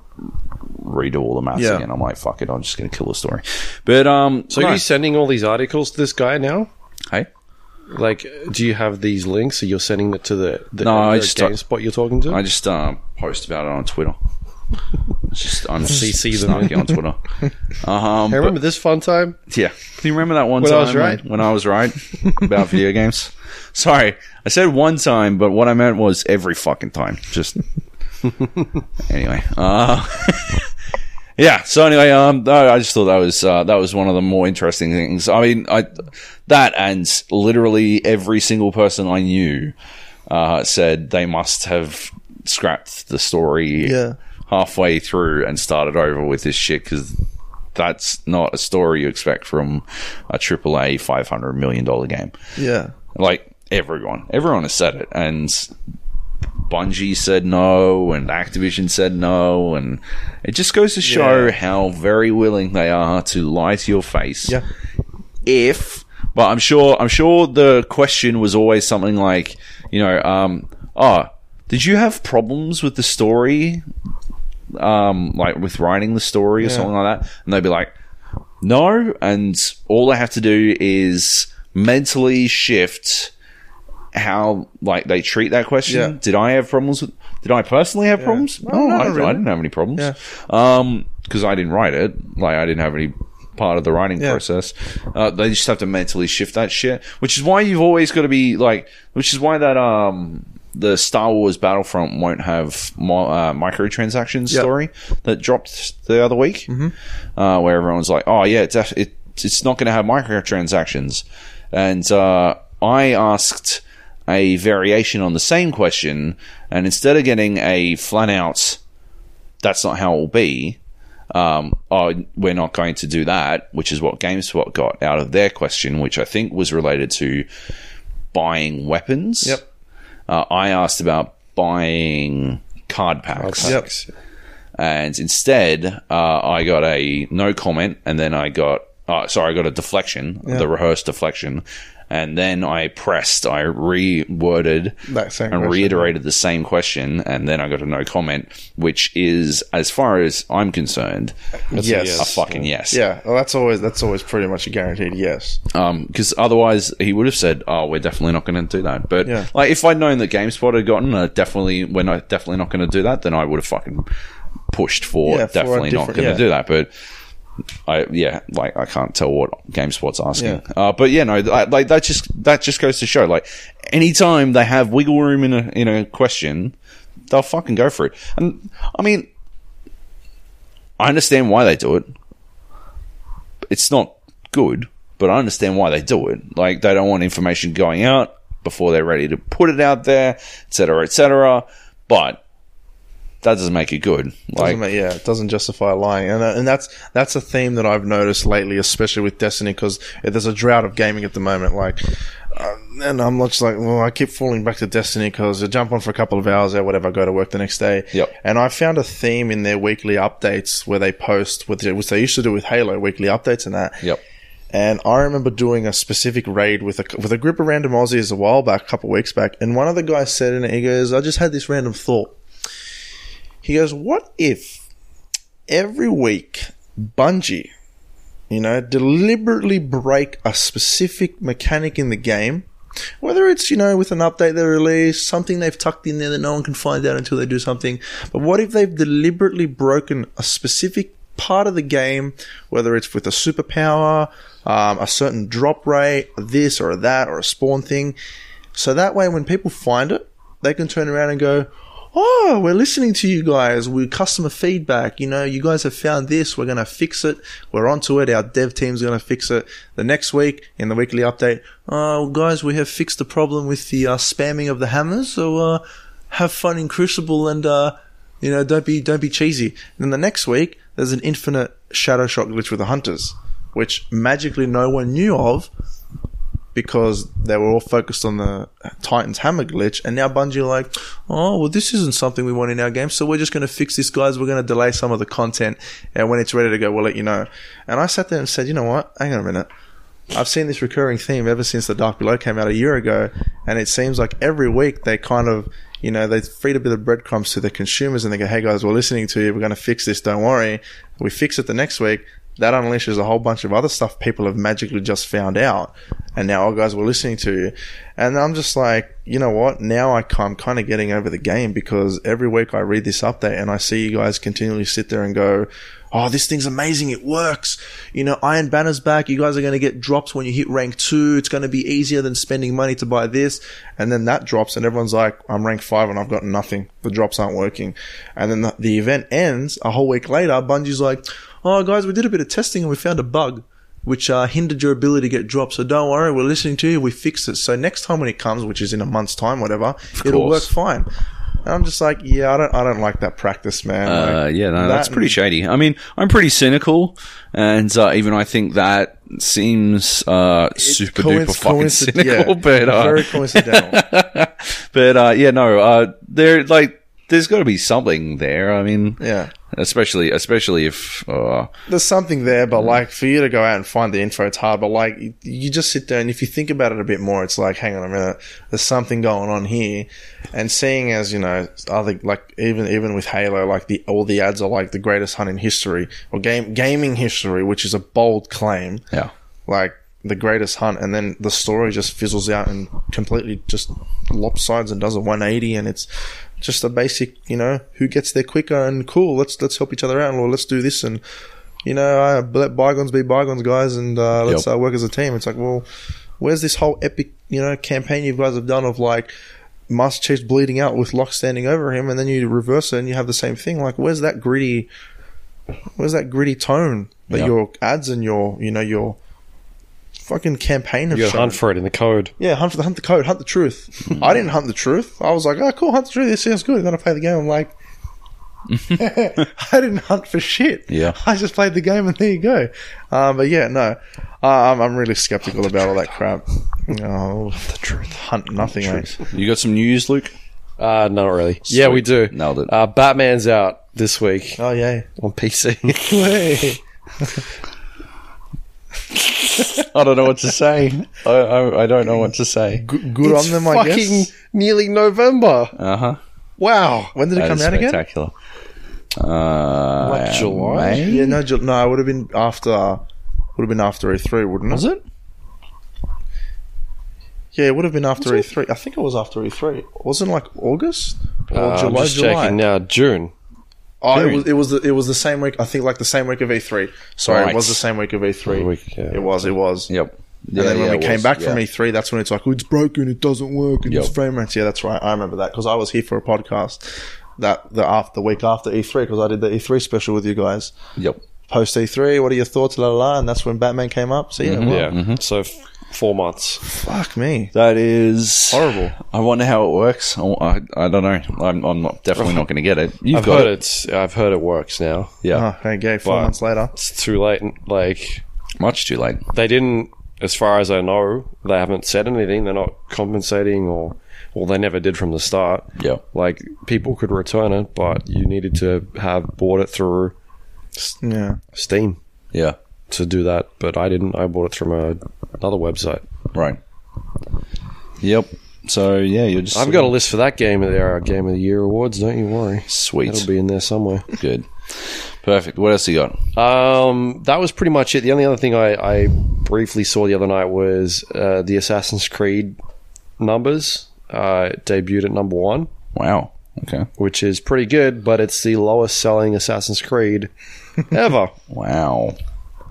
redo all the maths Yeah. again. I'm like, fuck it, I'm just going to kill the story. But um, So no. are you sending all these articles to this guy now? hey, Like, do you have these links? So you're sending it to the, the, No, I the just- GameSpot you're talking to? I just uh, post about it on Twitter. It's just I'm CC them snarky on Twitter. Um, Hey, remember this fun time? Yeah. Do you remember that one When I time was right? when I was right about video games? Sorry, I said one time, but what I meant was every fucking time. Just anyway. Uh, yeah. So anyway, um, I just thought that was uh, that was one of the more interesting things. I mean, I that and literally every single person I knew uh, said they must have scrapped the story Yeah. Halfway through and started over with this shit because that's not a story you expect from a AAA five hundred million dollar game. Yeah. Like everyone, everyone has said it, and Bungie said no, and Activision said no, and it just goes to show Yeah. how very willing they are to lie to your face. Yeah. If, but I'm sure, I'm sure the question was always something like, you know, um, oh, did you have problems with the story um, like with writing the story or Yeah. something like that, and they'd be like, "No," and all they have to do is mentally shift how like they treat that question. Yeah. Did I have problems with? Did I personally have problems? No, No, I, really. I didn't have any problems. Yeah. Um, because I didn't write it. Like I didn't have any part of the writing Yeah. process. Uh, they just have to mentally shift that shit, which is why you've always got to be like, which is why that um the Star Wars Battlefront won't have mo- uh, microtransactions Yeah. story that dropped the other week, mm-hmm. uh, where everyone's like, oh yeah, it's def- it, it's not going to have microtransactions, and uh, I asked a variation on the same question, and instead of getting a flat out that's not how it will be. Um, oh, we're not going to do that, which is what GameSpot got out of their question, which I think was related to buying weapons. Yep. Uh, I asked about buying card packs. Yep. And instead, uh, I got a no comment, and then I got, uh, sorry, I got a deflection, the rehearsed deflection. And then I pressed, I reworded That same and question. reiterated the same question, and then I got a no comment, which is, as far as I'm concerned, That's a Yes. yes. a fucking yes. Yeah. Well, that's always that's always pretty much a guaranteed yes. because otherwise he would have said, "Oh, we're definitely not going to do that." But Yeah. like, if I'd known that GameSpot had gotten, uh, definitely we're not definitely not going to do that, then I would have fucking pushed for Yeah, for definitely not going to yeah. do that. But I yeah, like I can't tell what GameSpot's asking. Yeah. Uh, but yeah, no, I- like that just that just goes to show, like anytime they have wiggle room in a in a question, they'll fucking go for it. And I mean, I understand why they do it. It's not good, but I understand why they do it. Like they don't want information going out before they're ready to put it out there, etc., etc. But that doesn't make it good. Like, Doesn't ma- yeah, it doesn't justify lying, and uh, and that's that's a theme that I've noticed lately, especially with Destiny, because there's a drought of gaming at the moment. Like, uh, and I'm just like, well, I keep falling back to Destiny because I jump on for a couple of hours or whatever, I go to work the next day. Yep. And I found a theme in their weekly updates where they post, with which they used to do with Halo weekly updates and that. yep. And I remember doing a specific raid with a with a group of random Aussies a while back, a couple of weeks back, and one of the guys said in it, he goes, "I just had this random thought." He goes, "What if every week Bungie, you know, deliberately break a specific mechanic in the game?" Whether it's, you know, with an update they release, something they've tucked in there that no one can find out until they do something. But what if they've deliberately broken a specific part of the game, whether it's with a superpower, um, a certain drop rate, this or that, or a spawn thing. So that way, when people find it, they can turn around and go, Oh, we're listening to you guys. We customer feedback. You know, you guys have found this. We're going to fix it. We're onto it. Our dev team's going to fix it. The next week in the weekly update, oh, guys, we have fixed the problem with the uh, spamming of the hammers. So, uh, have fun in Crucible and, uh, You know, don't be don't be cheesy. And then the next week, there's an infinite shadow shot glitch with the hunters, which magically no one knew of because they were all focused on the Titans hammer glitch. And now Bungie are like, oh well, this isn't something we want in our game, so we're just going to fix this, guys. We're going to delay some of the content, and when it's ready to go, we'll let you know. And I sat there and said, you know what? Hang on a minute. I've seen this recurring theme ever since the Dark Below came out a year ago, and it seems like every week they kind of, you know, they feed a bit of breadcrumbs to the consumers and they go, "Hey guys, we're listening to you. We're going to fix this. Don't worry." We fix it the next week. That unleashes a whole bunch of other stuff people have magically just found out, and now, oh guys, we're listening to you. And I'm just like, you know what? Now I, I'm kind of getting over the game because every week I read this update and I see you guys continually sit there and go, oh, this thing's amazing. It works. You know, Iron Banner's back. You guys are going to get drops when you hit rank two. It's going to be easier than spending money to buy this. And then that drops and everyone's like, I'm rank five and I've got nothing. The drops aren't working. And then the, the event ends a whole week later. Bungie's like, oh, guys, we did a bit of testing and we found a bug. Which uh, hindered your ability to get dropped. So don't worry, we're listening to you. We fixed it. So next time when it comes, which is in a month's time, whatever, it'll work fine. And I'm just like, yeah, I don't, I don't like that practice, man. Uh, Like, yeah, no, that's pretty shady. I mean, I'm pretty cynical, and uh, even I think that seems uh, super Coinc- duper fucking coinci- cynical. yeah, but uh, very coincidental. but uh, yeah, no, uh, there like there's got to be something there. I mean, yeah. especially especially if uh, there's something there, but like for you to go out and find the info, it's hard. But like you- just sit there and if you think about it a bit more, it's like, hang on a minute, there's something going on here. And seeing as you know, other like even even with Halo, like the all the ads are like the greatest hunt in history or game gaming history, which is a bold claim. yeah, Like the greatest hunt, and then the story just fizzles out and completely just lopsides and does a 180, and it's just a basic, you know, who gets there quicker and cool. Let's let's help each other out, or let's do this, and you know, uh, let bygones be bygones, guys, and uh, let's Yep. uh, work as a team. It's like, well, where's this whole epic, you know, campaign you guys have done of like Master Chief's bleeding out with Locke standing over him, and then you reverse it and you have the same thing. Like, where's that gritty? Where's that gritty tone that Yep. your ads and your, you know, your fucking campaign have You got to hunt for it in the code. Yeah, hunt for the hunt the code, hunt the truth. I didn't hunt the truth. I was like, oh, cool, hunt the truth. This sounds good. And then I played the game. I'm like, I didn't hunt for shit. Yeah. I just played the game, and there you go. Um, but yeah, no, uh, I'm, I'm really skeptical about all that crap. Oh, the truth, hunt nothing. mate. you got some news, Luke? Uh, not really. Yeah, we do. Nailed it. Uh, Batman's out this week Oh yeah. on PC. Hey. I don't know what to say. I, I, I don't know what to say. Good, good on them, I fucking guess. nearly November. Uh huh. Wow. When did it That come is out again? spectacular. Uh, Like July? May? Yeah, no, Ju- no, it would have been after. Would have been after E3, wouldn't it? Was it? Yeah, it would have been after E3. I think it was after E3. Wasn't it like August or Uh, I'm July? just July. checking now. June. Oh, it was it was the, it was the same week. I think like the same week of E3. Sorry, Right. it was the same week of E3. Oh, week, yeah. It was. It was. Yep. And then when we it came was, back from. E3, that's when it's like, oh, it's broken, it doesn't work, and Yep. it's frame rates. Yeah, that's right. I remember that because I was here for a podcast that the after the week after E3 because I did the E3 special with you guys. Yep. Post E3, what are your thoughts? La la la, and that's when Batman came up. So mm-hmm. yeah, well, Yeah. So f- four months. fuck me, That is horrible. I wonder how it works. I, I, I don't know. I'm, I'm not, definitely not going to get it. You've I've got heard it. it's. I've heard it works now. Yeah. Oh, okay, four But- months later. It's too late. Like Much too late. they didn't, as far as I know, they haven't said anything. They're not compensating, or well, they never did from the start. Yeah. Like people could return it, but you needed to have bought it through Yeah. Steam Yeah. To do that. But I didn't. I bought it from a, another website. Right. Yep. So yeah, you're just. I've got a list for that game of the uh, game of the year awards. Don't you worry. sweet. It'll be in there somewhere. Good. Perfect. What else you got? Um, that was pretty much it. The only other thing I, I briefly saw the other night was uh, the Assassin's Creed numbers. Uh, debuted at number one, Wow. Okay. which is pretty good, but it's the lowest selling Assassin's Creed ever. Wow.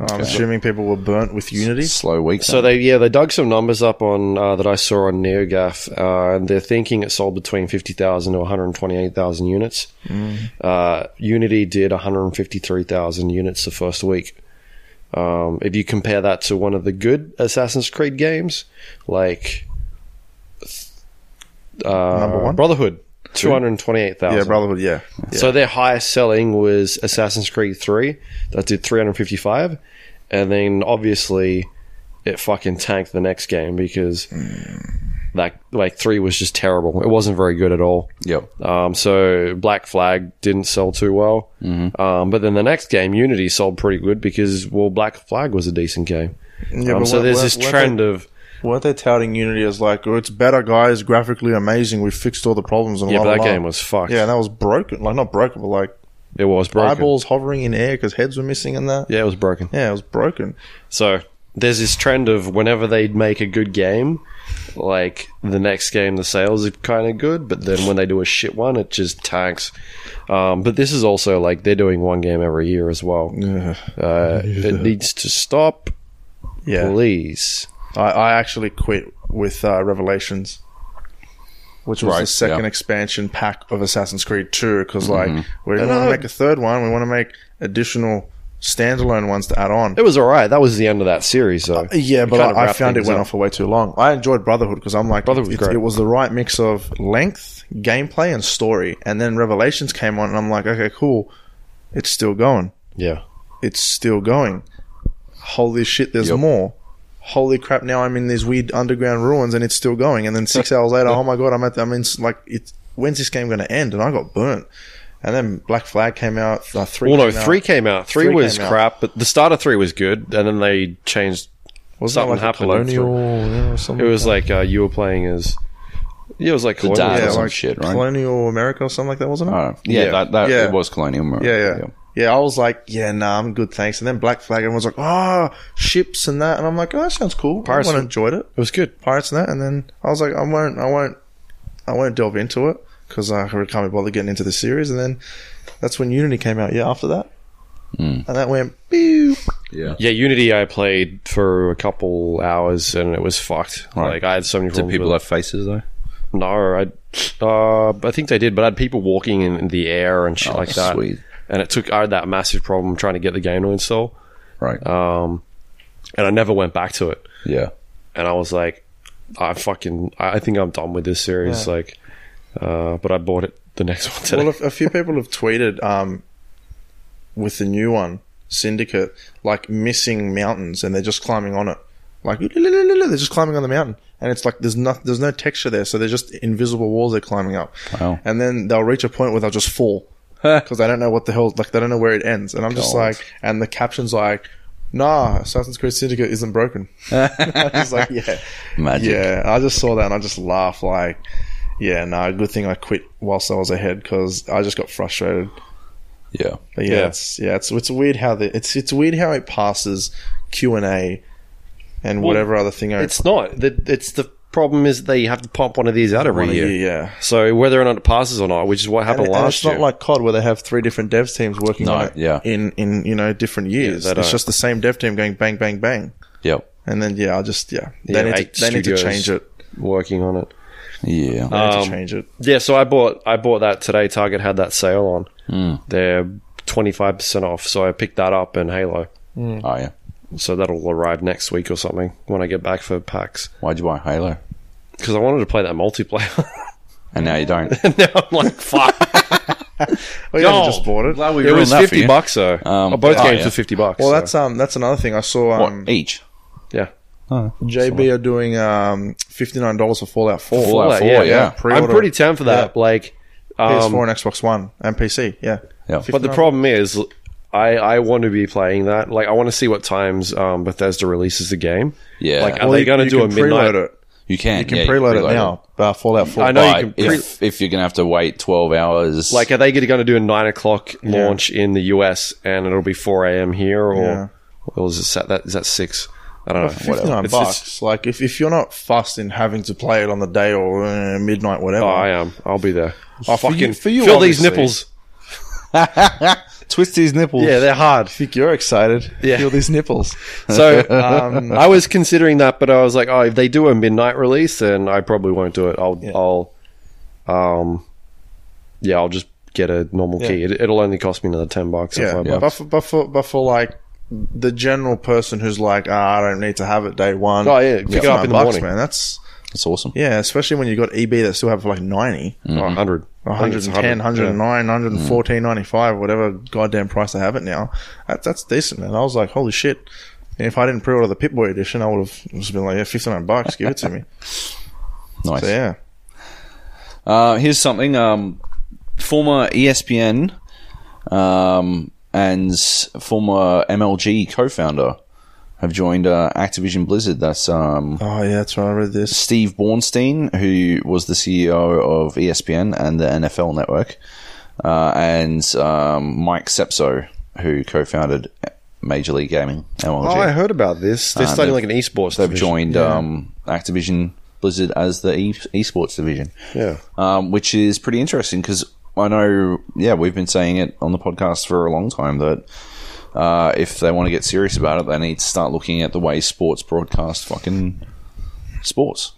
I'm assuming people were burnt with Unity. Slow week. So they yeah they dug some numbers up on uh, that I saw on NeoGaf, uh, and they're thinking it sold between fifty thousand to one hundred twenty eight thousand units. Uh, Unity did one hundred fifty three thousand units the first week. Um, if you compare that to one of the good Assassin's Creed games, like uh, Number one? Brotherhood, two hundred twenty-eight thousand. Yeah, Brotherhood. Yeah. yeah. So their highest selling was Assassin's Creed 3. That did 355. And then obviously it fucking tanked the next game because that like 3 was just terrible. It wasn't very good at all. Yep. Um, so Black Flag didn't sell too well. Um, but then the next game, Unity, sold pretty good because, well, Black Flag was a decent game. Yeah, Um, but so weren't- there's weren't- this weren't trend They, of, weren't they touting Unity as like, oh, it's better, guys, graphically amazing. We fixed all the problems. And yeah, la, but that la. game was fucked. Yeah, and that was broken. Like not broken, but like it was broken. eyeballs hovering in air because heads were missing and that. Yeah, it was broken. Yeah, it was broken. So there's this trend of whenever they make a good game, like the next game, the sales are kind of good, but then when they do a shit one, it just tanks. Um, but this is also like they're doing one game every year as well. Uh, it needs to stop, Yeah, please. I, I actually quit with uh, Revelations, which was Right, the second yeah. expansion pack of Assassin's Creed 2. Because like we want know. to make a third one, we want to make additional standalone ones to add on. It was all right. That was the end of that series, though. Yeah, It but I, I found it went up. on for way too long. I enjoyed Brotherhood because I'm like, Brotherhood was it, great. it was the right mix of length, gameplay, and story. And then Revelations came on, and I'm like, okay, cool, it's still going. Yeah, It's still going. Holy shit, there's Yep. more. Holy crap! Now I'm in these weird underground ruins, and it's still going. And then six hours later, oh my god, I'm at. The, I mean, it's like, it's when's this game going to end? And I got burnt. And then Black Flag came out. Uh, three. well, no, came out. three came out. Three, Three was came out. crap, but the start of three was good, and then they changed. Wasn't something that like happened in colonial or something? It was like uh, you were playing as. Yeah, it was like The colonial. dad yeah, some like shit, right? colonial America or something like that, wasn't it? Oh, yeah, Yeah. that, that Yeah. it was Colonial. America. Yeah, yeah. Yeah, I was like, yeah, nah, I'm good, thanks. And then Black Flag, everyone's like, oh, ships and that. And I'm like, oh, that sounds cool. Pirates- I enjoyed it. It was good. Pirates and that. And then I was like, I won't, I won't, I won't delve into it because I can't be bothered getting into the series. And then that's when Unity came out, yeah, after that. Mm. And that went, pew. Yeah. Yeah, Unity I played for a couple hours and it was fucked. Right. Like I had so many Did problems. people with have faces though? No, I. Uh, I think they did, but I had people walking in, in the air and shit Oh, like that. sweet. And it took. I had that massive problem trying to get the game to install, Right. um, and I never went back to it. yeah. And I was like, I fucking. I I think I'm done with this series. Yeah. Like, uh, but I bought it the next one today. Well, a, a few people have tweeted um, with the new one, Syndicate, like missing mountains and they're just climbing on it. Like, they're just climbing on the mountain. And it's like there's no, there's no texture there, so they're just invisible walls they're climbing up. Wow. And then they'll reach a point where they'll just fall because they don't know what the hell, like they don't know where it ends. And I'm just God. like, and the caption's like, "Nah, Assassin's Creed Syndicate isn't broken." I was like, "Yeah, Magic. yeah." I just saw that and I just laughed. Like, yeah, no, good thing I quit whilst I was ahead because I just got frustrated. Yeah. But yeah, Yeah. it's yeah, it's it's weird how the it's it's weird how it passes Q and A and Well, whatever other thing. I it's not. The, it's the problem is that you have to pump one of these out every want year. Yeah. So whether or not it passes or not, which is what happened And, last it's year. not like COD where they have three different dev teams working No, on it yeah. in, in you know different years. they it's don't. just the same dev team going bang bang bang, Yep. and then yeah, I'll just yeah, they Yeah, need eight to, they need to studios. change it. working on it. Yeah. They need Um, to change it. Yeah, so I bought I bought that today. Target had that sale on. Hmm. They're twenty five percent off, so I picked that up and Halo. Mm. oh yeah. So that'll arrive next week or something when I get back for PAX. Why'd you buy Halo? Because I wanted to play that multiplayer. And now you don't. and now I'm like, fuck. Well, you Yo, just bought it. Glad we it was ruined that for fifty bucks though. Um, Oh, both oh, games yeah. were fifty bucks. Well, so- that's um that's another thing I saw. What Um, each? yeah. Oh, JB are doing um fifty nine dollars for Fallout Four, Fallout 4, yeah, yeah. I'm Pre-order. pretty down for that. Like, PS4 um, and Xbox One and PC. Yeah, Yeah. but the problem is, I I want to be playing that. Like, I want to see what times um, Bethesda releases the game. Yeah. Like, are Well, they going to do a can midnight? it. you can. You can yeah, preload it preload now. Uh, Fallout Four. I know you can pre- if, if you're going to have to wait 12 hours. Like, are they going to do a nine o'clock launch in the US and it'll be four a.m. here, or, Yeah. or is it set that is that six? I don't know. Fifty Whatever. nine It's- bucks. it's- like if, if you're not fussed in having to play it on the day or uh, midnight, whatever. oh, I am. I'll be there. I'll For you- fucking for you, feel these nipples. Twist these nipples. Yeah, they're hard. I think you're excited. Yeah. Feel these nipples. So um, I was considering that, but I was like, oh, if they do a midnight release, then I probably won't do it. I'll, Yeah. I'll, um, yeah, I'll just get a normal key. Yeah. It, it'll only cost me another ten bucks. or Yeah, five but for, but for but for like the general person who's like, ah, I don't need to have it day one. Oh, yeah, pick it up in the $59 morning. man. That's That's awesome. Yeah, especially when you've got EB that still have like 90, Oh, 100. I think it's 110, 109, yeah. 114, 95, whatever goddamn price they have it now. That, that's decent, man. I was like, holy shit. And if I didn't pre-order the Pip-Boy edition, I would have just been like, yeah, 59 bucks, give it to me. Nice. So yeah. Uh, here's something. Um, former ESPN um, and former MLG co-founder have joined uh, Activision Blizzard. That's um, Oh yeah, that's right. I read this. Steve Bornstein, who was the CEO of ESPN and the NFL Network, uh, and um, Mike Sepso, who co-founded Major League Gaming MLG. Oh, I heard about this. They're Uh, starting like an esports. They've division. joined um, Activision Blizzard as the e- esports division Yeah. um, which is pretty interesting because I know, yeah, we've been saying it on the podcast for a long time that uh, if they want to get serious about it, they need to start looking at the way sports broadcast fucking sports.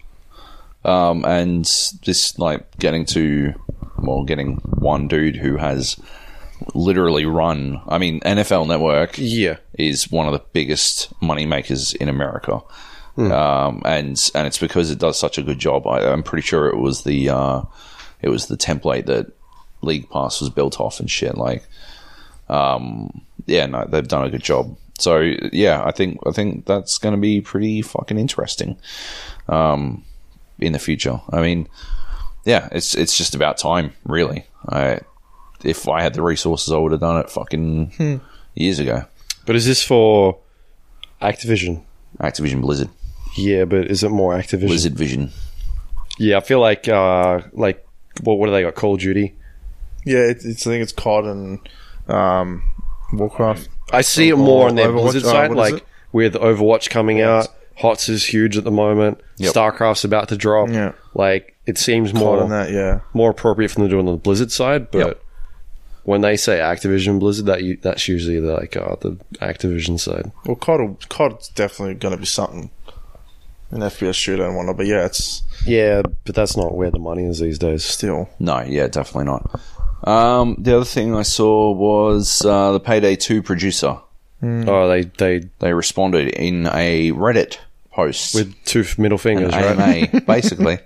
Um, and this, like, getting to, well, getting one dude who has literally run, I mean, NFL Network Yeah. is one of the biggest money makers in America. Um, and and it's because it does such a good job. I, I'm pretty sure it was the uh, it was the template that League Pass was built off and shit. Like, um, yeah, no, they've done a good job. So yeah, I think I think that's going to be pretty fucking interesting um, in the future. I mean, yeah, it's it's just about time, really. I if I had the resources, I would have done it fucking years ago. But is this for Activision? Activision Blizzard, Yeah, but is it more Activision? Blizzard Vision. Yeah, I feel like uh like what what do they got? Call of Duty. Yeah, it, it's I think it's COD and um, Warcraft. I see it more on their Overwatch, Blizzard uh, side, what is like it? with Overwatch coming out. HOTS is huge at the moment. Yep. StarCraft's about to drop. Yeah. Like it seems COD more and that, yeah. more appropriate for them to do on the Blizzard side, but Yep. when they say Activision Blizzard, that you, that's usually the, like uh, the Activision side. Well, COD, will- COD's definitely going to be something. An FPS shooter and whatnot, but yeah, it's Yeah, but that's not where the money is these days. still. No, yeah, definitely not. Um, the other thing I saw was uh, the Payday 2 producer. Oh, they they They responded in a Reddit post with two middle fingers, an right? AMA, basically.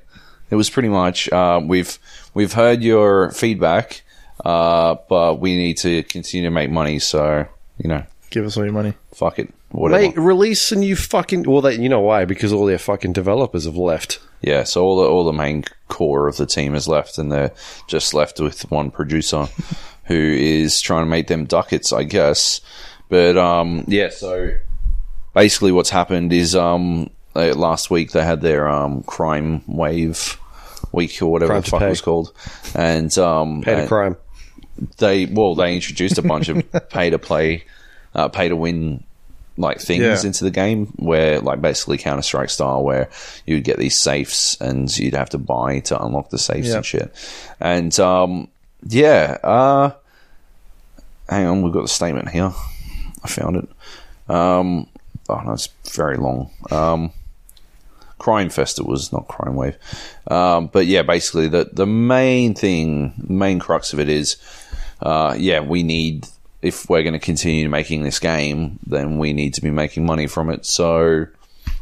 It was pretty much uh, we've we've heard your feedback, uh, but we need to continue to make money. So you know, Give us all your money. fuck it, whatever. Mate, release a new fucking. Well, they, you know why? Because all their fucking developers have left. Yeah, so all the all the main core of the team is left, and they're just left with one producer who is trying to make them ducats, I guess. But um, yeah, so basically, what's happened is um, they, last week they had their um, crime wave week or whatever Crime the fuck it was called, and um, Pay to crime. they well they introduced a bunch of pay to play, uh, pay to win like things Yeah. into the game where like basically Counter Strike style where you'd get these safes and you'd have to buy to unlock the safes Yeah. and shit. And um, yeah, uh, hang on, we've got the statement here. I found it. Um, oh no, it's very long. Um, Crime Fest it was, not Crime Wave. Um, but yeah, basically the the main thing, main crux of it is, uh, yeah, we need if we're going to continue making this game, then we need to be making money from it. So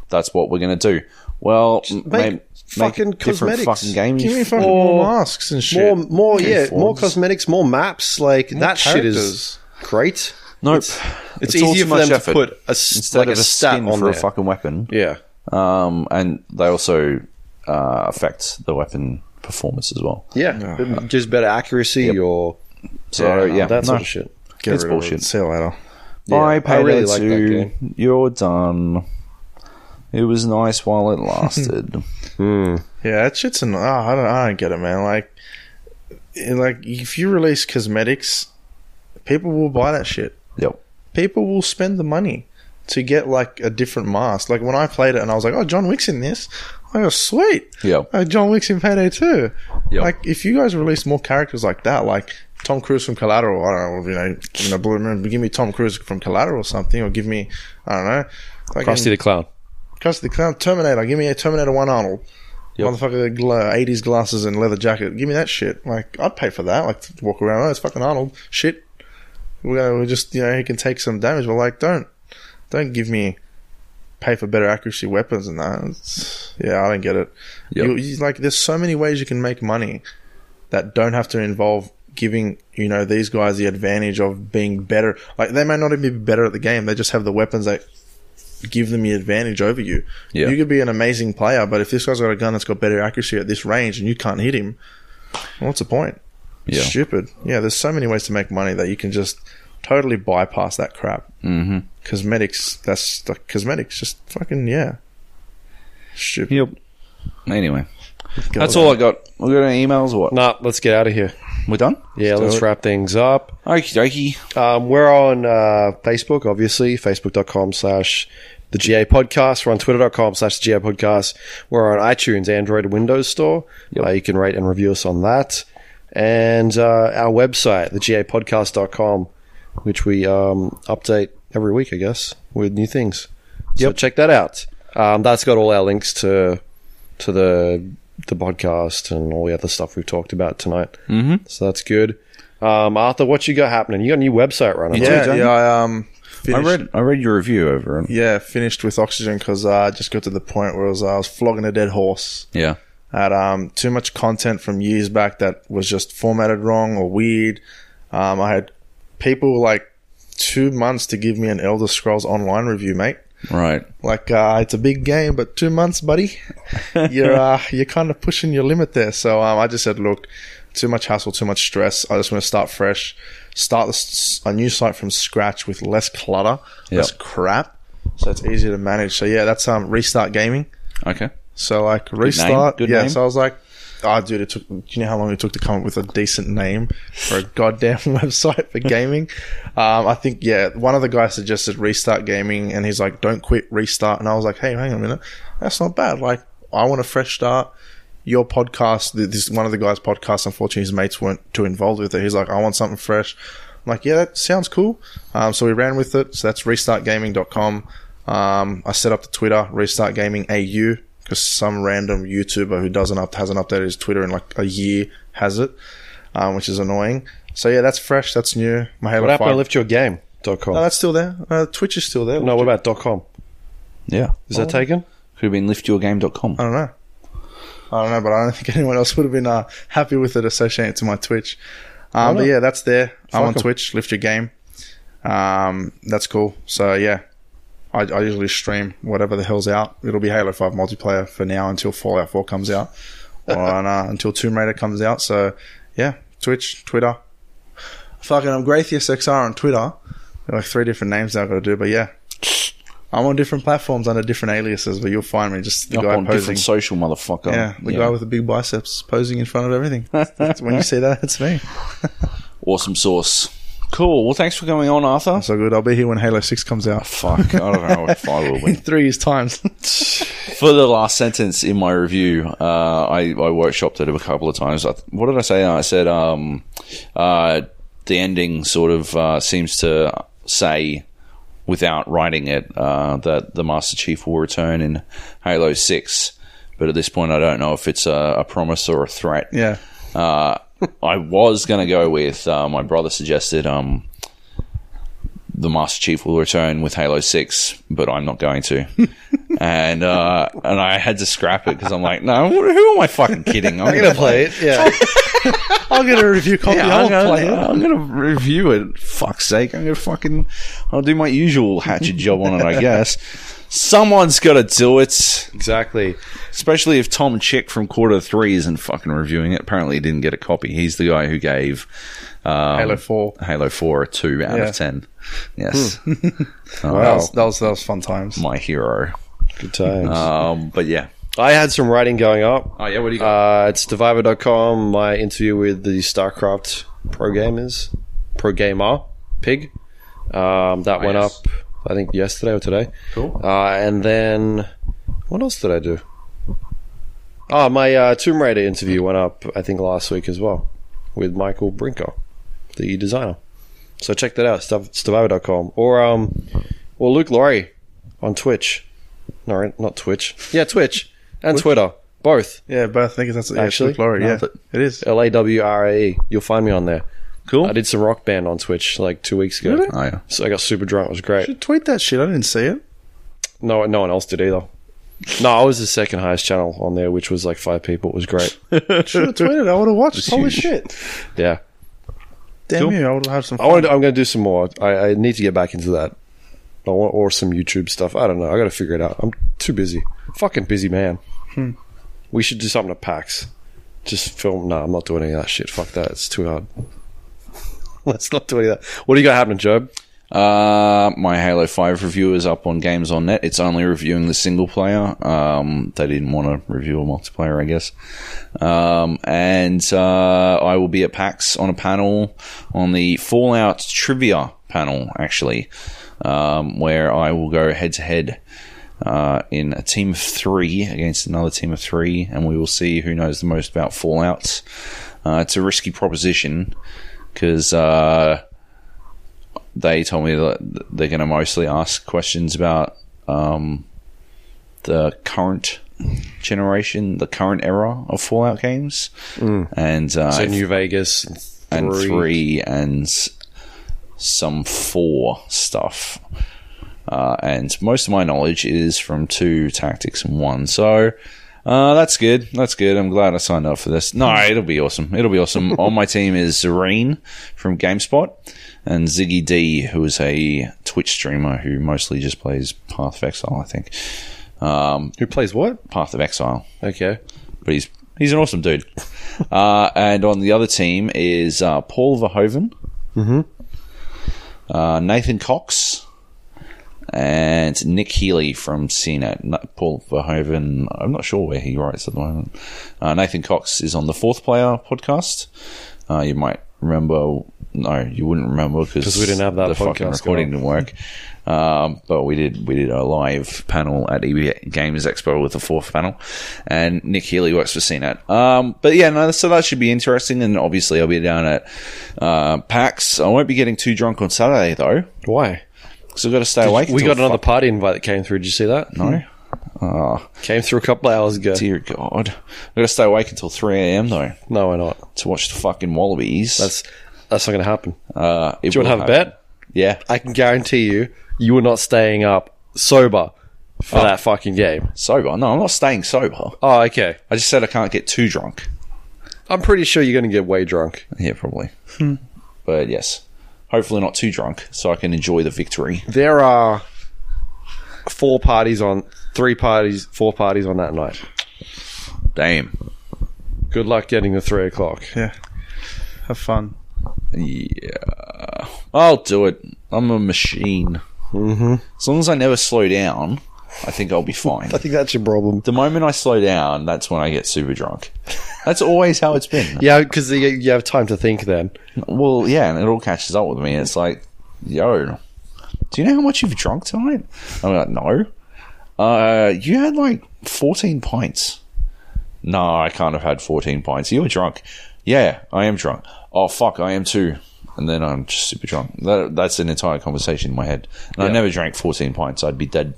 that's what we're going to do. Well, m- make make, make fucking different cosmetics. fucking games. Give me fucking Or- more masks and shit. More, more, Okay, yeah, more Forbes. cosmetics, more maps. Like that shit is great. nope, It's, all easier for much them effort. to put a s- instead like of a a stat skin on for there. a fucking weapon. yeah, Um, and they also uh, affect the weapon performance as well. yeah, just better accuracy or So yeah, that no, sort of shit. Get it's rid of it. bullshit. See you later. Bye, Yeah, I Payday really like 2. game. You're done. It was nice while it lasted. Hmm. Yeah, that shit's an. Oh, I don't. I don't get it, man. Like, eh, like if you release cosmetics, people will buy that shit. yep. People will spend the money to get like a different mask. Like when I played it, and I was like, "Oh, John Wick's in this." I go, "Sweet." Yep. Oh, John Wick's in Payday 2. Yep. Like if you guys release more characters like that, like Tom Cruise from Collateral, I don't know, you know, you know, Blue Moon, give me Tom Cruise from Collateral or something, or give me, I don't know, like Krusty the Clown. Krusty the Clown, Terminator. Give me a Terminator One Arnold. Yep. Motherfucker, gla- 80s glasses and leather jacket. Give me that shit. Like, I'd pay for that. Like, to walk around. Oh, it's fucking Arnold. Shit. We, uh, we just, you know, he can take some damage, but like, don't, don't give me pay for better accuracy weapons and that. It's, yeah, I don't get it. Yep. You, you, like, there's so many ways you can make money that don't have to involve giving you know these guys the advantage of being better. Like they may not even be better at the game; they just have the weapons that give them the advantage over you. Yeah. You could be an amazing player, but if this guy's got a gun that's got better accuracy at this range and you can't hit him, well, what's the point? Yeah. Stupid. Yeah, there's so many ways to make money that you can just totally bypass that crap. Mm-hmm. Cosmetics, that's the cosmetics, just fucking yeah. Stupid. Yep. Anyway, Go that's on. all I got. We got any emails or what? Nah, let's get out of here. We're done. Yeah, let's wrap things up. Okie dokie. Um, we're on uh, Facebook, obviously, facebook.com slash the GA podcast. We're on twitter.com slash the GA podcast. We're on iTunes, Android, and Windows Store. Uh, you can rate and review us on that. And uh, our website, thegapodcast.com, which we um, update every week, I guess, with new things. So Yep. check that out. Um, that's got all our links to to the the podcast and all the other stuff we've talked about tonight. Mm-hmm. So that's good. Um, Arthur, what you got happening? You got a new website running? Yeah. Yeah, yeah. I um, I finished, read. I read your review over. it. yeah, finished with oxygen because uh, I just got to the point where I was, I was flogging a dead horse. Yeah. had um, too much content from years back that was just formatted wrong or weird. Um, I had people like two months to give me an Elder Scrolls Online review, mate. Right. Like uh, it's a big game, but two months, buddy, you're uh, you're kind of pushing your limit there. So um, I just said, look, too much hassle, too much stress. I just want to start fresh, start this, a new site from scratch with less clutter, less crap, so it's easier to manage. So yeah, that's um restart gaming. Okay. So like restart, Good yeah. name. So I was like, oh, dude, it took. Do you know how long it took to come up with a decent name for a goddamn website for gaming? um, I think yeah, one of the guys suggested restart gaming, and he's like, don't quit, restart. And I was like, hey, hang on a minute, that's not bad. Like, I want a fresh start. Your podcast, th- this one of the guys' podcasts. Unfortunately, his mates weren't too involved with it. He's like, I want something fresh. I'm like, yeah, that sounds cool. Um, so we ran with it. So that's restartgaming.com. Um, I set up the Twitter, Restart Gaming AU, because some random YouTuber who doesn't up hasn't updated his Twitter in like a year has it, um, which is annoying. So yeah, that's fresh, that's new. My Halo What happened Five. to liftyourgame.com? no, that's still there. Uh, Twitch is still there. no, what about dot .com? Yeah. Is that taken? Could have been liftyourgame.com. I don't know. I don't know, but I don't think anyone else would have been uh, happy with it associated to my Twitch. Um, but yeah, that's there. I'm on 'em. Twitch. Lift your game. Um, that's cool. So yeah, I, I usually stream whatever the hell's out. It'll be Halo Five multiplayer for now until Fallout Four comes out, or uh, until Tomb Raider comes out. So yeah, Twitch, Twitter. Fucking, I'm Graythius XR on Twitter. There like three different names I've got to do, but yeah. I'm on different platforms under different aliases, but you'll find me just the Up guy on posing. different social motherfucker. Yeah, the guy with the big biceps posing in front of everything. When you see that, it's me. awesome sauce. Cool. Well, thanks for coming on, Arthur. So good. I'll be here when Halo Six comes out Fuck, I don't know if I will in be. three years' time. For the last sentence in my review, uh, I, I workshopped it a couple of times. I, what did I say? I said um, uh, the ending sort of uh, seems to say, without writing it, uh, that the Master Chief will return in Halo 6. But at this point, I don't know if it's a, a promise or a threat. yeah, Uh, I was going to go with uh, my brother suggested um, the Master Chief will return with Halo Six, but I'm not going to. and uh, and I had to scrap it because I'm like, no, who am I fucking kidding? I'm, gonna play it. Yeah. I'll get a review copy. Yeah, I'll I'm, gonna, play it. I'm gonna review it. Fuck's sake! I'm gonna fucking. I'll do my usual hatchet job on it, I guess. Someone's got to do it. exactly. Especially if Tom Chick from Quarter Three isn't fucking reviewing it. Apparently, he didn't get a copy. He's the guy who gave um, Halo Four. Halo Four a two out Yeah. of ten. Yes, Oh, That was, that was that was fun times. my hero. Good times. Um, but yeah. I had some writing going up. Oh yeah, what do you Uh, it's Stevivor.com, my interview with the StarCraft pro gamers, pro gamer, Pig. Um, that went yes. up, I think, yesterday or today. Cool. Uh, and then, what else did I do? Oh, my uh, Tomb Raider interview went up, I think, last week as well, with Michael Brinker, the designer. So check that out, stuff, Stevivor.com. Or, um, or Luke Lawrie on Twitch. No, not Twitch. Yeah, Twitch and Twitter. Both. Yeah, both. I think that's yeah, Actually? Actually, Glory. No, Yeah, it is. L A W R A E. You'll find me on there. Cool. I did some rock band on Twitch like two weeks ago. Really? Oh yeah. So I got super drunk. It was great. Should tweet that shit. I didn't see it. No, no one else did either. No, I was the second highest channel on there, which was like five people. It was great. Should have tweeted. I would have watched. Holy huge. shit! Yeah, Damn Cool. you! I would have some. I Fun. want. I'm going to do some more. I, I need to get back into that, or, or some YouTube stuff. I don't know. I got to figure it out. I'm too busy. Fucking busy man. Hmm. We should do something at PAX. Just film. No, I'm not doing any of that shit. Fuck that. It's too hard. Let's not do any of that. What do you got happening, Joab? Uh, my Halo 5 review is up on Games on Net. It's only reviewing the single player. Um, they didn't want to review a multiplayer, I guess. Um, and uh, I will be at PAX on a panel on the Fallout trivia panel, actually, um, where I will go head to head uh, in a team of three against another team of three, and we will see who knows the most about Fallout. Uh, it's a risky proposition because. They told me that they're going to mostly ask questions about um, the current generation, the current era of Fallout games, and uh, So New Vegas and three and s- some four stuff. Uh, and most of my knowledge is from two tactics and one. So uh, that's good. That's good. I'm glad I signed up for this. No, it'll be awesome. It'll be awesome. On my team is Zareen from GameSpot and Ziggy D, who is a Twitch streamer who mostly just plays Path of Exile, I think. Um, Who plays what? Path of Exile Okay. but he's he's an awesome dude. uh, and on the other team is uh, Paul Verhoeven, uh, Nathan Cox, and Nic Healey from CNET. Paul Verhoeven, I'm not sure where he writes at the moment. Uh, Nathan Cox is on the Fourth Player podcast. Uh, you might remember. No, you wouldn't remember because we didn't have that the fucking recording going didn't work. Um, but we did we did a live panel at EB Games Expo with the fourth panel, and Nic Healey works for CNET. Um, but yeah, no, so that should be interesting. And obviously, I'll be down at uh, PAX. I won't be getting too drunk on Saturday though, Why? because I've got to stay awake. We got another party invite that came through. Did you see that? no. Oh, Came through a couple of hours ago. dear God, I've got to stay awake until three a.m. though No, why not? to watch the fucking Wallabies. That's that's not going to happen. uh, it Do you want to will have a bet? Yeah, I can guarantee you, you were not staying up sober for Oh. that fucking game. sober. No, I'm not staying sober. Oh, okay. I just said I can't get too drunk. I'm pretty sure you're going to get way drunk. Yeah, probably. But yes, hopefully not too drunk, so I can enjoy the victory. There are four parties on, three parties, four parties on that night. Damn. Good luck getting the three o'clock. Yeah. Have fun. Yeah, I'll do it. I'm a machine. Mm-hmm. As long as I never slow down, I think I'll be fine. I think that's your problem. the moment I slow down, that's when I get super drunk. That's always how it's been. Yeah, because you have time to think then. Well, yeah, and it all catches up with me. It's like, yo, do you know how much you've drunk tonight? I'm like, no. Uh, you had like 14 pints. No, I can't have had 14 pints. You were drunk. Yeah, I am drunk. Oh, fuck, I am too. And then I'm just super drunk. That, that's an entire conversation in my head. And I never drank 14 pints. I'd be dead.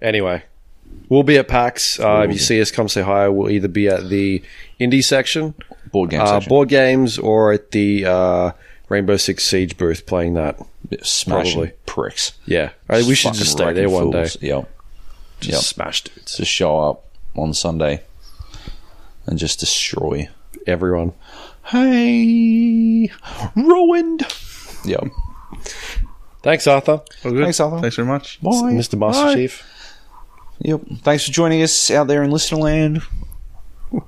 Anyway, we'll be at PAX. Uh, if you see us, come say hi. We'll either be at the indie section, Board game uh, board games, or at the uh, Rainbow Six Siege booth playing that. Smashing probably. pricks. Yeah, I think we should just stay there one day. fools. Yep. Just Yep. smash dudes. Just show up on Sunday and just destroy. Everyone. Hey, ruined. Yep. Thanks, Arthur. All good. Thanks, Arthur. Thanks very much. Bye. Mr. Master Bye. Chief. Yep. Thanks for joining us out there in listenerland.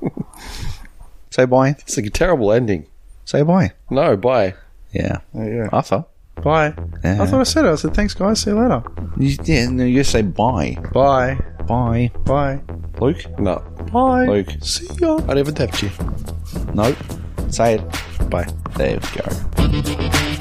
Say bye. It's like a terrible ending. Say bye. No, bye. Yeah. There you go. Arthur. Bye. Yeah. I thought I said it. I said thanks, guys. See you later. You, yeah, no, you say bye. Bye. Bye. Bye. Luke? No. Bye. Luke? See ya. I never tapped you. No. It. Bye. There we.